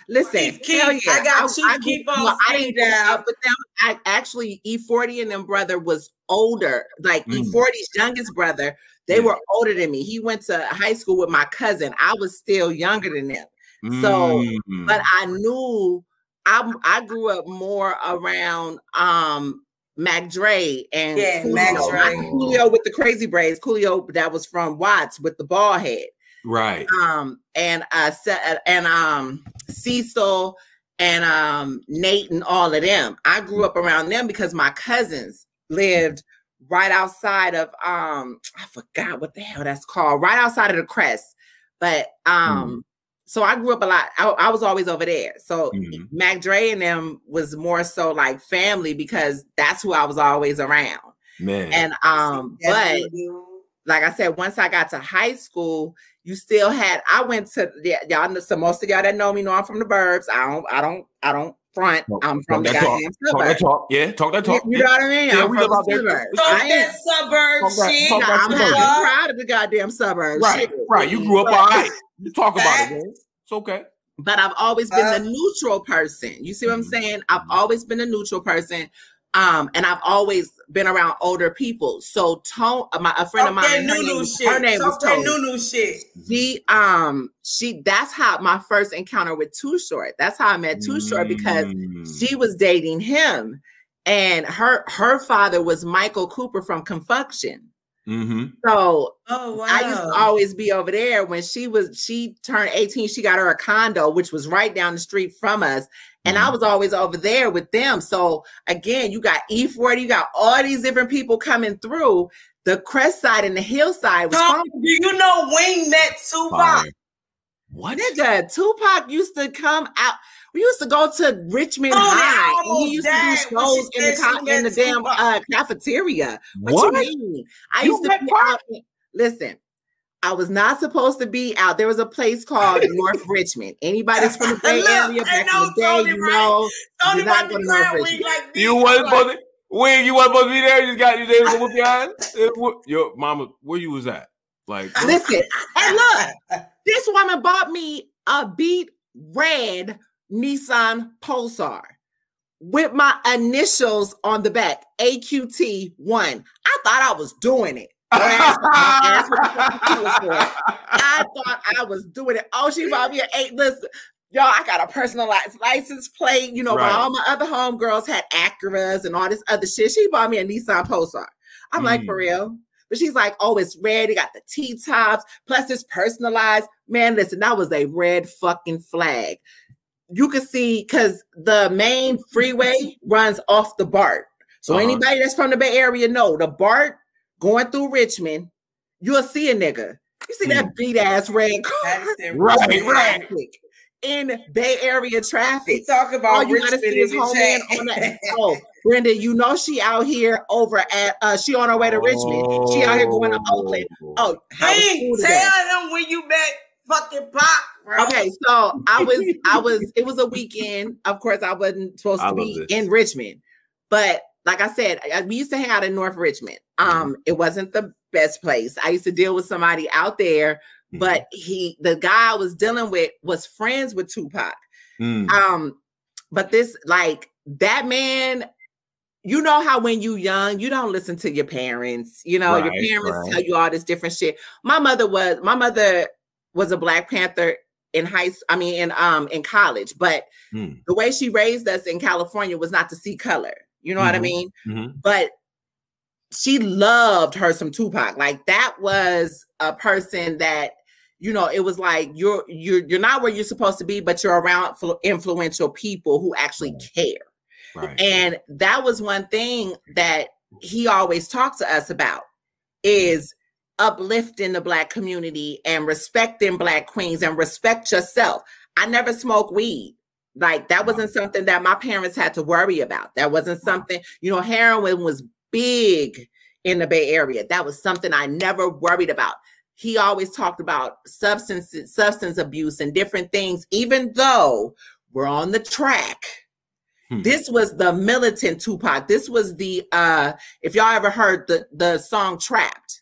Listen, keep, keep, yeah. I got two. I, keep on well, I didn't down. But them, I actually E40 and them brother was older. Like mm. E40's youngest brother, they yeah. were older than me. He went to high school with my cousin. I was still younger than them. So, mm. but I knew I I grew up more around um Mac Dre and yeah, Coolio. Mac Dre. Coolio with the crazy braids. Coolio that was from Watts with the ball head. Right. Um and uh and um Cecil and um Nate and all of them. I grew up around them because my cousins lived right outside of um I forgot what the hell that's called, right outside of the crest. But um mm. So I grew up a lot. I, I was always over there. So mm. Mac Dre and them was more so like family because that's who I was always around. Man. And um, *laughs* but like I said, once I got to high school, you still had I went to yeah, y'all know so most of y'all that know me know I'm from the burbs. I don't I don't I don't front. I'm from the goddamn talk. Talk that talk. Yeah, talk that talk. You, you know what I mean? Yeah, I'm we from the suburbs. Talk that suburbs talk shit. Talk I'm happy, proud of the goddamn suburbs. Right, shit. right. You grew up all right. You talk about it, man. It's okay. But I've always been uh, the neutral person. You see what I'm mm-hmm. saying? I've always been a neutral person. Um, and I've always been around older people. So Tone, uh, my a friend of mine, her name, shit. her name was Tone. Nunu shit. She um she that's how my first encounter with Too Short. That's how I met Too Short because mm. she was dating him, and her her father was Michael Cooper from Con Funk Shun. Mm-hmm. So oh, wow. I used to always be over there when she was she turned 18. She got her a condo, which was right down the street from us. And mm-hmm. I was always over there with them. So again, you got E40, you got all these different people coming through. The crest side and the hillside was Tom, Do you know Wayne met Tupac? Fire. What? Nigga, Tupac used to come out. We used to go to Richmond oh, High. And he used died. to do shows in the, in the damn uh, cafeteria. What, what, you mean? I you used to be out. Listen, I was not supposed to be out. There was a place called *laughs* North Richmond. Anybody's from the Bay *laughs* Area back in the day, you know, you're not going to North Richmond. Like you wasn't supposed to. When you wasn't supposed to be there, you got you there to whoop your ass. Your mama, where you was at? Like, listen, and look, this woman bought me a beat red Nissan Pulsar with my initials on the back, AQT1. I thought I was doing it. *laughs* I thought I was doing it. Oh, she bought me an eight. Listen, y'all, I got a personalized license plate. You know, right. all my other homegirls had Acuras and all this other shit. She bought me a Nissan Pulsar. I'm mm. like, for real? But she's like, oh, it's red. It got the T tops, plus it's personalized. Man, listen, that was a red fucking flag. You can see because the main freeway runs off the BART. So uh-huh. anybody that's from the Bay Area know the BART going through Richmond, you'll see a nigga. You see that hmm. beat ass red car, right, right. In Bay Area traffic. We talk about All you Richmond gotta see is homie on that. *laughs* Oh, Brenda, you know she out here over at uh she on her way to Richmond. She out here going to Oakland. Oh, hey, tell them when you met fucking pop. Bro. Okay, so I was I was it was a weekend. Of course, I wasn't supposed I to be this. in Richmond, but like I said, we used to hang out in North Richmond. Mm-hmm. Um, it wasn't the best place. I used to deal with somebody out there, mm-hmm. but he, the guy I was dealing with, was friends with Tupac. Mm. Um, but this, like that man, you know how when you young, you don't listen to your parents. You know, right, your parents right. tell you all this different shit. My mother was, my mother was a Black Panther in high I mean in um in college, but mm. the way she raised us in California was not to see color. You know mm-hmm. what I mm-hmm. mean? Mm-hmm. But she loved her some Tupac. Like that was a person that you know it was like you're you're you're not where you're supposed to be, but you're around influential people who actually care. Right. And that was one thing that he always talked to us about is uplifting the black community and respecting black queens and respect yourself. I never smoke weed Like that wasn't something that my parents had to worry about. That wasn't something, you know, heroin was big in the Bay Area. That was something I never worried about. He always talked about substance substance abuse and different things, even though we're on the track. Hmm. This was the militant Tupac. This was the uh if y'all ever heard the the song Trapped.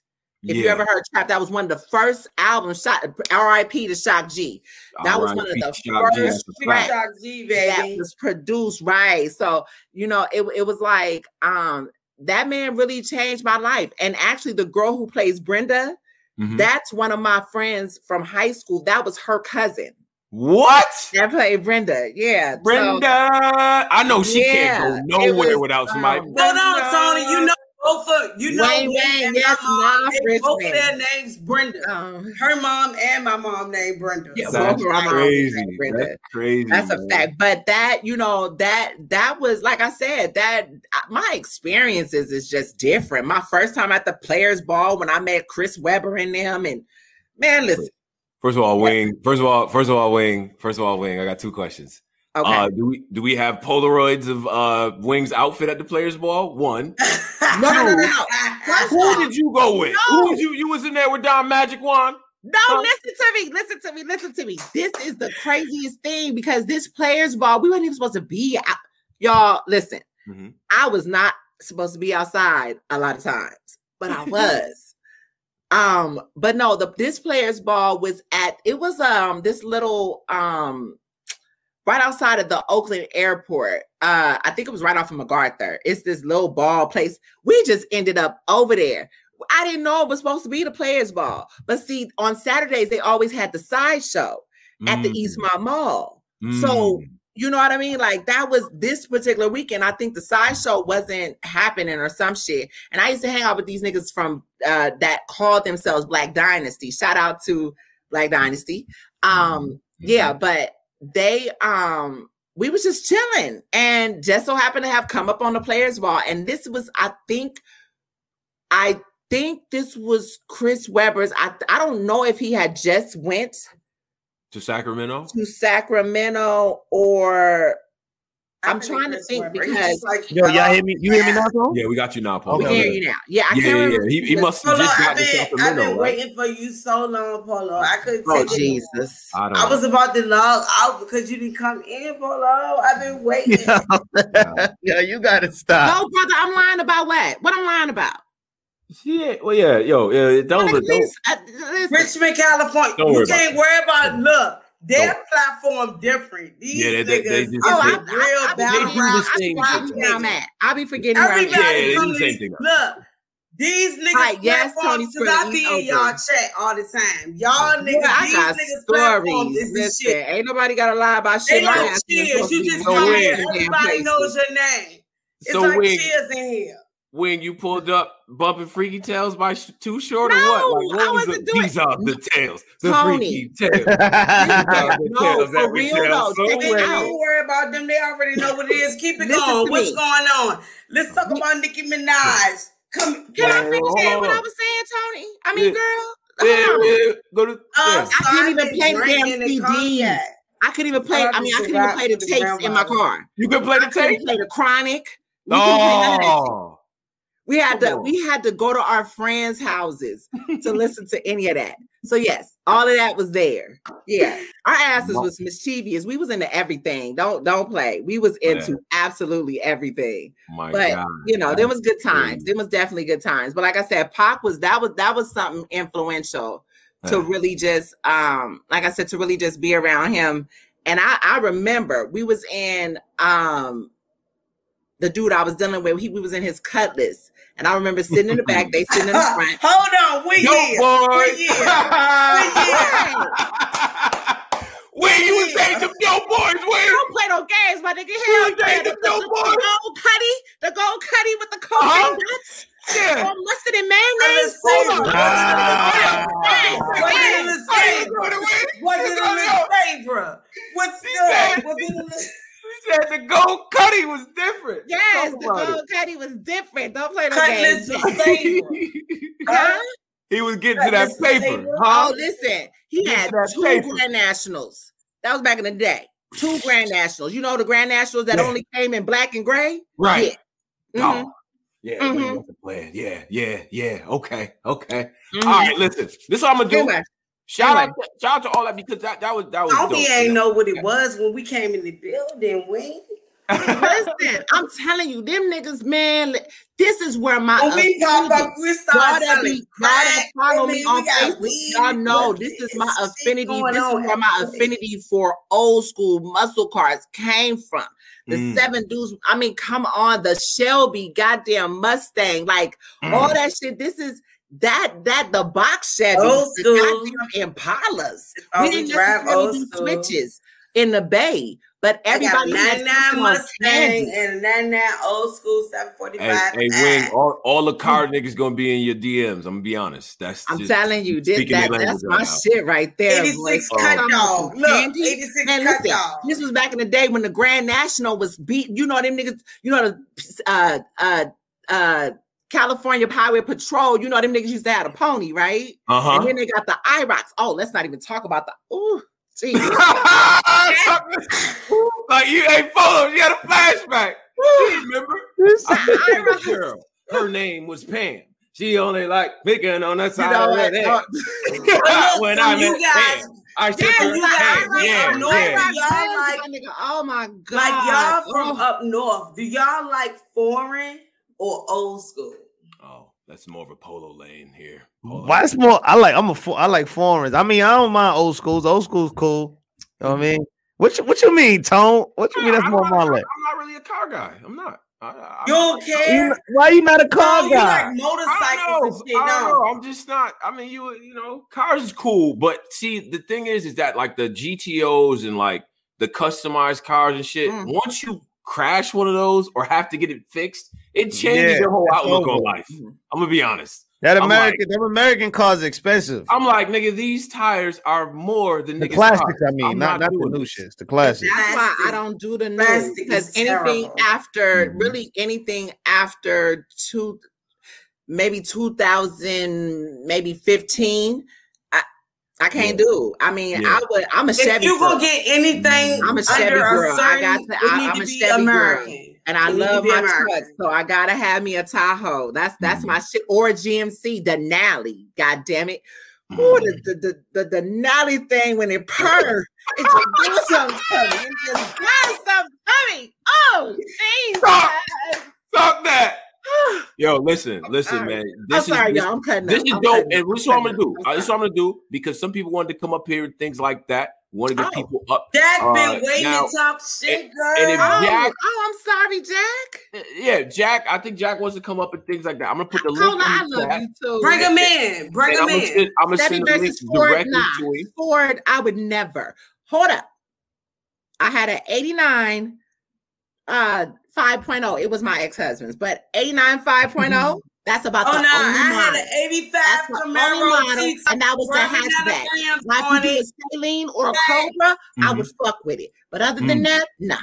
If yeah. you ever heard Trap, that was one of the first albums. Shot R.I.P. to Shock G. That was one of the Shock first tracks that was produced. Right. So you know, it it was like um that man really changed my life. And actually, the girl who plays Brenda, mm-hmm. that's one of my friends from high school. That was her cousin. What? That played Brenda. Yeah. Brenda. So, I know she yeah, can't go nowhere was, without somebody. Um, Hold on, Tony. You know both of you know Wayne, Wayne, yes, mom, both their names Brenda. Um, Her mom and my mom named Brenda. Yeah, that's crazy. Brenda. That's crazy. That's man. a fact. But that you know that that was like I said that my experiences is just different. My first time at the Players Ball when I met Chris Webber and them, and man, listen. First of all, Wing. First of all, first of all, Wing. First of all, Wing. I got two questions. Okay. Uh, do we do we have Polaroids of uh, Wing's outfit at the Players Ball? One. *laughs* *laughs* no, no, no, no. Who did you go with? No. Who you? You was in there with Don Magic Juan. No, huh? listen to me, listen to me, listen to me. This is the craziest thing because this Players Ball, we weren't even supposed to be out. Y'all, listen. Mm-hmm. I was not supposed to be outside a lot of times, but I *laughs* was. um, but no, the this Players Ball was at it was um this little um right outside of the Oakland airport. Uh, I think it was right off of MacArthur. It's this little ball place. We just ended up over there. I didn't know it was supposed to be the players' ball. But see, on Saturdays, they always had the sideshow mm. at the Eastmont mm. Mall. Mm. So, you know what I mean? Like that was this particular weekend. I think the sideshow wasn't happening or some shit. And I used to hang out with these niggas from uh, that called themselves Black Dynasty. Shout out to Black Dynasty. Um, mm. yeah, but they um we was just chilling. And just so happened to have come up on the players ball and this was i think i think this was chris webber's i i don't know if he had just went to sacramento? to sacramento or I'm trying to think because like, yo, y'all hear me? You hear me now, Paul? Yeah, we got you now, Paul. We hear you now. Yeah, I yeah, can't yeah, yeah. He, he must have just got to Sacramento. I've been right? waiting for you so long, Polo. I couldn't oh, Jesus. I, I, was about to log out because you didn't come in, Polo. I've been *laughs* waiting. yeah, you gotta stop. No, brother, I'm lying about what? What I'm lying about? Yeah, well, yeah, yo, yeah, don't, don't, don't uh, Richmond, California. Don't you can't worry about look. Their platform different. These yeah, they, niggas they, they just, oh, I, real I, I, they do the same thing. I'm at. I'll be forgetting Everybody where I'm at. Yeah, they do the same thing. Look, these niggas right, yes, Tony because I be in y'all chat all the time. Y'all niggas, yeah, these got niggas stories. Is Listen, shit. Ain't nobody got to lie about shit. They don't cheers. You just come here. Everybody knows your name. It's so like cheers in here when you pulled up bumping freaky Tales by sh- too short no, or what? Like, what I wasn't the, doing These are the tails. the Tony. freaky tales. *laughs* no, tales for real though. So they don't worry about them. They already know what it is. Keep it going. What's me. going on? Let's talk about Nicki Minaj. Come, can I finish saying what I was saying, Tony? I mean, yeah. girl. Yeah, yeah. Go to. Uh, yeah. I couldn't even play damn CDs. I couldn't even play. I mean, I couldn't even play the tapes in my car. You could play the tape. Play the Chronic. oh. We had to we had to go to our friends' houses to *laughs* listen to any of that. So yes, all of that was there. Yeah, our asses was mischievous. We was into everything. Don't don't play. We was into absolutely everything. My but God. you know, there was good times. There was definitely good times. But like I said, Pac was that was that was something influential to really just um like I said to really just be around him. And I I remember we was in um the dude I was dealing with, he we was in his cutlass. And I remember sitting in the back, they sitting in the *laughs* front. Hold on, we here. Boy. We here. *laughs* We here. Where you was dating them dope boys? Where? Don't play no games, my nigga. Hell, you dating them dope boys? The gold cutty, the gold cutty with the cocaine uh-huh. nuts. Yeah. Oh, mustard and mayonnaise. Hold on. Was it in the same? Was it in the same, bro? What's good? Was it in the said the gold cutty was different. Yes, the gold cutty was different. Don't play the game. *laughs* huh? He was getting to that paper. Huh? Oh, listen, he had two Grand Nationals. That was back in the day. two *laughs* Grand Nationals. You know the Grand Nationals that Yeah. only came in black and gray. Right. Yeah. Mhm. Oh, yeah. Mhm. Wayne wasn't playing. Yeah. Yeah. Yeah. Okay. Okay. Mhm. All right. Listen. This is what I'm gonna do. Anyway, Shout Anyway. out, to, shout out to all that because that, that was that was. Sophie dope, ain't man. know what it was when we came in the building. We listen, I'm telling you, them niggas, man. This is where my when we pop affinity- up, we Y'all start selling be, y'all crack. that follow I me on Facebook, y'all know this is my affinity. This is where my everywhere. affinity for old school muscle cars came from. The Mm. seven dudes. I mean, come on, the Shelby, goddamn Mustang, like Mm. all that shit. This is that that the box Chevy, Old the school. goddamn Impalas. Oh, we we didn't drive necessarily old do school. switches in the bay, but everybody a had 99 Mustang and a 99 old school 745. Hey, hey, Wing, all, all the car niggas gonna be in your DMs. I'm gonna be honest. That's I'm just, telling you, this that, that's language my now. shit right there. 86 boy. cut Talking about dog. Look, 86 cut listen, dog. this was back in the day when the Grand National was beat. You know them niggas. You know the uh uh uh California Highway Patrol. You know them niggas used to have a pony, right? Uh huh. And then they got the IROCs. Oh, let's not even talk about the. Ooh, geez. *laughs* like you, hey, photo, you got a flashback. Remember? I this girl. Her name was Pam. She only like picking on the You side know of what? that Oh, *laughs* when I met guys- Pam, I said, Yeah, her you guys Pam. like Yeah, up north, yeah. y'all Y'all like- nigga, oh my god. Like y'all from Oh. up north, do y'all like foreign or old school? That's more of a polo lane here. Polo Why it's more? I like. I'm a I like foreigners. I mean, I don't mind old schools. Old school's cool. You know what I mean? What you, What you mean, Tone? What you mean? That's I'm more not, my I'm not really a car guy. I'm not. I, I, You I'm don't not- You care? n- Why you not a car No, you guy? like I motorcycles don't and know. shit, I don't no. know. I'm just not. I mean, you you know, cars is cool, but see, the thing is, is that like the GTOs and like the customized cars and shit. Mm. Once you crash one of those or have to get it fixed, it changes Yeah, your whole it's outlook on life. I'm gonna be honest. That I'm like- American, them American cars are expensive. I'm like, nigga, these tires are more than The niggas' classics, cars. I mean, I'm not not the doing new this. shits. The classics. That's why I don't do the new because anything terrible. after Mhm. really anything after two, maybe two thousand, maybe fifteen, I I can't do. I mean, Yeah. I would. I'm a If Chevy. you girl. gonna get anything I'm a Chevy under girl. a I certain, got to- I- need I'm to a be Chevy girl. And I It need to love my trucks, so I gotta have me a Tahoe. That's that's my mm-hmm. shit. Or a GMC Denali. God damn it! Ooh, mm-hmm. the, the the the Denali thing when it purrs, it just *laughs* do something to. It just does something to. Oh, Stop. Jesus! Fuck that. *sighs* Yo, listen, listen, sorry. man. I'm This is sorry, this, y'all. I'm cutting this up. is I'm dope. And this is what I'm gonna do. this is what I'm gonna do because some people wanted to come up here and things like that. Want to get Oh. people up. Jack Uh, been waiting now- to talk shit, girl. and if Oh, Jack- oh, I'm sorry, Jack. Uh, Yeah, Jack. I think Jack wants to come up and things like that. I'm gonna put the link Hold on, I love chat. you too. Bring him in. Bring and him I'm gonna in. send, I'm gonna Chevy send the link versus Ford, directly nah. to him. Ford, I would never. Hold up. I had an 89 uh 5.0. It was my ex-husband's, but 89 5.0, *laughs* that's about Oh the no, I only had model. an 85 That's the only Camaro model, T- and that was the Rubbing down hatchback. rims Like you do a Saleen or a Right. Cobra, I Mhm. would fuck with it. But other than Mhm. that, nah.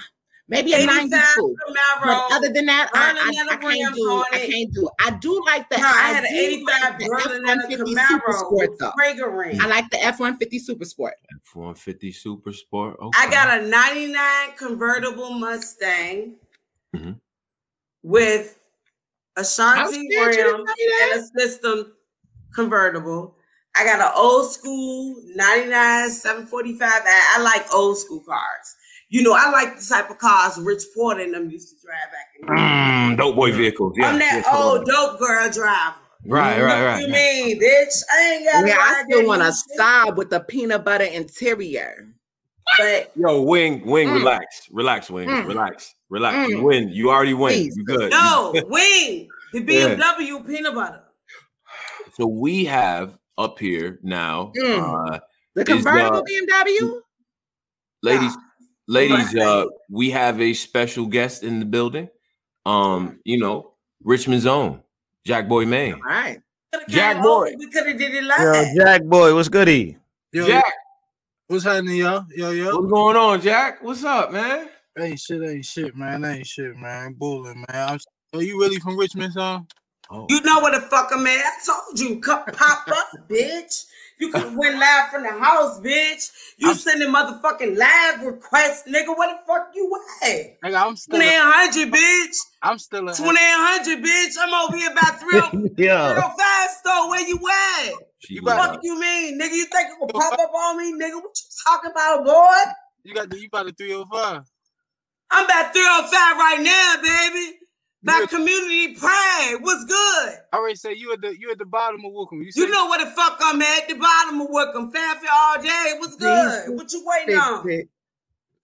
Maybe a 85 92. But other than that, I, Burning I, yellow I can't rims do. on I can't do. it. I do like the. No, I had an 85 like the brother than a F-150 Super Camaro Sport though. fragrance. I like the F one fifty Super Sport. F-150 Super Sport. Okay. I got a 99 convertible Mustang Mhm. with I Ashanti was scared you rim didn't say and a system convertible. I got an old school 99 745. I, I like old school cars. You know, I like the type of cars Rich Porter and them used to drive back in the. Mm, dope boy vehicles. Yeah. I'm that yes, old dope girl driver. Right, right, What right. You right. mean, bitch? I ain't got. Yeah, I still want a new shit. Saab with the peanut butter interior. But Yo, Wing, Wing, Mm. relax, relax, Wing, Mm. relax, relax. Mm. You win. You already win. Please. You good. no, *laughs* wing the Yeah. BMW peanut butter. So we have up here now, Mm. uh, The Is, convertible uh, BMW. ladies, Nah. ladies, uh, we have a special guest in the building. Um, you know, Richmond's own Jack Boy Maine. All right. Jack came over, Boy. We could have did it Yo, live. Jack boy, what's goody? Yo, Jack, what's happening, y'all? Yo, yo. what's going on, Jack? What's up, man? Ain't shit, ain't shit, man. Ain't shit, man. Bullying, man. I'm, are you really from Richmond, son? Oh. You know what the fuck I'm at? I told you, pop up, *laughs* bitch. You could win live from the house, bitch. You I'm, sending motherfucking live requests, nigga. What the fuck you at? Nigga, I'm still 2800, bitch. I'm still at 2800, bitch. I'm over here about *laughs* 305 yeah. store. Where you at? You fuck you mean, nigga? You think it will pop *laughs* up on me, nigga? What you talking about, boy? You got you about the 305. I'm about 305 right now, baby. That community pride. What's good? I already said you at the you at the bottom of Wickham. You, you know where the fuck I'm at? The bottom of Wickham. Fanfare all day. What's good? What you waiting on?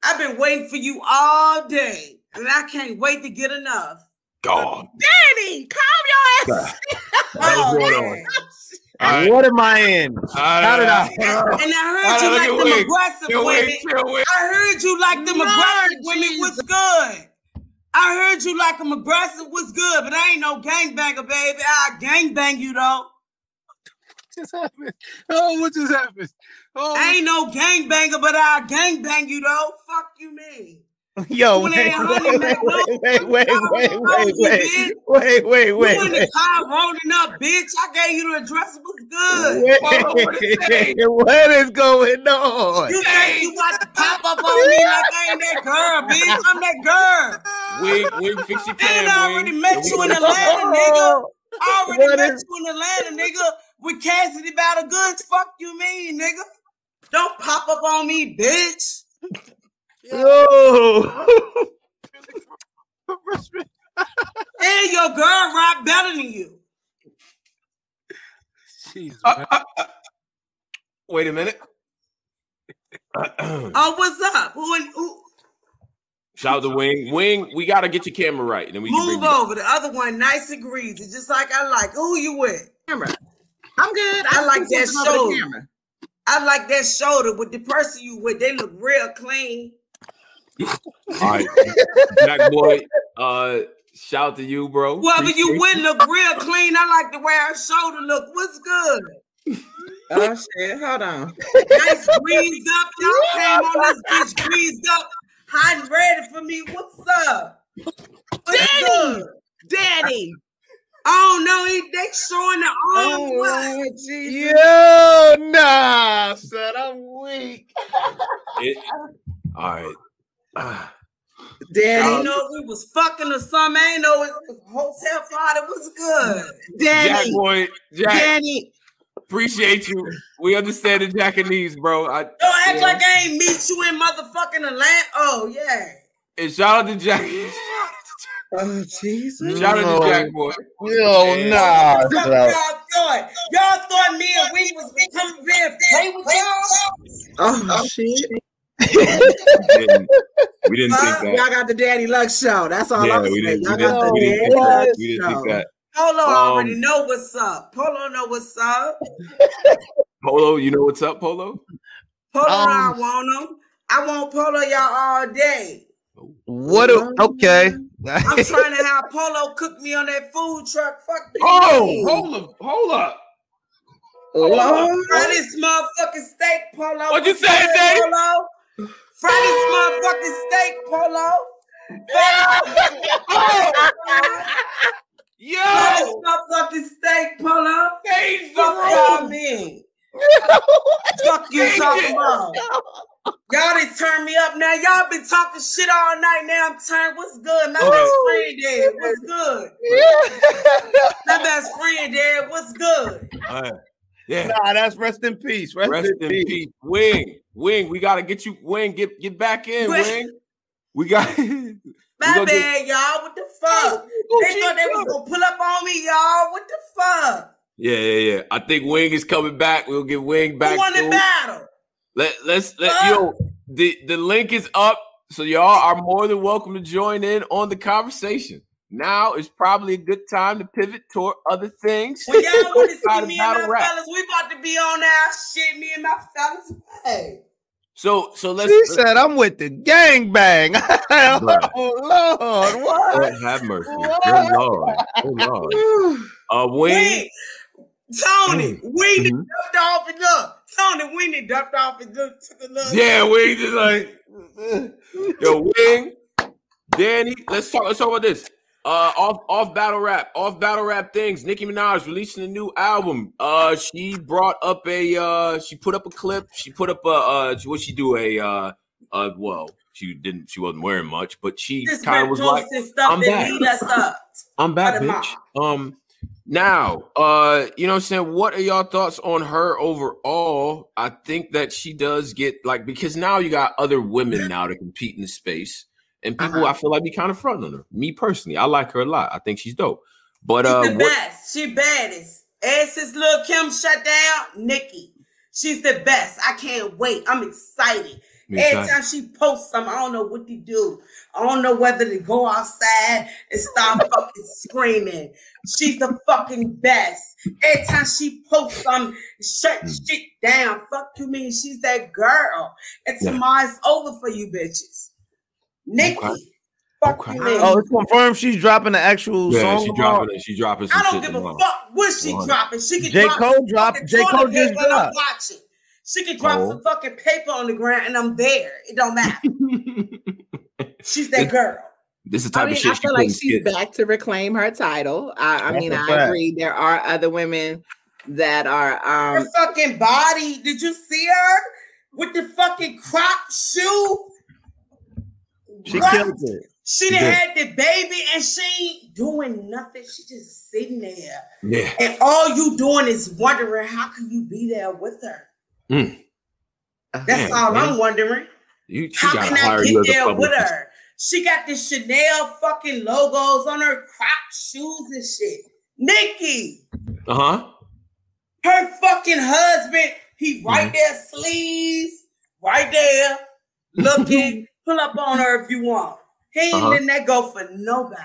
I've been waiting for you all day, and I can't wait to get enough. God, Danny, calm your ass. oh, *laughs* Right. What am I in? Right. How did I? *laughs* And, and I heard you like them aggressive women. I heard you like them aggressive women. What's good? I heard you like I'm aggressive was good, but I ain't no gangbanger, baby. I gangbang you though. What just happened? Oh, what just happened? Oh, I ain't no gangbanger, but I gangbang you though. Fuck you, me. *laughs* Yo, wait, wait, wait, wait, wait, wait, wait, wait, wait, wait, wait. You in the car rolling up, bitch. I gave you the address. What's good? *laughs* What is going on? You think you about to pop up on me like I ain't that girl, bitch? I'm that girl. Wait, wait, fix your cam, I already met you in Atlanta, nigga. *laughs* I already met you in Atlanta, nigga. With Cassidy Battle Goodz. Fuck you mean, nigga. Don't pop up on me, bitch. Oh. *laughs* and your girl rap better than you. Jeez, uh, uh, uh, wait a minute. *clears throat* oh, what's up? Who, who? Shout out to Wing. Wing, we gotta get your camera right. Then we move over. The other one, nice and greasy, just like I like. Who you with? Camera. I'm good. I, I like that shoulder. I like that shoulder with the person you with. They look real clean. All right, Jack boy. Uh, shout to you, bro. Well, but you wouldn't look real clean. I like the way her shoulder look. What's good? Oh shit! Hold on. Nice greased up. Y'all came on this bitch greased up, hot and ready for me. What's up? What's Daddy, good? Daddy. Oh no, he they showing the arm. Oh, Yo, nah, son, I'm weak. it, all right. *sighs* Danny, you know we was fucking or something. I know it was hotel party was good. Danny, Jack boy, Jack, Danny, appreciate you. We understand the Japanese, bro. I, Don't act yeah. like I ain't meet you in motherfucking Atlanta. Oh yeah. And shout out to Jack. *laughs* Oh Jesus! Shout out to Jack boy. Yo, yeah. nah. Y'all thought y'all thought me and we was coming here play with y'all. Oh, oh shit we didn't, we didn't think that. Y'all got the Daddy Luck show. That's all yeah, I'm we saying. Didn't, y'all we didn't, got the Daddy Luck We didn't think that. Polo um, already know what's up. Polo know what's up. *laughs* Polo, you know what's up, Polo? Polo, um, I want him. I want Polo y'all all day. What? A, okay. I'm trying to have Polo cook me on that food truck. Fuck me. Oh, hold up, hold up. Lord. Fry this motherfucking steak, Polo. What you say, Dave? Polo? Fry this motherfucking steak, Polo. *laughs* Yo! Fry this motherfucking steak, Polo. Change the Fuck y'all mean. Fuck you talking about. Y'all done turn me up now. Y'all been talking shit all night. Now I'm turned. What's good? My best friend dead. What's good? My best friend dead. What's good? All right. Yeah. Nah, that's rest in peace. Rest, rest in, in peace. peace. Wing, Wing, we gotta get you. Wing, get get back in. Wing, we got. *laughs* My bad, get... y'all. What the fuck? they thought they was gonna pull up on me, y'all. What the fuck? Yeah, yeah, yeah. I think Wing is coming back. We'll get Wing back. Who won the battle? Let let's let uh, yo. The the link is up, so y'all are more than welcome to join in on the conversation. Now is probably a good time to pivot toward other things. When y'all *laughs* want to see me and my rap. fellas, we about to be on our shit. Me and my fellas. Hey. So so let's. She said, "I'm with the gang bang." *laughs* oh Lord, what? Oh, have mercy, oh Lord, oh *laughs* Lord. Uh, Wayne. Tony, mm. we mm-hmm. ducked off and up. Tony, we ducked off and look, took a look. Yeah, we just like, yo, Wing, Danny. Let's talk. Let's talk about this. Uh, off off battle rap, off battle rap things. Nicki Minaj releasing a new album. Uh, she brought up a uh, she put up a clip. She put up a uh, what she do a uh, uh, well, she didn't, she wasn't wearing much, but she kind of was like, *laughs* I'm back. up. I'm back, bitch. Um, now, uh, you know what I'm saying? What are y'all thoughts on her overall? I think that she does get like because now you got other women now to compete in the space, and people Uh-huh. I feel like be kind of fronting on her. Me personally, I like her a lot. I think she's dope. But She's uh, the what, best. She baddest. Ever since Lil Kim shut down, Nicki. She's the best. I can't wait. I'm excited. Every time she posts something, I don't know what to do. I don't know whether to go outside and start *laughs* fucking screaming. She's the fucking best. Every time she posts something, shut Mm. shit down. Fuck you mean she's that girl. And Yeah. tomorrow's over for you bitches. Nicki. Okay. Fuck Okay. you mean. Oh, it's confirmed she's dropping the actual yeah, song. she dropping it. She dropping some I don't shit give a tomorrow. fuck what she Wow. dropping. She can J. drop Cole dropped. J. Cole just paper and I'm dropped. watching. She can drop Oh. some fucking paper on the ground and I'm there. It don't matter. *laughs* She's that girl. This is the I type mean, of shit I feel put like she's skits. back to reclaim her title. I, I mean, I fact. agree. There are other women that are Her um fucking body. Did you see her with the fucking crop shoe? She What? killed it. She She had the baby and she ain't doing nothing. She just sitting there. Yeah. And all you doing is wondering how can you be there with her? Mm. That's Damn, all man. I'm wondering. You, How can I get as a there with her? She got the Chanel fucking logos on her crop shoes and shit. Nicki, Uh huh. her fucking husband, he Mm-hmm. right there, sleeves, right there, looking. *laughs* Pull up on her if you want. He ain't Uh-huh. letting that go for nobody.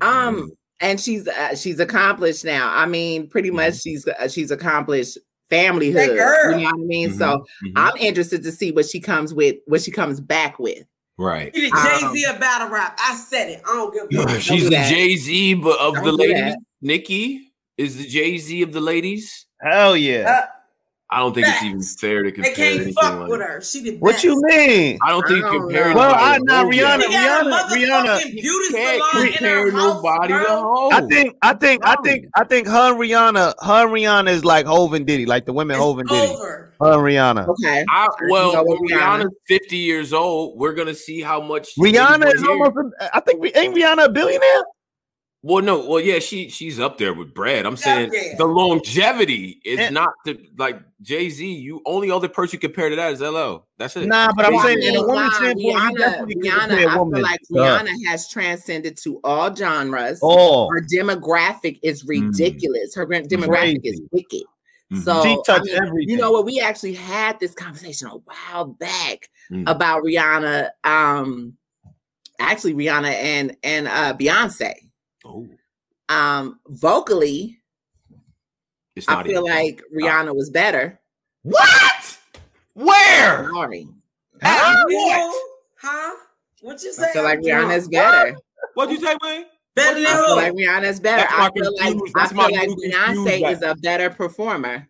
um and she's uh, she's accomplished now. I mean, pretty much she's uh, she's accomplished familyhood. Girl. You know what I mean? Mhm, So mhm. I'm interested to see what she comes with, what she comes back with. right. He the Um, Jay Z of battle rap. I said it. I don't give a fuck. She's do the. Jay Z but of Don't the ladies. that. Nicki is the Jay Z of the ladies. Hell yeah. Uh, I don't think it's even fair to they compare can't anything fuck like with that. her. She the What best. you mean? I don't think I don't compare. Well, I- to nah, Ho She Rihanna- yet. got a Rihanna- Rihanna- beauty Can't compare her house, nobody to bro. Ho. I think, I think, I think, I think her and Rihanna, her and Rihanna is like Hov and Diddy, like the women It's Hov and Diddy. over. Her and Rihanna. Okay. I, well, know when Rihanna- Rihanna's 50 years old, we're gonna see how much Rihanna niggas is wanna almost. A, I think. We ain't Rihanna a billionaire? Well, no, well, yeah, she she's up there with Brad. I'm saying there. the longevity is Yeah. not the like Jay Z. You only other person you compare to that is LL. That's it. Nah, but I'm Well, I saying in a mean, woman's nah, standpoint, you Rihanna, definitely can Rihanna, compare I woman. feel like to her. Rihanna has transcended to all genres. Oh, Her demographic is ridiculous. Her gra- demographic Crazy. is wicked. Mhm. So She touched I mean, everything. You know what? We actually had this conversation a while back Mm. about Rihanna. Um, actually, Rihanna and and uh, Beyonce. Um, vocally, it's I feel even- like Rihanna was better. what? Where? Sorry, At what? Huh? What you say? I feel like Rihanna's better. What'd you say, Wayne? Better than I feel who? like Rihanna's better. That's I feel like I feel like Beyonce guy. is a better performer.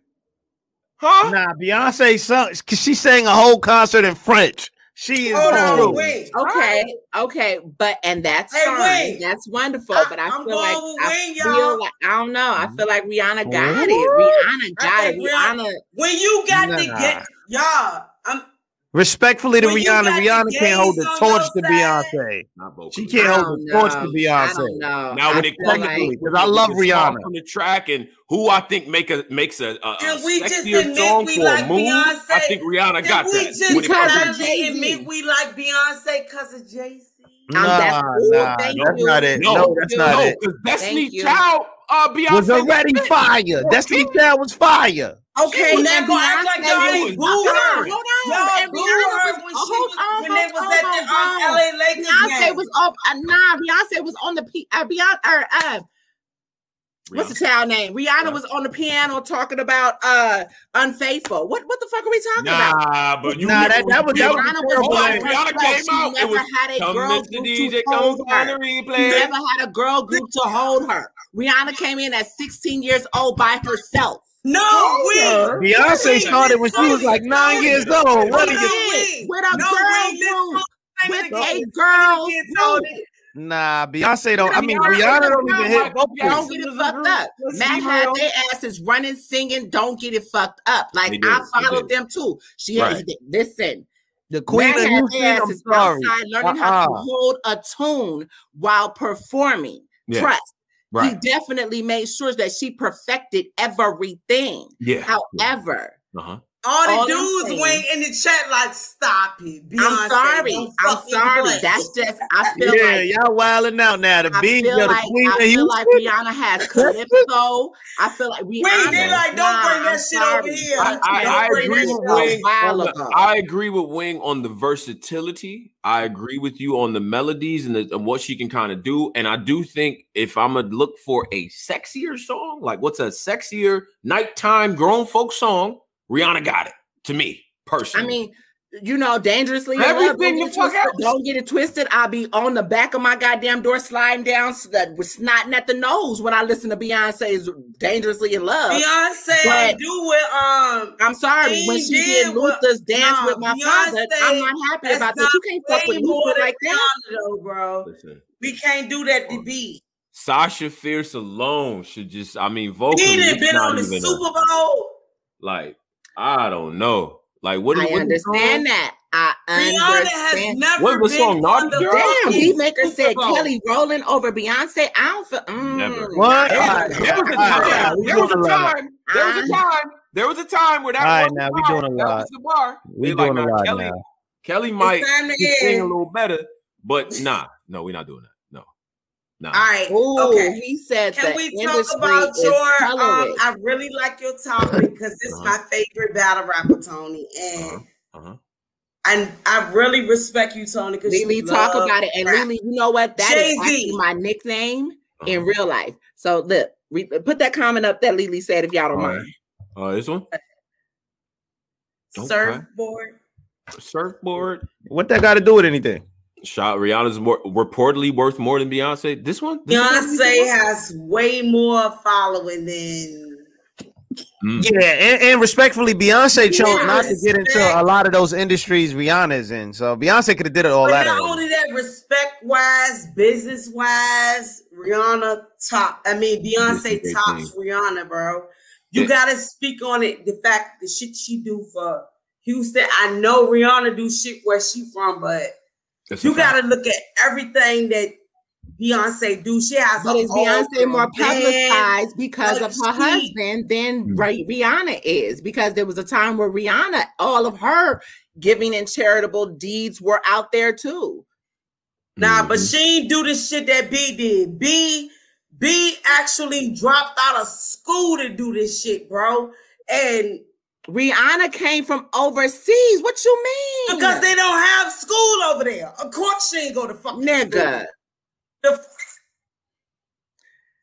Huh? nah, Beyonce sung. She sang a whole concert in French. She is. Hold on, cool. wait. Okay, okay, but and that's Hey, fine. Wayne. That's wonderful. I- but I I'm feel like going I Wayne, feel y'all. like I don't know. I feel like Rihanna got What? it. Rihanna I got it. Rihanna- Rihanna. When you got to Nah. get y'all, I'm Respectfully to When Rihanna, Rihanna can't hold the torch to Beyonce. She can't hold don't the torch to Beyonce. don't. Now, I when it comes like- technically, to 'cause I love Rihanna. from the track and who I think make a makes a, a, a we just sexier admit song we for like a move, I think Rihanna Then got we that. just when it comes to- gotta Jay-Z. admit we like Beyonce because of Jay Z. That's Nah, nah, that's you. not it. No, No, that's not no, it. because Destiny Child, uh, Beyonce Was already fire. Destiny Child was fire. Okay, was now not gonna act like Beyonce y'all was- ain't booed Hold her. on, hold on. Y'all And her when she hold was on, when they hold was on, at the um, hold on. LA Lakers Beyonce game. was up. Uh, nah, Beyonce was on the P. Uh, Beyonce. Or, uh, what's the child name? Rihanna Yeah. was on the piano talking about uh unfaithful. What what the fuck are we talking about? Nah, but you Nah, that- that was- that Rihanna terrible was on Rihanna came She out, never was had a girl group DJ, to hold her. the She replay. never had a girl group to hold her. Rihanna came in at 16 years old by herself. No, we Beyonce we- started when she was like nine years old. What are you? we- With a no, girl we- this group. song With ain't a girl Again, Nah, Beyonce don't. I mean, Rihanna don't even hit vocals. Don't get it fucked up. Mac had their asses running, singing. Don't get it fucked up. Like I followed them too. She Right. had listen. The Queen Mac of had Houston. their I'm asses sorry. outside learning how to Uh-uh. hold a tune while performing. Yeah. Trust. Right. He definitely made sure that she perfected everything. Yeah. However, Uh-huh. All the All do I'm is saying- wing in the chat like, stop it. Beyonce, I'm sorry. I'm sorry. play. That's just I feel Yeah, like y'all wilding out now. The I big, the like Queen I of feel Houston. like Rihanna has *laughs* Calypso. I feel like we. Wait, they like, don't Nah, bring that I'm shit sorry. over here. I, I, I agree with Wing. on the- I agree with Wing on the versatility. I agree with you on the melodies and, the, and what she can kind of do. And I do think if I'm gonna look for a sexier song, like what's a sexier nighttime grown folk song, Rihanna got it to me personally. I mean, you know, dangerously. in love, Everything don't, the get it fuck twisted, don't get it twisted. I'll be on the back of my goddamn door sliding down, s- that was snotting at the nose when I listen to Beyonce's "Dangerously in Love." Beyonce But- do with um I'm sorry when She she did did what- Luther's dance no, with my Beyonce, father. I'm not happy about that. You can't fuck way with Luther than like that. Rihanna though, bro. Listen, We can't do that to beat. Sasha Fierce alone should just, I mean, vocally, He done it's been not on the even Super Bowl. like, I don't know. Like, what I what is the understand that. I Rihanna has understand. never What was the song, on Naughty the Girl? Damn, Beatmaker said Kelly rolling over Beyonce. I don't feel. Mm, Never. What? There All was, right, there was a all right, time. we There was a doing a lot. time. There was a time. There was a time where that All right, was now the we bar. doing a That lot. was the bar. We They doing like, a nah, lot Kelly, now. Kelly might It's time to be sing a little better, but nah, no, we're not doing that. No, no. All right. Ooh, okay. he said Can the we talk about your? Um. I really like your topic because this is Uh-huh. my favorite battle rapper, Tony, and Uh-huh. Uh-huh. and I really respect you, Tony, because Lily you talk about it, and rap. Lily, you know what? That is Jay-Z. actually my nickname in Uh-huh. real life. So look, re- put that comment up that Lily said if y'all don't All right. mind. Uh, this one, Okay. surfboard. surfboard. What that got to do with anything? Shot Rihanna's more reportedly worth more than Beyonce. This one, This one? Beyonce has way more following than Mm. Yeah, and, and respectfully, Beyonce chose Yeah, not to get into a lot of those industries Rihanna's in. So Beyonce could have did it all But that. not only that, respect wise, business wise, Rihanna top. I mean, Beyonce This is a tops Rihanna, bro. You Yeah. gotta speak on it. The fact the shit she do for Houston. I know Rihanna do shit where she from, but That's you gotta look at everything that Beyonce do. She has But is Beyonce more publicized because of her she- husband than right Rihanna is? Because there was a time where Rihanna, all of her giving and charitable deeds were out there too. Nah, but Mhm. she ain't do the shit that B did. B B actually dropped out of school to do this shit, bro. And Rihanna came from overseas. What you mean? because they don't have school over there. Of course she ain't go to fucking nigga, school. The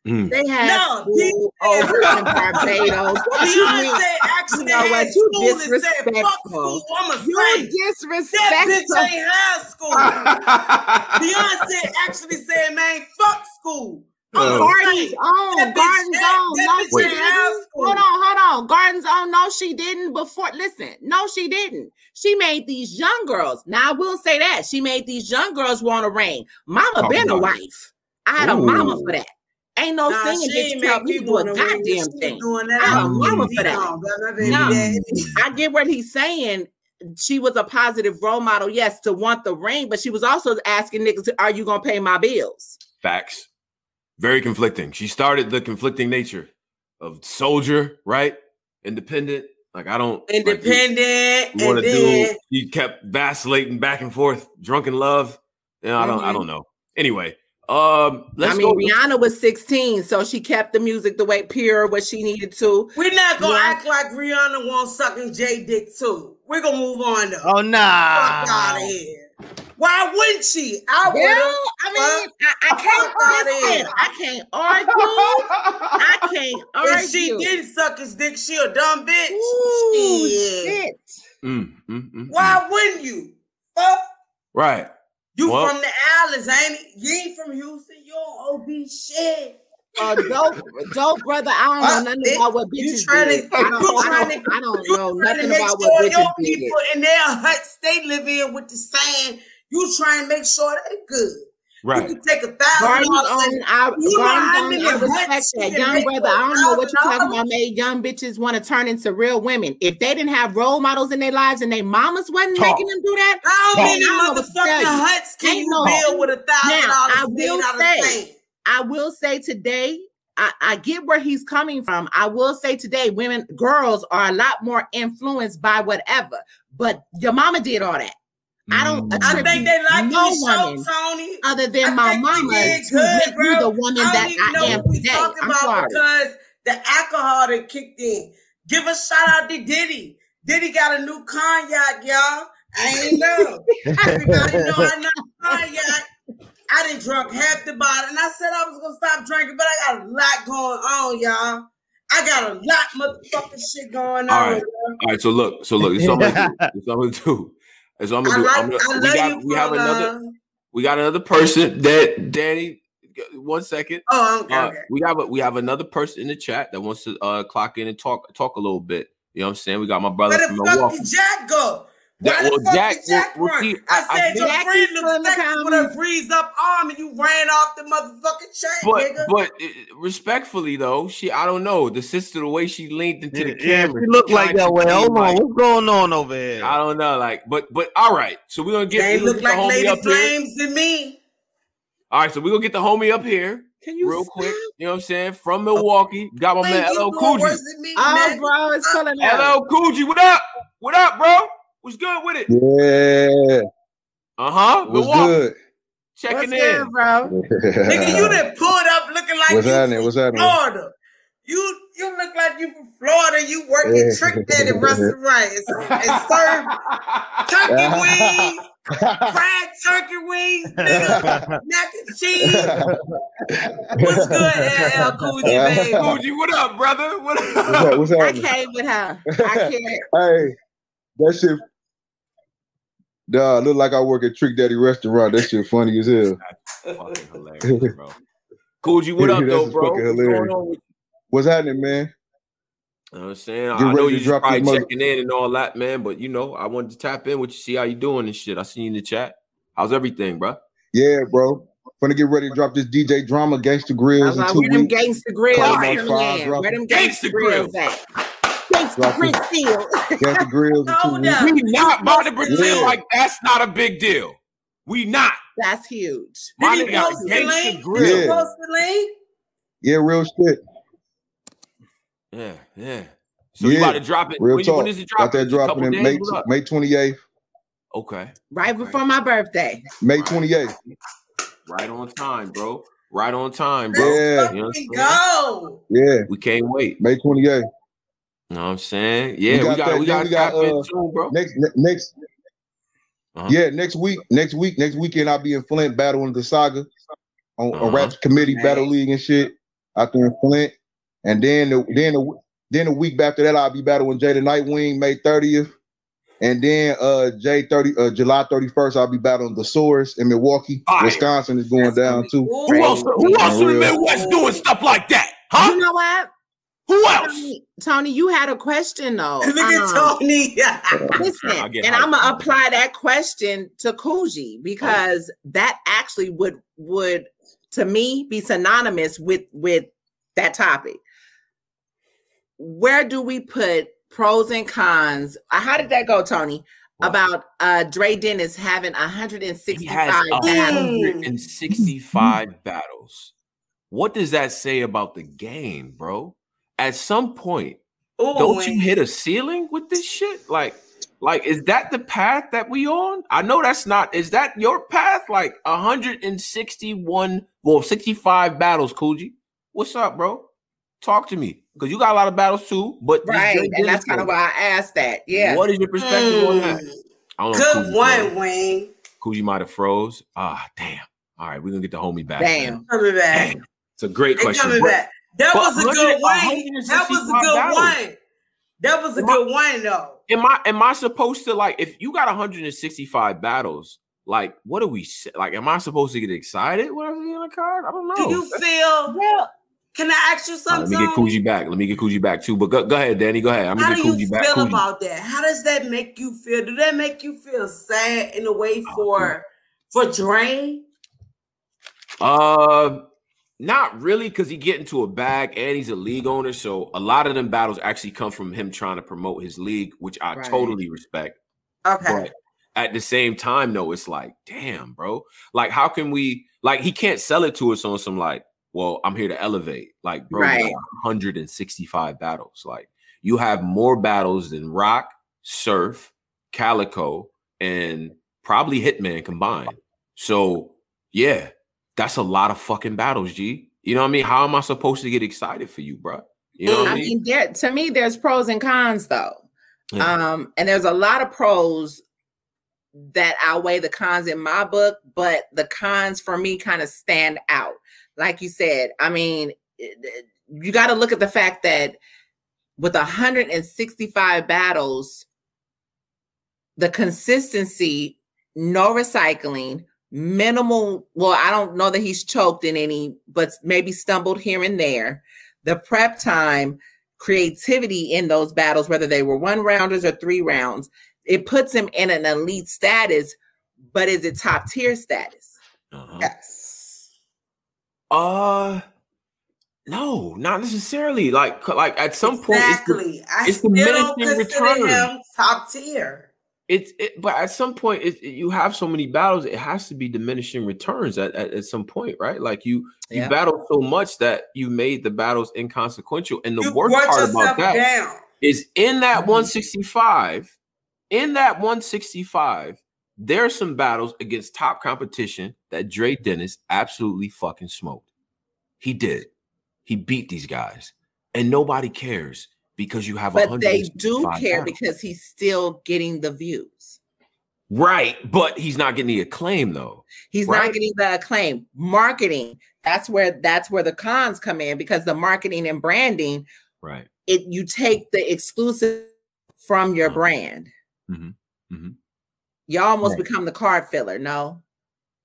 Mm. they had No, school over in *laughs* Barbados. What you mean? Actually You know had what? You school and said, fuck disrespectful. school, I'ma You sing. That bitch ain't have school. *laughs* Beyonce actually said, man, fuck school. I'ma Gardens sing. own, bitch- Gardens that- own. that No, she didn't. Hold on, hold on. Gardens own. No, she didn't. Before, listen. No, she didn't. She made these young girls. Now I will say that she made these young girls want to reign. Mama Talk been a about wife. I had a mama for that. Ain't no Nah, singing she bitch tell make me me to do a goddamn thing. Doing that. I had a I'm mama for that. on, but my baby No. I get what he's saying. She was a positive role model, yes, to want the ring, but she was also asking niggas, "Are you gonna pay my bills?" Facts. Very conflicting. She started the conflicting nature of soldier, right? Independent. Like I don't Independent, you want and to then do. You kept vacillating back and forth, drunken love. You know, I don't. I Mhm. don't know. Anyway, um, let's I mean, go. Rihanna was 16, so she kept the music the way pure what she needed to. we're not gonna Yeah. act like Rihanna won't sucking J Dick too. We're gonna move on though. Oh Fuck nah. out of here. Why wouldn't she? I would Well. I mean, I, I can't outta listen. I can't argue. I can't argue. *laughs* If she didn't suck his dick, she a dumb bitch. Ooh, Shit. shit. Mm, mm, mm, Why mm. wouldn't you? Fuck. Right. You Well- from the islands, ain't it? You ain't from Houston. You don't OB shit. Uh, dope, dope, brother. I don't know Uh, nothing it- about what bitches tryna- did. I don't, I don't, I don't You know trying to nothing make about sure what your bitches did. people in their huts they live in with the sand. You try and make sure they good. Right. You can take a thousand Garden dollars. on, and- I, You know how Garden many on, I respect that. Young brother, I don't know what you're talking about. Made young bitches want to turn into real women. If they didn't have role models in their lives and their mamas wasn't Talk. making them do that, How Talk. many I don't know what to tell motherfucking huts can Ain't you no- build with a thousand Now, I dollars made will say- I will say today, I, I get where he's coming from. I will say today, women, girls are a lot more influenced by whatever. But your mama did all that. I don't Mm. I think they like no the show, woman Tony. other than I my think we mama did to good, make you bro. the woman I that don't even I know am what we today. I'm about sorry. because the alcohol that kicked in. Give a shout out to Diddy. Diddy got a new cognac, y'all. I ain't know. Everybody know I'm know *laughs* cognac. I didn't drunk half the bottle, and I said I was gonna stop drinking, but I got a lot going on, y'all. I got a lot motherfucking shit going on. All right, all right. so look, so look, it's what I'm gonna do. *laughs* It's what I'm gonna do. It's what I'm gonna do. like, I'm gonna, we got we have another we got another person *laughs* that Danny. One second. Oh, okay, Uh, okay. we have a, we have another person in the chat that wants to uh clock in and talk talk a little bit. You know what I'm saying? We got my brother Where from the fuck Milwaukee. did Jack go? Why That- the well, fuck Jack- did Jack well, well, see, I I- I said your Jack friend is looks with a freeze up arm and you ran off the motherfucking chain, But nigga. but uh, respectfully though, she I don't know the sister the way she leaned into the Yeah, camera. she looked like that way. Hold on, what's going on over here? I don't know, like, but but all right. So we're gonna get, they look the like homie Lady up here. Flames to me. All right, so we're gonna get the homie up here Can you real stop? quick. You know what I'm saying? From Milwaukee, got my man Ain't you LL doing Cool J. worse Oh, bro, it's pulling out. LL Cool J, what up? What up, bro? What's good with it? Yeah, Uh huh. what's Milwaukee, good? checking What's in. good, bro? Nigga, you done pulled up looking like What's you happening? from What's happening? Florida. You you look like you from Florida. You work at Yeah. Trick Daddy *laughs* Restaurant and, and serve turkey *laughs* wings, fried turkey wings, nigga, mac and cheese. What's good, LL Cool *laughs* J, baby? Cool what up, brother? What What's, up? hap- what's I came with her. I can't. Hey, that shit. Duh, look like I work at Trick Daddy Restaurant. That shit funny as hell. *laughs* Fucking hilarious, bro. Cool J, what *laughs* up, though, bro? What's going on with What's happening, man? You know what I'm saying? Get I know you to just probably mother- checking in and all that, man. But you know, I wanted to tap in with you, see how you doing and shit. I seen you in the chat. How's everything, bro? Yeah, bro. Gonna get ready to drop this DJ drama Gangsta I Grillz was in like, two where them weeks. gangster grills Call coming my five, Where them Gangsta gangster grills at? Gangster Drop Grill Grillz Hold up. We not about to pretend Yeah. like that's not a big deal. We not. That's huge. My Did he post the Gangsta link? Grill. Did he Yeah. post the link? Yeah, real shit. Yeah, yeah. So you about to drop it? Real when, talk. when is it Got dropping? that dropping Couple in? May What? May 28th. Okay, Right before my birthday. May 28th. right on time, bro. Right on time, bro. Yeah. You know what I'm Fucking saying? go. Yeah, We can't wait. May 28th. You know what I'm saying? Yeah, we got got that- we then got we got, tap in uh, soon, bro. Next next Uh-huh. Yeah, next week, next week, next weekend I'll be in Flint battling the saga on Uh-huh. a rap committee Right. battle league and shit out there in Flint. And then the then the then the week after that I'll be battling Jay the Nightwing May 30th. And then uh J 30 uh July 31st, I'll be battling the Source in Milwaukee. Fire. Wisconsin is going That's gonna down too. Who else? Who else in the Midwest doing stuff like that? Huh? You know what? Who else? Tony, Tony, you had a question though. *laughs* Look at Um, Tony. *laughs* Listen, and. I'm gonna apply that question to Coogee because that actually would would to me be synonymous with with that topic. Where do we put pros and cons? Uh, How did that go, Tony? What? About uh Dre Dennis having He 165 has battles. 165 battles. What does that say about the game, bro? At some point, Ooh, don't you hit a ceiling with this shit? Like, like is that the path that we on? I know that's not. Is that your path? Like 161, well, 65 battles, Coogee. What's up, bro? Talk to me because you got a lot of battles too. But Right, and that's kind of why I asked that. Yeah. What is your perspective on that? Mm, I don't know. if Good one. Wayne. Coogee might have froze. Ah, damn. All right, we're gonna get the homie back. Damn. man. Coming back. Damn. It's a great They question. coming back. That but was a good 100 one. That was a good 165 one. That was a Am I- good one, though. Am I am I supposed to like if you got 165 battles? Like, what do we say? Like, am I supposed to get excited when I see on a card? I don't know. Do you feel? *laughs* Well, Can I ask you All right, let something? me get Tony? Coogee back. Let me get Coogee back too. But go, go ahead, Danny. Go ahead. I'm How gonna do get you Coogee back. feel Coogee. about that? How does that make you feel? Do that make you feel sad in a way Oh, for for Dre? Uh, not really, because he get into a bag and he's a league owner. So a lot of them battles actually come from him trying to promote his league, which I Right. totally respect. Okay. But at the same time, though, it's like, damn, bro. Like, how can we like he can't sell it to us on some like, well, I'm here to elevate. Like, bro, Right. 165 battles. Like, you have more battles than Roc, Surf, Calicoe, and probably Hitman combined. So, yeah, that's a lot of fucking battles, G. You know what I mean? How am I supposed to get excited for you, bro? You know what I mean? mean, there to me, there's pros and cons though. Yeah. Um, and there's a lot of pros that outweigh the cons in my book, but the cons for me kind of stand out. Like you said, I mean, you got to look at the fact that with 165 battles, the consistency, no recycling, minimal. Well, I don't know that he's choked in any, but maybe stumbled here and there. The prep time, creativity in those battles, whether they were one rounders or three rounds, it puts him in an elite status. But is it top tier status? Uh-huh. Yes. Uh no, not necessarily. Like like at some point it's the- exactly. I it's still don't diminishing consider return. him top tier. It's it, but at some point it, it- you have so many battles it has to be diminishing returns at, at, at some point right like you you Yeah. battle so much that you made the battles inconsequential and the you worst part about that down. is in that Mhm. 165 in that 165 there are some battles against top competition that Dre Dennis absolutely fucking smoked he did he beat these guys and nobody cares because you have But they do care because he's still getting the views. Right, but he's not getting the acclaim though. He's Right. not getting the acclaim. Marketing. That's where that's where the cons come in because the marketing and branding, Right. it you take the exclusive from your Mhm. brand. Mhm. Mhm. You almost Right. become the card filler. No,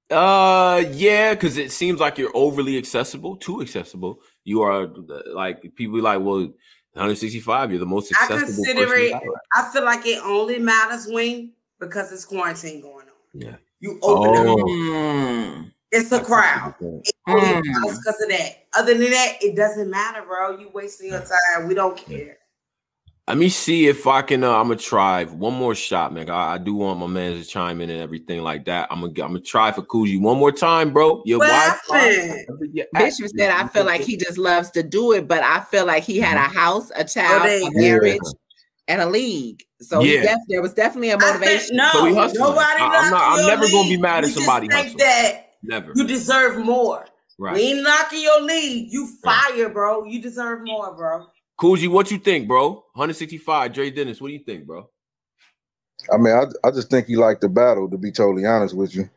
Uh, yeah, because it seems like you're overly accessible, too accessible. You are like people be like, well, 165, you're the most successful. I consider it. I feel like it only matters when because it's quarantine going on. Yeah. You open. Oh. Mm. It's a crowd. It only Mm. because of that. Other than that, it doesn't matter, bro. You wasting your time. We don't care. Let me see if I can. Uh, I'm gonna try one more shot, man. I, I do want my man to chime in and everything like that. I'm gonna. I'm gonna try for Kuji one more time, bro. Your What Wi-Fi- happened? your Bishop said, I feel like he just loves to do it, but I feel like he had a house, a child, there a you go. marriage, and a league. So he Yeah. def- there was definitely a think, motivation. no, So nobody. I- I'm not- I'm your never gonna be mad at We just somebody think hustling. that Never. you deserve more. Right. We ain't knocking your league. You Right. fire, bro. You deserve more, bro. Kuji, what you think, bro? 165, Dre Dennis. What do you think, bro? I mean, I, I just think he liked the battle. To be totally honest with you,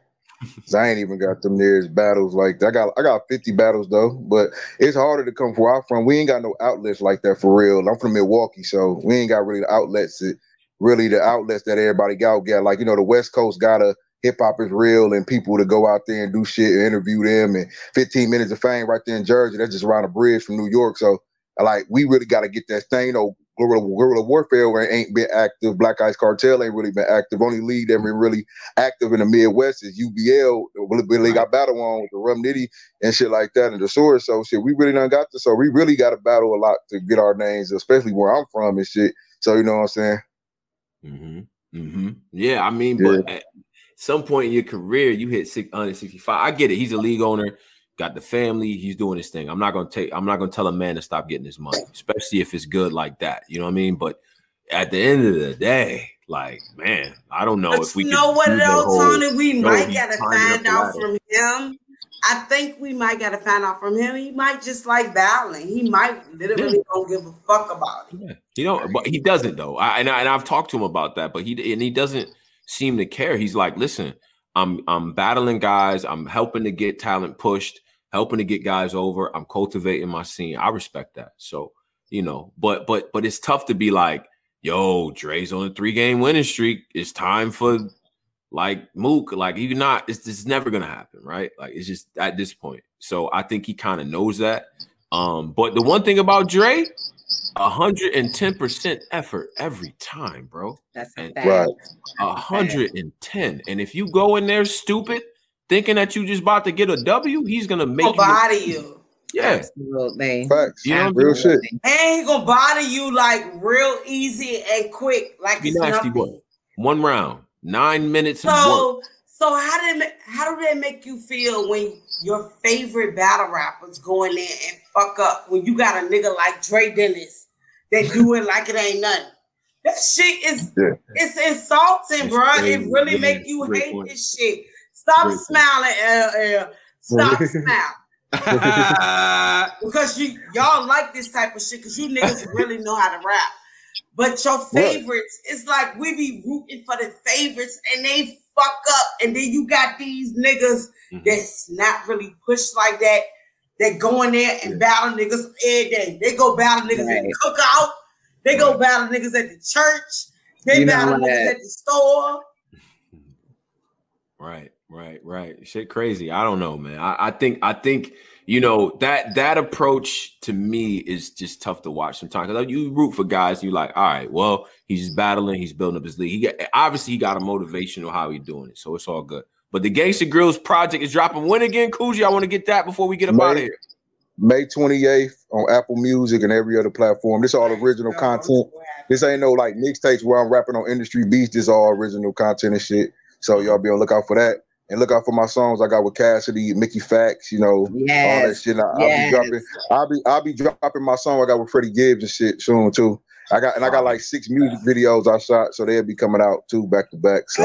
*laughs* 'Cause I ain't even got them nearest battles like that. I got I got 50 battles though, but it's harder to come from where I'm from. We ain't got no outlets like that for real. I'm from Milwaukee, so we ain't got really the outlets. That, really, the outlets that everybody got got like you know the West Coast got a hip hop is real and people to go out there and do shit and interview them and 15 minutes of fame right there in Jersey. That's just around the bridge from New York. So like we really got to get that thing. You know, guerrilla, guerrilla warfare ain't been active. Black Ice Cartel ain't really been active. Only league that been really active in the Midwest is UBL. Really got battle on with the Rum Nitty and shit like that and the sword. So shit, we really done got this. So we really got to battle a lot to get our names, especially where I'm from and shit. So you know what I'm saying? Mm-hmm. Mm-hmm. Yeah, I mean, Yeah. but at some point in your career, you hit 665. I get it. He's a league owner, got the family, he's doing his thing. I'm not gonna take, I'm not gonna tell a man to stop getting his money, especially if it's good like that. You know what I mean? But at the end of the day, like, man, I don't know But if we know what do the though, whole- Tony? We might gotta find out from him. I think we might gotta find out from him. He might just like battling. He might literally don't give a fuck about it. Yeah, you know, but he doesn't though. I, and I, and I've talked to him about that, but he and he doesn't seem to care. He's like, listen, I'm I'm battling guys. I'm helping to get talent pushed, helping to get guys over. I'm cultivating my scene. I respect that. So you know, but but but it's tough to be like, yo, Dre's on a three game winning streak. It's time for like Mook. Like you're not. It's, it's never gonna happen, right? Like it's just at this point. So I think he kind of knows that. Um, but the one thing about Dre, 110% effort every time, bro. That's a And- Right. A 110. And if you go in there stupid, thinking that you just about to get a W, he's gonna make He'll you. body you. Yeah, Absolutely. Facts. You know, Real shit. And he gonna body you like real easy and quick, like be nasty nothing. boy. One round, nine minutes of. So, so how did it, how do that make you feel when your favorite battle rappers going in and fuck up when you got a nigga like Dre Dennis that do it like it ain't nothing? That shit is Yeah. it's insulting, It's bro. crazy. It really make you hate this shit. Stop Great smiling, LL. Stop smiling. *laughs* because you y'all like this type of shit because you niggas *laughs* really know how to rap. But your favorites, it's like we be rooting for the favorites and they fuck up, and then you got these niggas Mhm. that's not really pushed like that. That go in there and battle niggas every day. They go battle niggas at the cookout. They go battle niggas at the church. They You battle what? niggas at the store. Right, right, right. Shit crazy. I don't know, man. I, I think I think you know that that approach to me is just tough to watch sometimes. Cause you root for guys, you're like, all right, well, he's battling, he's building up his league. He got obviously he got a motivation on how he's doing it, so it's all good. But the Gangsta Grillz project is dropping when again, Coogee? I want to get that before we get up May- out of here. May 28th on Apple Music and every other platform. This all original content. This ain't no like mixtapes where I'm rapping on industry beats. This all original content and shit. So y'all be on lookout for that. And look out for my songs I got with Cassidy, Mickey Factz, you know, all that shit. I, I'll Yes. be dropping. I'll be I'll be dropping my song I got with Freddie Gibbs and shit soon too. I got and I got like six music videos I shot, so they'll be coming out too back to back. So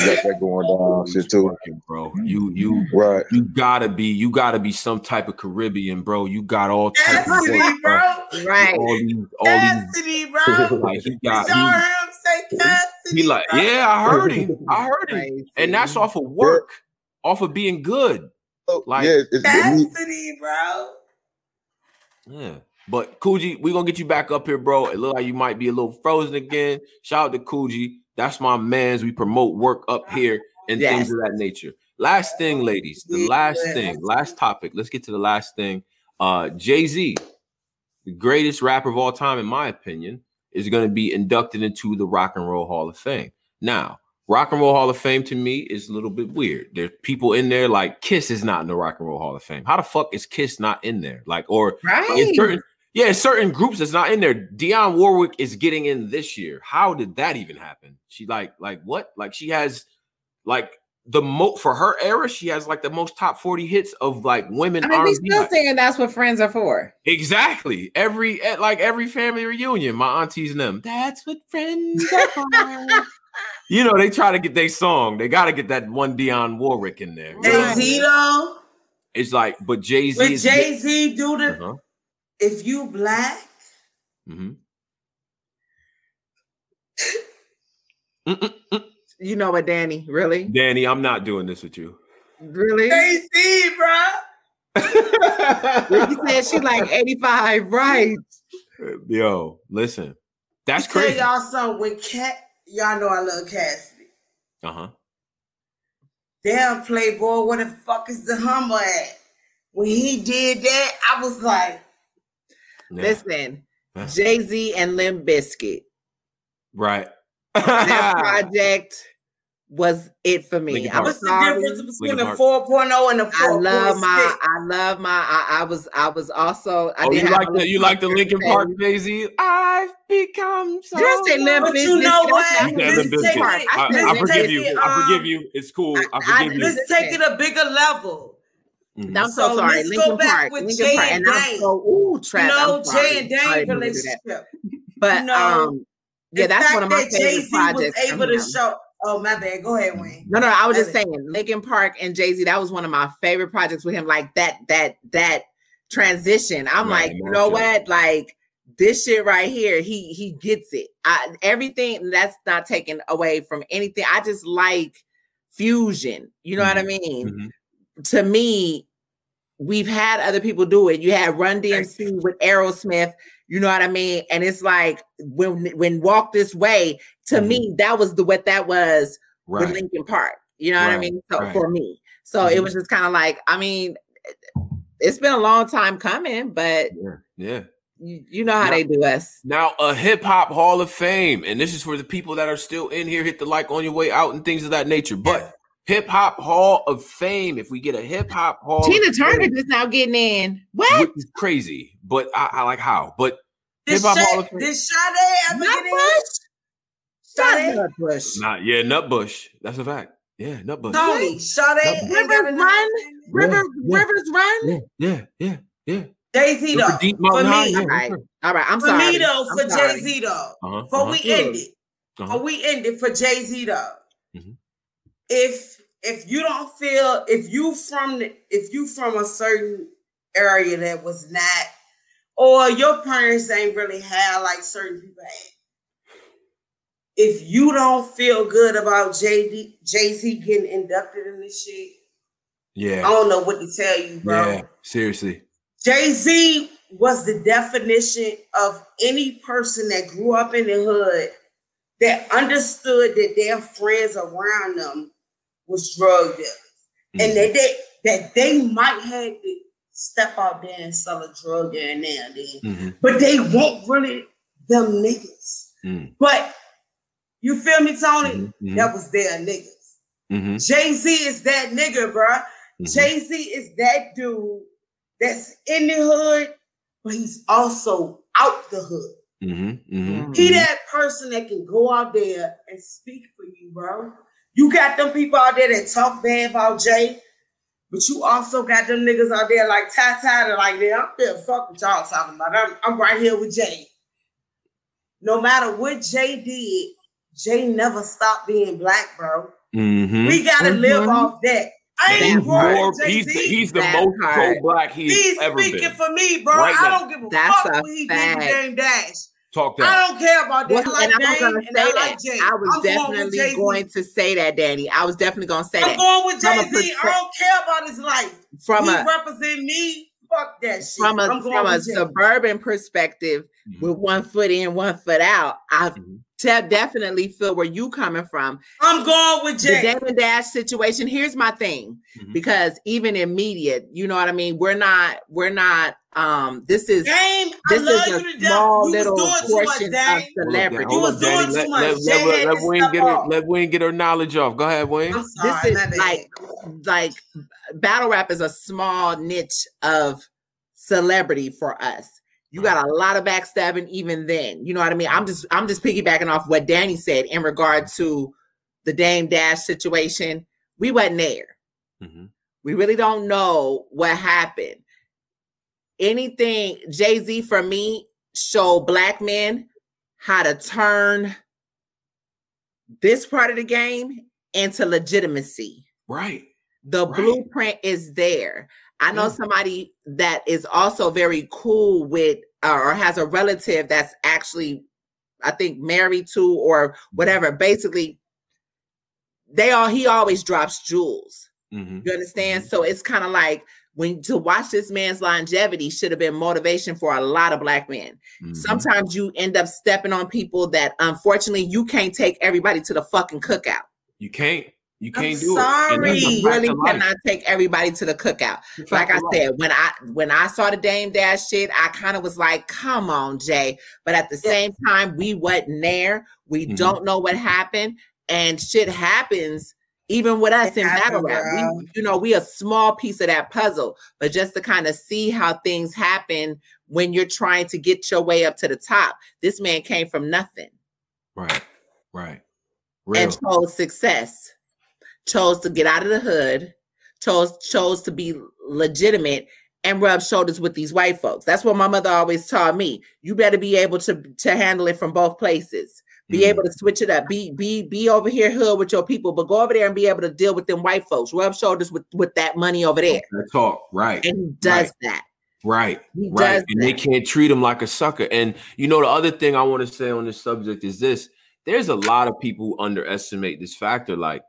you got that going down, shit too. Working, bro. You you Right. you gotta be you gotta be some type of Caribbean, bro. You got all types of Cassidy, work, bro. bro. Right. All these all these bro. *laughs* like he got y'all he, him say Cassidy? he like bro? yeah, I heard him. I *laughs* heard him. And that's off of work, off of being good. Oh, like- yeah, it's, it's, Cassidy, bro. Yeah. But Coogee, we're gonna get you back up here, bro. It look like you might be a little frozen again. Shout out to Coogee. That's my man's. We promote work up here and Yes. things of that nature. Last thing, ladies. The last thing, last topic. Let's get to the last thing. Uh Jay-Z, the greatest rapper of all time, in my opinion, is gonna be inducted into the Rock and Roll Hall of Fame. Now, Rock and Roll Hall of Fame to me is a little bit weird. There's people in there like Kiss is not in the Rock and Roll Hall of Fame. How the fuck is Kiss not in there? Like, or Right. certain, yeah, certain groups that's not in there. Dionne Warwick is getting in this year. How did that even happen? She like, like what? Like she has like the mo for her era. She has like the most top forty hits of like women. I mean, we R&B. still singing that's what friends are for. Exactly. Every at like every family reunion, my aunties and them. That's what friends are *laughs* for. you know, they try to get their song. They got to get that one Dionne Warwick in there. Jay Z though. It's like, but Jay Z When is. Jay Z do the Uh-huh. If you black, Mhm. *laughs* You know what, Danny? Really? Danny, I'm not doing this with you. Really? Jay bro. you said she like 85, right? Yo, listen, that's Tell crazy. Y'all something. When Cat, y'all know I love Cassidy. Uh huh. Damn, Playboy, where the fuck is the Hummer at? When he did that, I was like, Listen, Huh. Jay Z and Limp Bizkit. Right. That *laughs* project was it for me. I'm Park. what's the difference between Linkin the 4.0 and the 4.6? I love my, I love my, I, I was, I was also. I oh, did you like a the you like the Linkin. Park Jay Z? I've become so. Did I say Limp But you know what? You not said take it- I, I let's forgive you. it, I forgive um, you. It's cool. I I- forgive you. Let's take it a bigger level. Mhm. I'm so, So sorry. let's Linkin go back Park. with Linkin Jay Park. and And I'm Dane. so ooh, You trap. know, I'm sorry. Jay and Sorry Dane to do that. relationship. But You know, um, yeah, The that's one of my that favorite Jay-Z projects. was able to show. Oh, my bad. Go ahead, Wayne. No, no, I was just That saying, Linkin Park and Jay Z. That was one of my favorite projects with him. Like that, that, that transition. I'm Right, like, you know matchup. what? Like this shit right here, he he gets it. I, everything that's not taken away from anything. I just like fusion. You know what I mean? Mhm. To me, we've had other people do it. You had Run DMC with Aerosmith. You know what I mean? And it's like when when Walk This Way. To me, that was the what that was with Linkin Park. You know what I mean? So right. for me, so it Mhm. was just kind of like, I mean, it's been a long time coming, but Yeah. Yeah. you, you know how Now- they do us. Now, a hip hop hall of fame, and this is for the people that are still in here. Hit the like on your way out and things of that nature. But Hip Hop Hall of Fame. If we get a Hip Hop Hall, Tina of Turner Fame, just now getting in. What? which is crazy, but I, I like how. But Did, Hip Hop Hall of Fame. did Sade ever Not get in? Sade? Not Bush. Not yeah, Nutbush. That's a fact. Yeah, Nutbush. Tony, Sade ain't Rivers Run. name. River Yeah. Rivers Run. Yeah, yeah, yeah, yeah. Jay Z though. Deep For Mountain High, me, yeah, all right, all right. I'm for sorry. me though, I'm for. Jay Z though. Uh-huh, Before uh-huh, we Yeah. end it, uh-huh. before we end it for Jay Z though. Mhm. If if you don't feel if you from if you from a certain area that was not, or your parents ain't really had like certain people had. If you don't feel good about JD Jay Z getting inducted in this shit, yeah. I don't know what to tell you, bro. yeah. Seriously. Jay Z was the definition of any person that grew up in the hood that understood that their friends around them was drug dealers, and Mhm. that they that they might have to step out there and sell a drug there and there, and then, Mhm. but they won't really them niggas. Mm. But you feel me, Tony? Mhm, mhm, That was their niggas. mhm, Jay Z is that nigga, bruh. mhm. Jay Z is that dude that's in the hood, but he's also out the hood. Mhm, mhm, He that person that can go out there and speak for you, bro. You got them people out there that talk bad about Jay, but you also got them niggas out there like Ty Ty that like, yeah, I'm still fuck what y'all talking about. I'm, I'm right here with Jay. No matter what Jay did, Jay never stopped being black, bro. Mhm. We gotta live Mhm. off that. I He's ain't more. He's the, he's the most pro-black he He's has ever speaking been. for me, bro. Right I don't give a That's fuck a what he fact. did with Dame Dash. Talk that. I don't care about that. Well, I like and I was gonna and say I that. like Jay. I was I'm definitely Jay-Z. going to say that, Danny. I was definitely going to say I'm that going with Jay Z. I don't care about his life. from he a represent me. Fuck that shit. from a I'm going from a suburban perspective, Mhm. with one foot in, one foot out. I te- definitely feel where you coming from. I'm going with The Jay. Damon Dash situation. Here's my thing, Mhm. because even in media, you know what I mean. We're not. We're not. Um. This is. Dame, I This love is a to small You little doing too much, portion of Dame. Hold up, celebrity. You was up, Danny. doing too Let, much. let, Jay let, let Wayne step get her. Let Wayne get her knowledge off. Go ahead, Wayne. I'm this sorry, my is bad. like like battle rap is a small niche of celebrity for us. You got a lot of backstabbing even then. You know what I mean? I'm just I'm just piggybacking off what Danny said in regard to the Dame Dash situation. We wasn't there. Mhm. We really don't know what happened. Anything Jay-Z for me show black men how to turn this part of the game into legitimacy. Right. The Right. blueprint is there. I know somebody that is also very cool with uh, or has a relative that's actually, I think, married to or whatever. Basically, they all he always drops jewels. Mhm. You understand? So it's kind of like when to watch this man's longevity should have been motivation for a lot of black men. Mhm. Sometimes you end up stepping on people that unfortunately you can't take everybody to the fucking cookout. You can't. You I'm can't do it. And that's sorry. a You fact really cannot take everybody to the cookout. It's Like I said, when I when I saw the Dame Dash shit, I kind of was like, "Come on, Jay!" But at the same time, we wasn't there. We Mhm. don't know what happened, and shit happens even with us It in battle rap. We, you know, we a small piece of that puzzle. But just to kind of see how things happen when you're trying to get your way up to the top, this man came from nothing Right. Right. Real. and chose success chose to get out of the hood chose chose to be legitimate and rub shoulders with these white folks that's what my mother always taught me you better be able to to handle it from both places be Mhm. able to switch it up be be be over here hood with your people but go over there and be able to deal with them white folks rub shoulders with with that money over there That talk. Right. and he does Right. that Right. he Right. does And they can't treat him like a sucker. And you know, the other thing I want to say on this subject is this there's a lot of people who underestimate this factor. Like,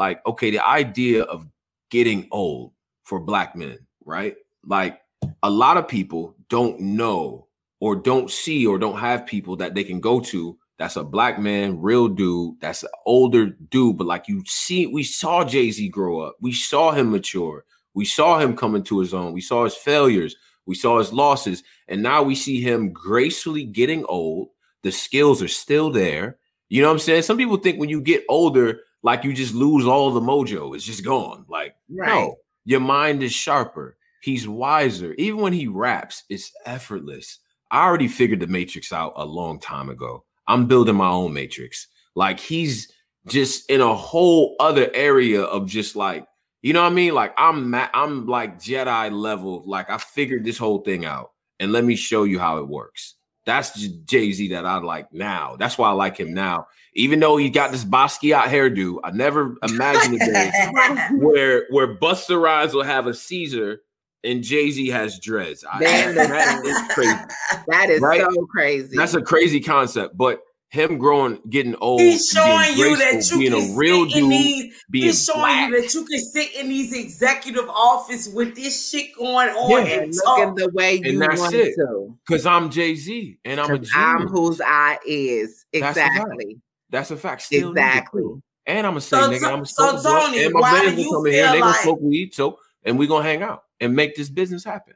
like, okay, the idea of getting old for black men, right? Like a lot of people don't know or don't see or don't have people that they can go to that's a black man, real dude, that's an older dude. But like you see, we saw Jay-Z grow up, we saw him mature, we saw him come into his own, we saw his failures, we saw his losses, and now we see him gracefully getting old. The skills are still there. You know what I'm saying? Some people think when you get older, like you just lose all the mojo. It's just gone. Like Right. no, your mind is sharper. He's wiser. Even when he raps, it's effortless. I already figured the matrix out a long time ago. I'm building my own matrix. Like he's just in a whole other area of just like, you know what I mean? Like I'm ma- I'm like Jedi level. Like I figured this whole thing out. And let me show you how it works. That's Jay Z that I like now. That's why I like him now. Even though he got this Basquiat hairdo, I never imagined a day *laughs* where where Busta Rhymes will have a Caesar and Jay Z has dreads. I, Man, *laughs* that is crazy. That is Right? so crazy. That's a crazy concept. But him growing, getting old, He's being showing you that graceful, you being can a real sit in dude, these. being He's showing black. you that you can sit in these executive office with this shit going on Yeah, and and looking the way you that's want it. to. Because I'm Jay Z and I'm a 'Cause I'm whose I is. That's a fact. Exactly. That's a fact. Still Exactly. And I'm gonna say, So, nigga, I'm so, gonna so smoke a Tony, blunt, and my why do will you come in here. and They feel gonna smoke weed, so and we gonna hang out and make this business happen.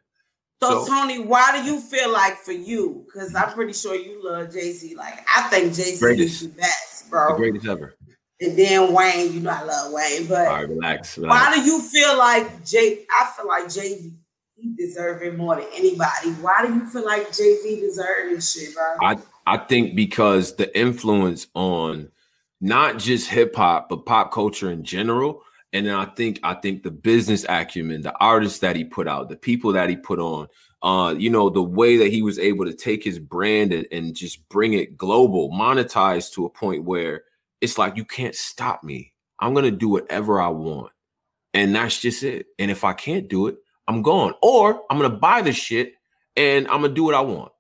So, So- Tony, why do you feel like for you? Because I'm pretty sure you love Jay Z. Like I think Jay Z is the best, bro. The greatest ever. And then Wayne, you know I love Wayne, but All right, relax. relax. why do you feel like Jay? I feel like Jay Z he deserve it more than anybody. Why do you feel like Jay Z deserves this shit, bro? I I think because the influence on not just hip hop but pop culture in general, and then I think I think the business acumen, the artists that he put out, the people that he put on, uh, you know, the way that he was able to take his brand and, and just bring it global, monetize to a point where it's like you can't stop me. I'm gonna do whatever I want, and that's just it. And if I can't do it, I'm gone, or I'm gonna buy the shit and I'm gonna do what I want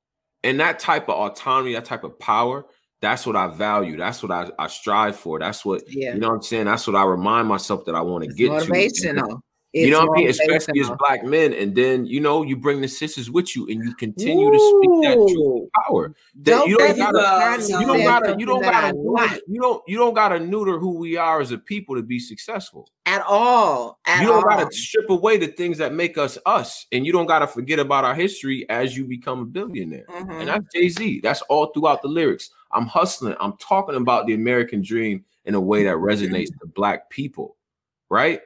and that type of autonomy, that type of power, that's what I value. That's what I, I strive for. That's what Yeah. you know what I'm saying. That's what I remind myself that I want to It's get to. motivational. You know what I mean? Especially as black men, and then you know you bring the sisters with you, and you continue to speak that truth power. That Don't you don't gotta, you don't gotta, you don't gotta, neuter- you don't, you don't gotta neuter who we are as a people to be successful. at all. At you don't all. gotta strip away the things that make us us, and you don't gotta forget about our history as you become a billionaire. Mhm. And that's Jay Z. That's all throughout the lyrics. I'm hustling. I'm talking about the American dream in a way that resonates to black people, right?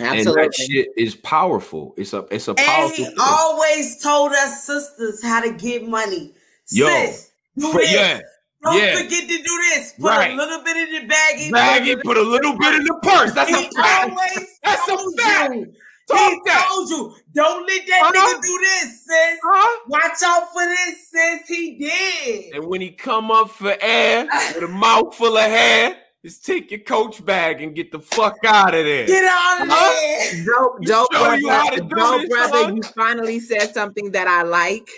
Absolutely. And that shit is powerful. It's a it's a And powerful. he thing. always told us sisters how to get money. Yo, Sis, do For- yeah, Don't yeah. forget to do this. Put Right. a little bit in the baggie. Maggie put a little bit in the purse. That's he a fact. That's a fact. you. Talk he that. told you. Don't let that Uh-huh. nigga do this, sis. Huh? Watch out for this, sis. He did. And when he come up for air *laughs* with a mouth full of hair, just take your coach bag and get the fuck out of there. Get out of Huh? there. Dope, You dope, show you how to brother. do Dope, this, brother. huh? You finally said something that I like.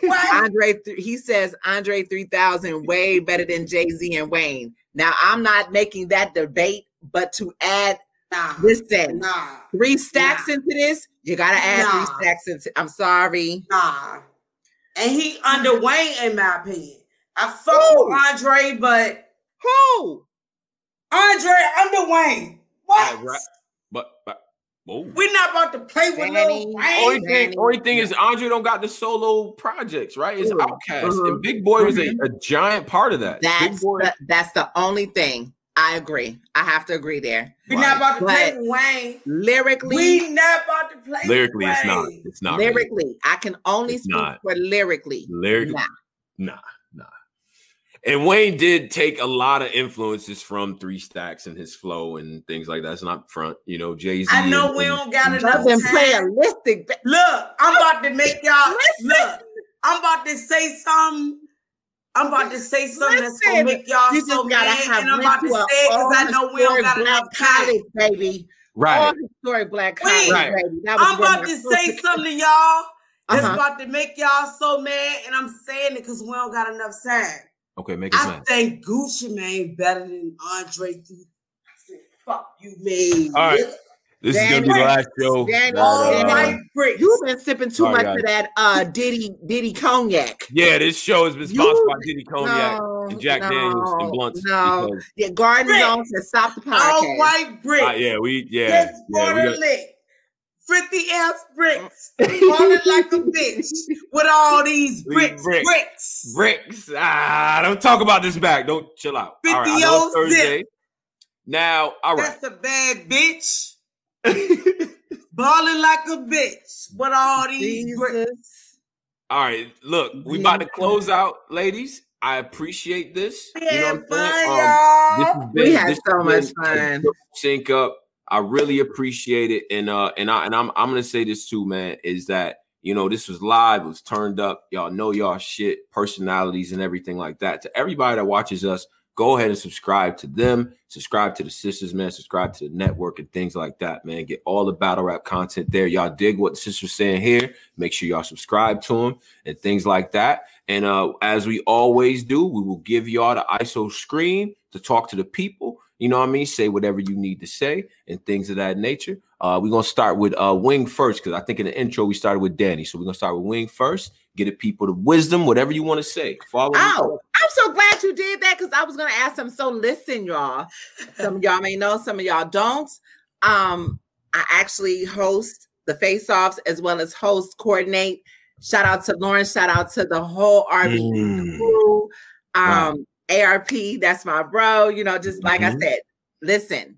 What? Andre, th- he says Andre 3000 way better than Jay Z and Wayne. Now, I'm not making that debate, but to add, Nah. listen, Nah. three stacks Nah. into this, you got to add Nah. three stacks into I'm sorry. Nah. And he under Wayne, in my opinion. I fuck Who? Andre, but Who? Andre under Wayne. What? Right, right. But, but whoa. We're not about to play with Danny. Lil Only thing, only thing is Andre don't got the solo projects, right? It's Mhm. OutKast, Mhm. and Big Boi was a, a giant part of that. Big That's Boy, the, that's the only thing. I agree. I have to agree there. We're not about to play But- with Wayne. Lyrically, We not about to play lyrically, with it's not. It's not. really. lyrically, I can only It's speak not. for lyrically. Lyrically, Nah. nah, nah. And Wayne did take a lot of influences from Three Stacks and his flow and things like that. It's not front, you know, Jay Z. I know we don't got enough Nothing time. playalistic. Look, I'm about to make y'all Listen. look. I'm about to say something. I'm about to say something that's gonna make y'all You so just gotta mad, have and I'm about to to say it because I know we don't all-historic got black enough college, baby. Right. All historic black college, Right. baby. That was I'm about to first- say something to y'all that's Uh-huh. about to make y'all so mad, and I'm saying it because we don't got enough time. Okay, make us I mad. think Gucci Mane better than Andre Fuck you, man. All right. This is gonna be the Danny- last show. Danny- that, uh, Danny- white bricks. You've been sipping too Sorry, much guys. of that uh Diddy Diddy cognac. yeah, this show has been You- sponsored by Diddy Cognac No, and Jack no, Daniels and Blunts. No, yeah, Garden Rick. Jones has stopped the All podcast. white bricks. uh, yeah, we yeah, Just yeah, we water got, lit. 50 ounce bricks. *laughs* Falling like a bitch with all these These bricks. bricks. Bricks. bricks. Ah, don't talk about this back. Don't chill out. All right, I know it's 50 Thursday. Now, all right. That's a bad bitch. *laughs* Balling like a bitch. What all these All right, look, we about to close out, ladies. I appreciate this. You know what I'm saying? Um, has We had so much fun. Sync up. I really appreciate it, and uh, and I and I'm I'm gonna say this too, man. Is that you know this was live, it was turned up. Y'all know y'all shit, personalities, and everything like that. To everybody that watches us, go ahead and subscribe to them. Subscribe to the sisters, man. Subscribe to the network and things like that, man. Get all the battle rap content there. Y'all dig what the sisters saying here. Make sure y'all subscribe to them and things like that. And uh, as we always do, we will give y'all the ISO screen to talk to the people. You know what I mean? Say whatever you need to say and things of that nature. Uh, we're gonna start with uh Wing first because I think in the intro we started with Danny. So we're gonna start with Wing first. Get the people the wisdom, whatever you want to say. Follow. I'm so glad you did that because I was gonna ask them. So listen, y'all. Some of y'all may know, some of y'all don't. Um, I actually host the face-offs as well as host coordinate. Shout out to Lauren. Shout out to the whole RB Mm. crew. Wow. Um, ARP, that's my bro. You know, just like Mhm. I said, listen.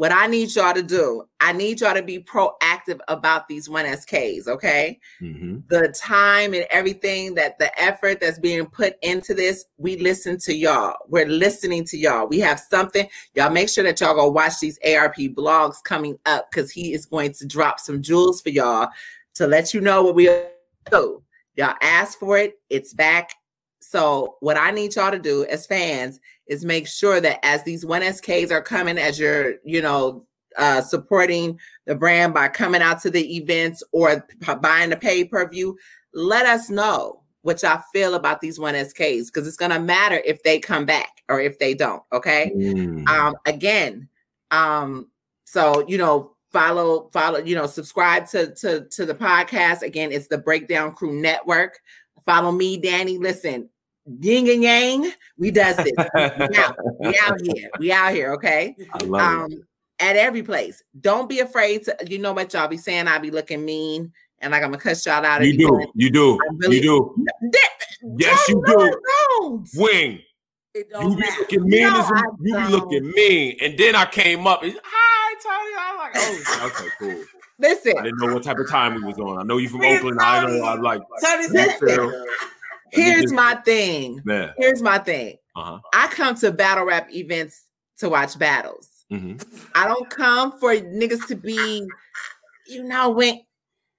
What I need y'all to do, I need y'all to be proactive about these 1SKs, okay? Mhm. the time and everything that the effort that's being put into this, we listen to y'all. We're listening to y'all. We have something. Y'all make sure that y'all go watch these ARP blogs coming up because he is going to drop some jewels for y'all to let you know what we do. Y'all asked for it, it's back. So, what I need y'all to do as fans is make sure that as these 1SKs are coming, as you're, you know, uh, supporting the brand by coming out to the events or p- buying the pay per view, let us know what y'all feel about these 1SKs because it's going to matter if they come back or if they don't. Okay. Mm. Um, again, um, so, you know, follow, follow, you know, subscribe to, to, to the podcast. Again, it's the Breakdown Crew Network. Follow me, Danny. Listen, yin and yang, we does this. *laughs* we, out, we out here. We out here. Okay I love um it. at every place. Don't be afraid to you know what y'all be saying I be looking mean and like I'm gonna cuss y'all out. You do. go You do. Really- You do. in- Yes, you me no, do. it don't. Wing. You be matter. looking mean No, as a, I you be looking mean. And then I came up and hi Tony. I'm like, oh, *laughs* okay, cool. Listen, I didn't know what type of time we was on. I know you from Oakland. I know I'm like Tony you said- feel? Here's my thing. Yeah. Here's my thing. Uh-huh. I come to battle rap events to watch battles. hmm I don't come for niggas to be, you know, when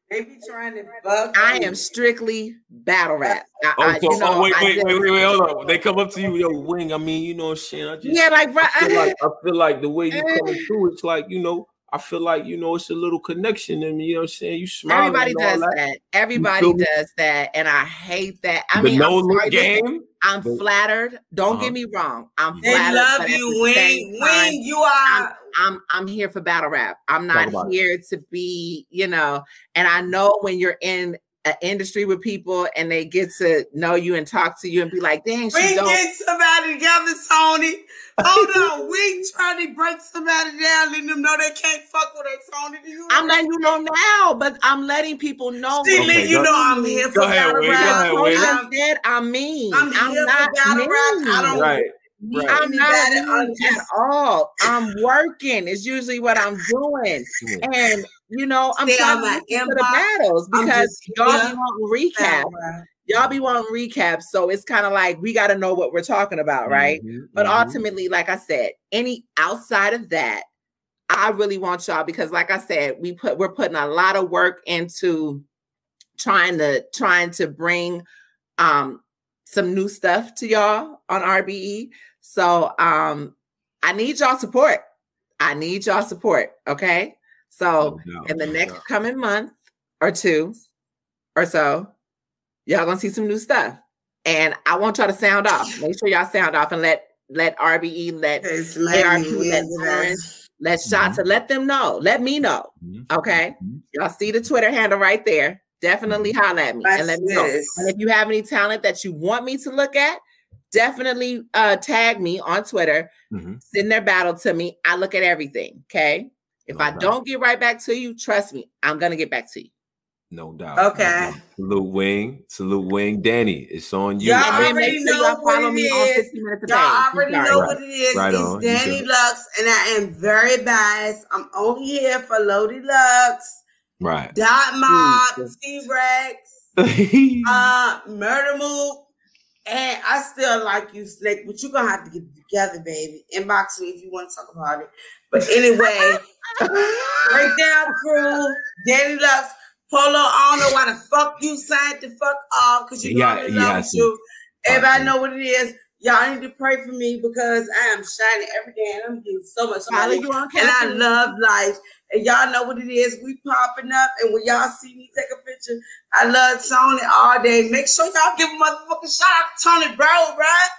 They be trying to bug I you. am strictly battle rap. I, Oh, I- so you know, oh, wait, wait, just- wait, wait, wait, hold on. They come up to you, yo, Wing. I mean, you know, shit. I just Yeah, like, bro, I feel like I feel like the way you coming through, it's like you know, I feel like you know, it's a little connection in me. You know what I'm saying? You smile. Everybody does that. Everybody feel me? does that, and I hate that. I the mean, no I'm, sorry, game. I'm but- flattered. Don't Uh-huh. get me wrong. I'm They flattered. love you, Wing. Wing, you are. I'm I'm here for battle rap. I'm not about it. here to be, you know. And I know when you're in an industry with people and they get to know you and talk to you and be like, "Dang, she We don't." get somebody together, Tony. Oh, *laughs* Hold on. We trying to break somebody down, letting them know they can't fuck with us, Tony. You I'm letting you know now, but I'm letting people know. See, Okay, Lee, you know I'm here for go ahead, battle Wing, go rap. ahead, Tony Wing. done I'm, said I'm mean. I'm I'm here not for battle rap. I don't. Right. Right. I'm not anybody. I'm mean just at all. I'm working. It's usually what I'm doing. And you know, I'm Stay trying on to to the inbox. battles I'm because just y'all here be wanting recap. battle rap. Y'all be wanting recaps. So it's kind of like we got to know what we're talking about, right? Mhm, But mhm. ultimately, like I said, any outside of that, I really want y'all because, like I said, we put we're putting a lot of work into trying to trying to bring um some new stuff to y'all on RBE. So um I need y'all support. I need y'all support. Okay. So No in the no next doubt. coming month or two or so, y'all gonna see some new stuff. And I want y'all to sound off. Make sure y'all sound off and let let RBE, let It's ARP, let with Lauren, us. let Shot to let them know. Let me know. Mhm, Okay. mhm. Y'all see the Twitter handle right there. Definitely holla at me and let me know. This. And if you have any talent that you want me to look at, definitely uh tag me on Twitter. Mhm. Send their battle to me. I look at everything. Okay. If No I doubt. don't get right back to you, trust me, I'm gonna get back to you. No doubt. Okay. Salute Wing. Salute Wing. Danny, it's on you. Y'all already know y'all what it me on is. 15 minutes of Y'all already know Right. what it is. Right it's on. Danny. Lux, and I am very biased. I'm only here for Loaded Lux, Right. Dot Mob. T Rex, *laughs* uh, Murda Mook, and I still like you, Slick, but you're gonna have to get it together, baby. Inbox me if you want to talk about it. But anyway, *laughs* breakdown crew, Danny Lux, Polo. I don't know why the fuck you signed the fuck off because you know Yeah, I'm in love has with to. you. Everybody know what it is. Y'all need to pray for me because I am shining every day and I'm getting so much Follow money. you And I love life. And y'all know what it is. We popping up. And when y'all see me take a picture, I love Tony all day. Make sure y'all give a motherfucking shout out to Tony, bro, right?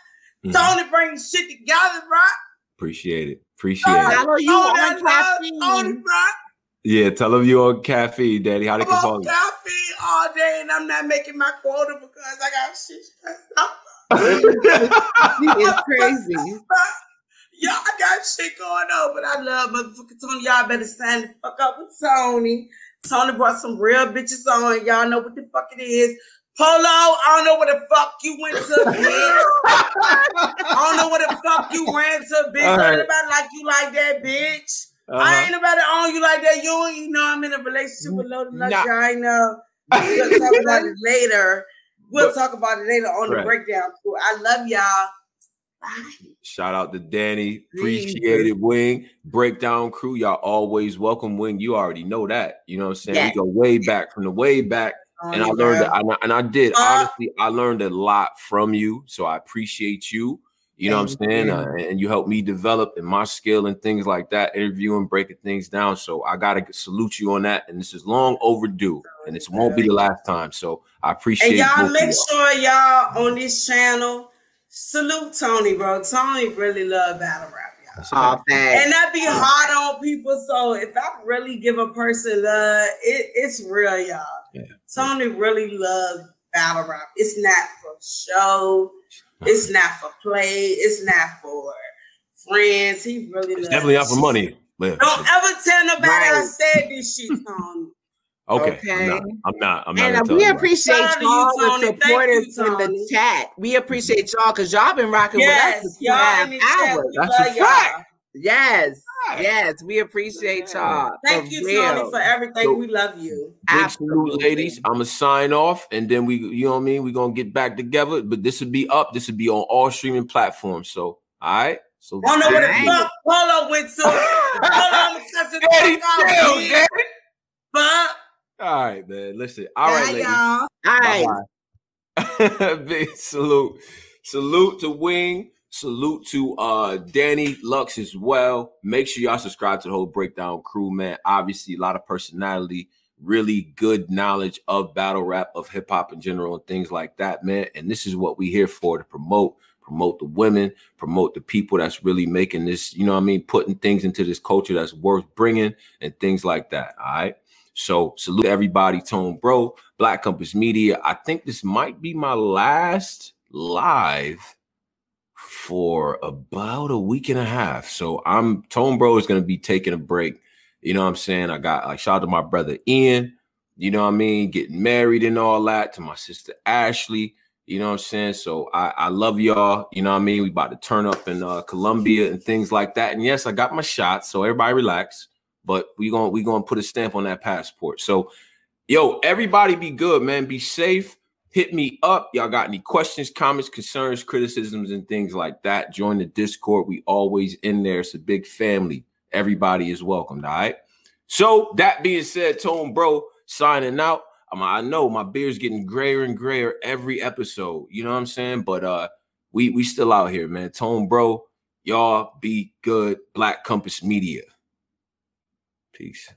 Mhm. Tony bring shit together, right? Appreciate it. Appreciate Tony, it. Follow you Tony, on love Caffeine. Tony, bro. Yeah, tell them you on caffeine, Daddy. How they I'm can on follow you. caffeine all day and I'm not making my quota because I got shit stressed out. It's *laughs* crazy. Y'all got shit going on, but I love motherfucking Tony. Y'all better sign the fuck up with Tony. Tony brought some real bitches on. Y'all know what the fuck it is. Polo, I don't know where the fuck you went to, *laughs* bitch. I don't know where the fuck you ran to, bitch. All right. Ain't nobody like you like that, bitch. I Uh-huh. ain't nobody on you like that. You, you know I'm in a relationship with Loaded Lux. Nah. I know. We'll talk about it *laughs* later. We'll But- talk about it later on the breakdown. I love y'all. Shout out to Danny. Appreciate it, Wing. Breakdown crew. Y'all always welcome, Wing. You already know that. You know what I'm saying? Yes. We go way back from the way back. and I learned that, and I, and I did Uh, honestly, I learned a lot from you. So I appreciate you. You know what I'm saying? you. Uh, and you helped me develop in my skill and things like that, interviewing, breaking things down. So I gotta salute you on that. And this is long overdue, and this won't be the last time. So I appreciate And y'all make y'all. sure y'all on this channel salute Tony, bro. Tony really love battle rap, y'all. That's a All fact. facts. And that be hard on people. So if I really give a person love, it, it's real, y'all. Yeah. Tony really loves battle rap. It's not for show. It's not for play. It's not for friends. He really It's loves definitely not for money. But Don't ever tell nobody I Right. said this shit, Tony. okay, *laughs* Okay. I'm not. I'm not. I'm not And gonna uh, tell we appreciate Shout out to you, y'all, the Tony. Thank you, supporters in the chat. We appreciate y'all because y'all been rocking Yes, with us for two y'all half in the chat. hours. That's a fact. Yes, yes, we appreciate y'all. Thank for you, real. Tony, for everything. So- we love you. Big Absolutely. salute, ladies. I'm gonna sign off, and then we, you know what I mean. We're gonna get back together, but this will be up. This will be on all streaming platforms. So, all right. So, I don't know where the Alright. fuck Polo went to. Polo, I'm gonna cut the Daddy, fuck out, chill, bitch. Daddy. Fuck. all right, man. Listen. All right, Bye, ladies. y'all. All right. *laughs* Big salute. Salute to Wing. Salute to uh Danny Lux as well. Make sure y'all subscribe to the whole breakdown crew, man. Obviously, a lot of personality, really good knowledge of battle rap, of hip hop in general, and things like that, man. And this is what we here for to promote, promote the women, promote the people that's really making this, you know what I mean, putting things into this culture that's worth bringing and things like that. All right. So salute everybody, Tone Bro, Black Compass Media. I think this might be my last live for about a week and a half. So I'm Tone Bro is gonna be taking a break. You know what I'm saying? I got like shout out to my brother Ian, you know what I mean, getting married and all that, to my sister Ashley. You know what I'm saying? So I, I love y'all. You know what I mean? We about to turn up in uh, and things like that. And yes, I got my shots. So everybody relax. But we gonna we gonna put a stamp on that passport. So yo, everybody be good, man. Be safe. Hit me up. Y'all got any questions, comments, concerns, criticisms, and things like that? Join the Discord. We always in there. It's a big family. Everybody is welcomed. All right. So that being said, Tone Bro signing out. Um, I know my beard's getting grayer and grayer every episode. You know what I'm saying? But uh, we we still out here, man. Tone Bro, y'all be good. Black Compass Media. Peace.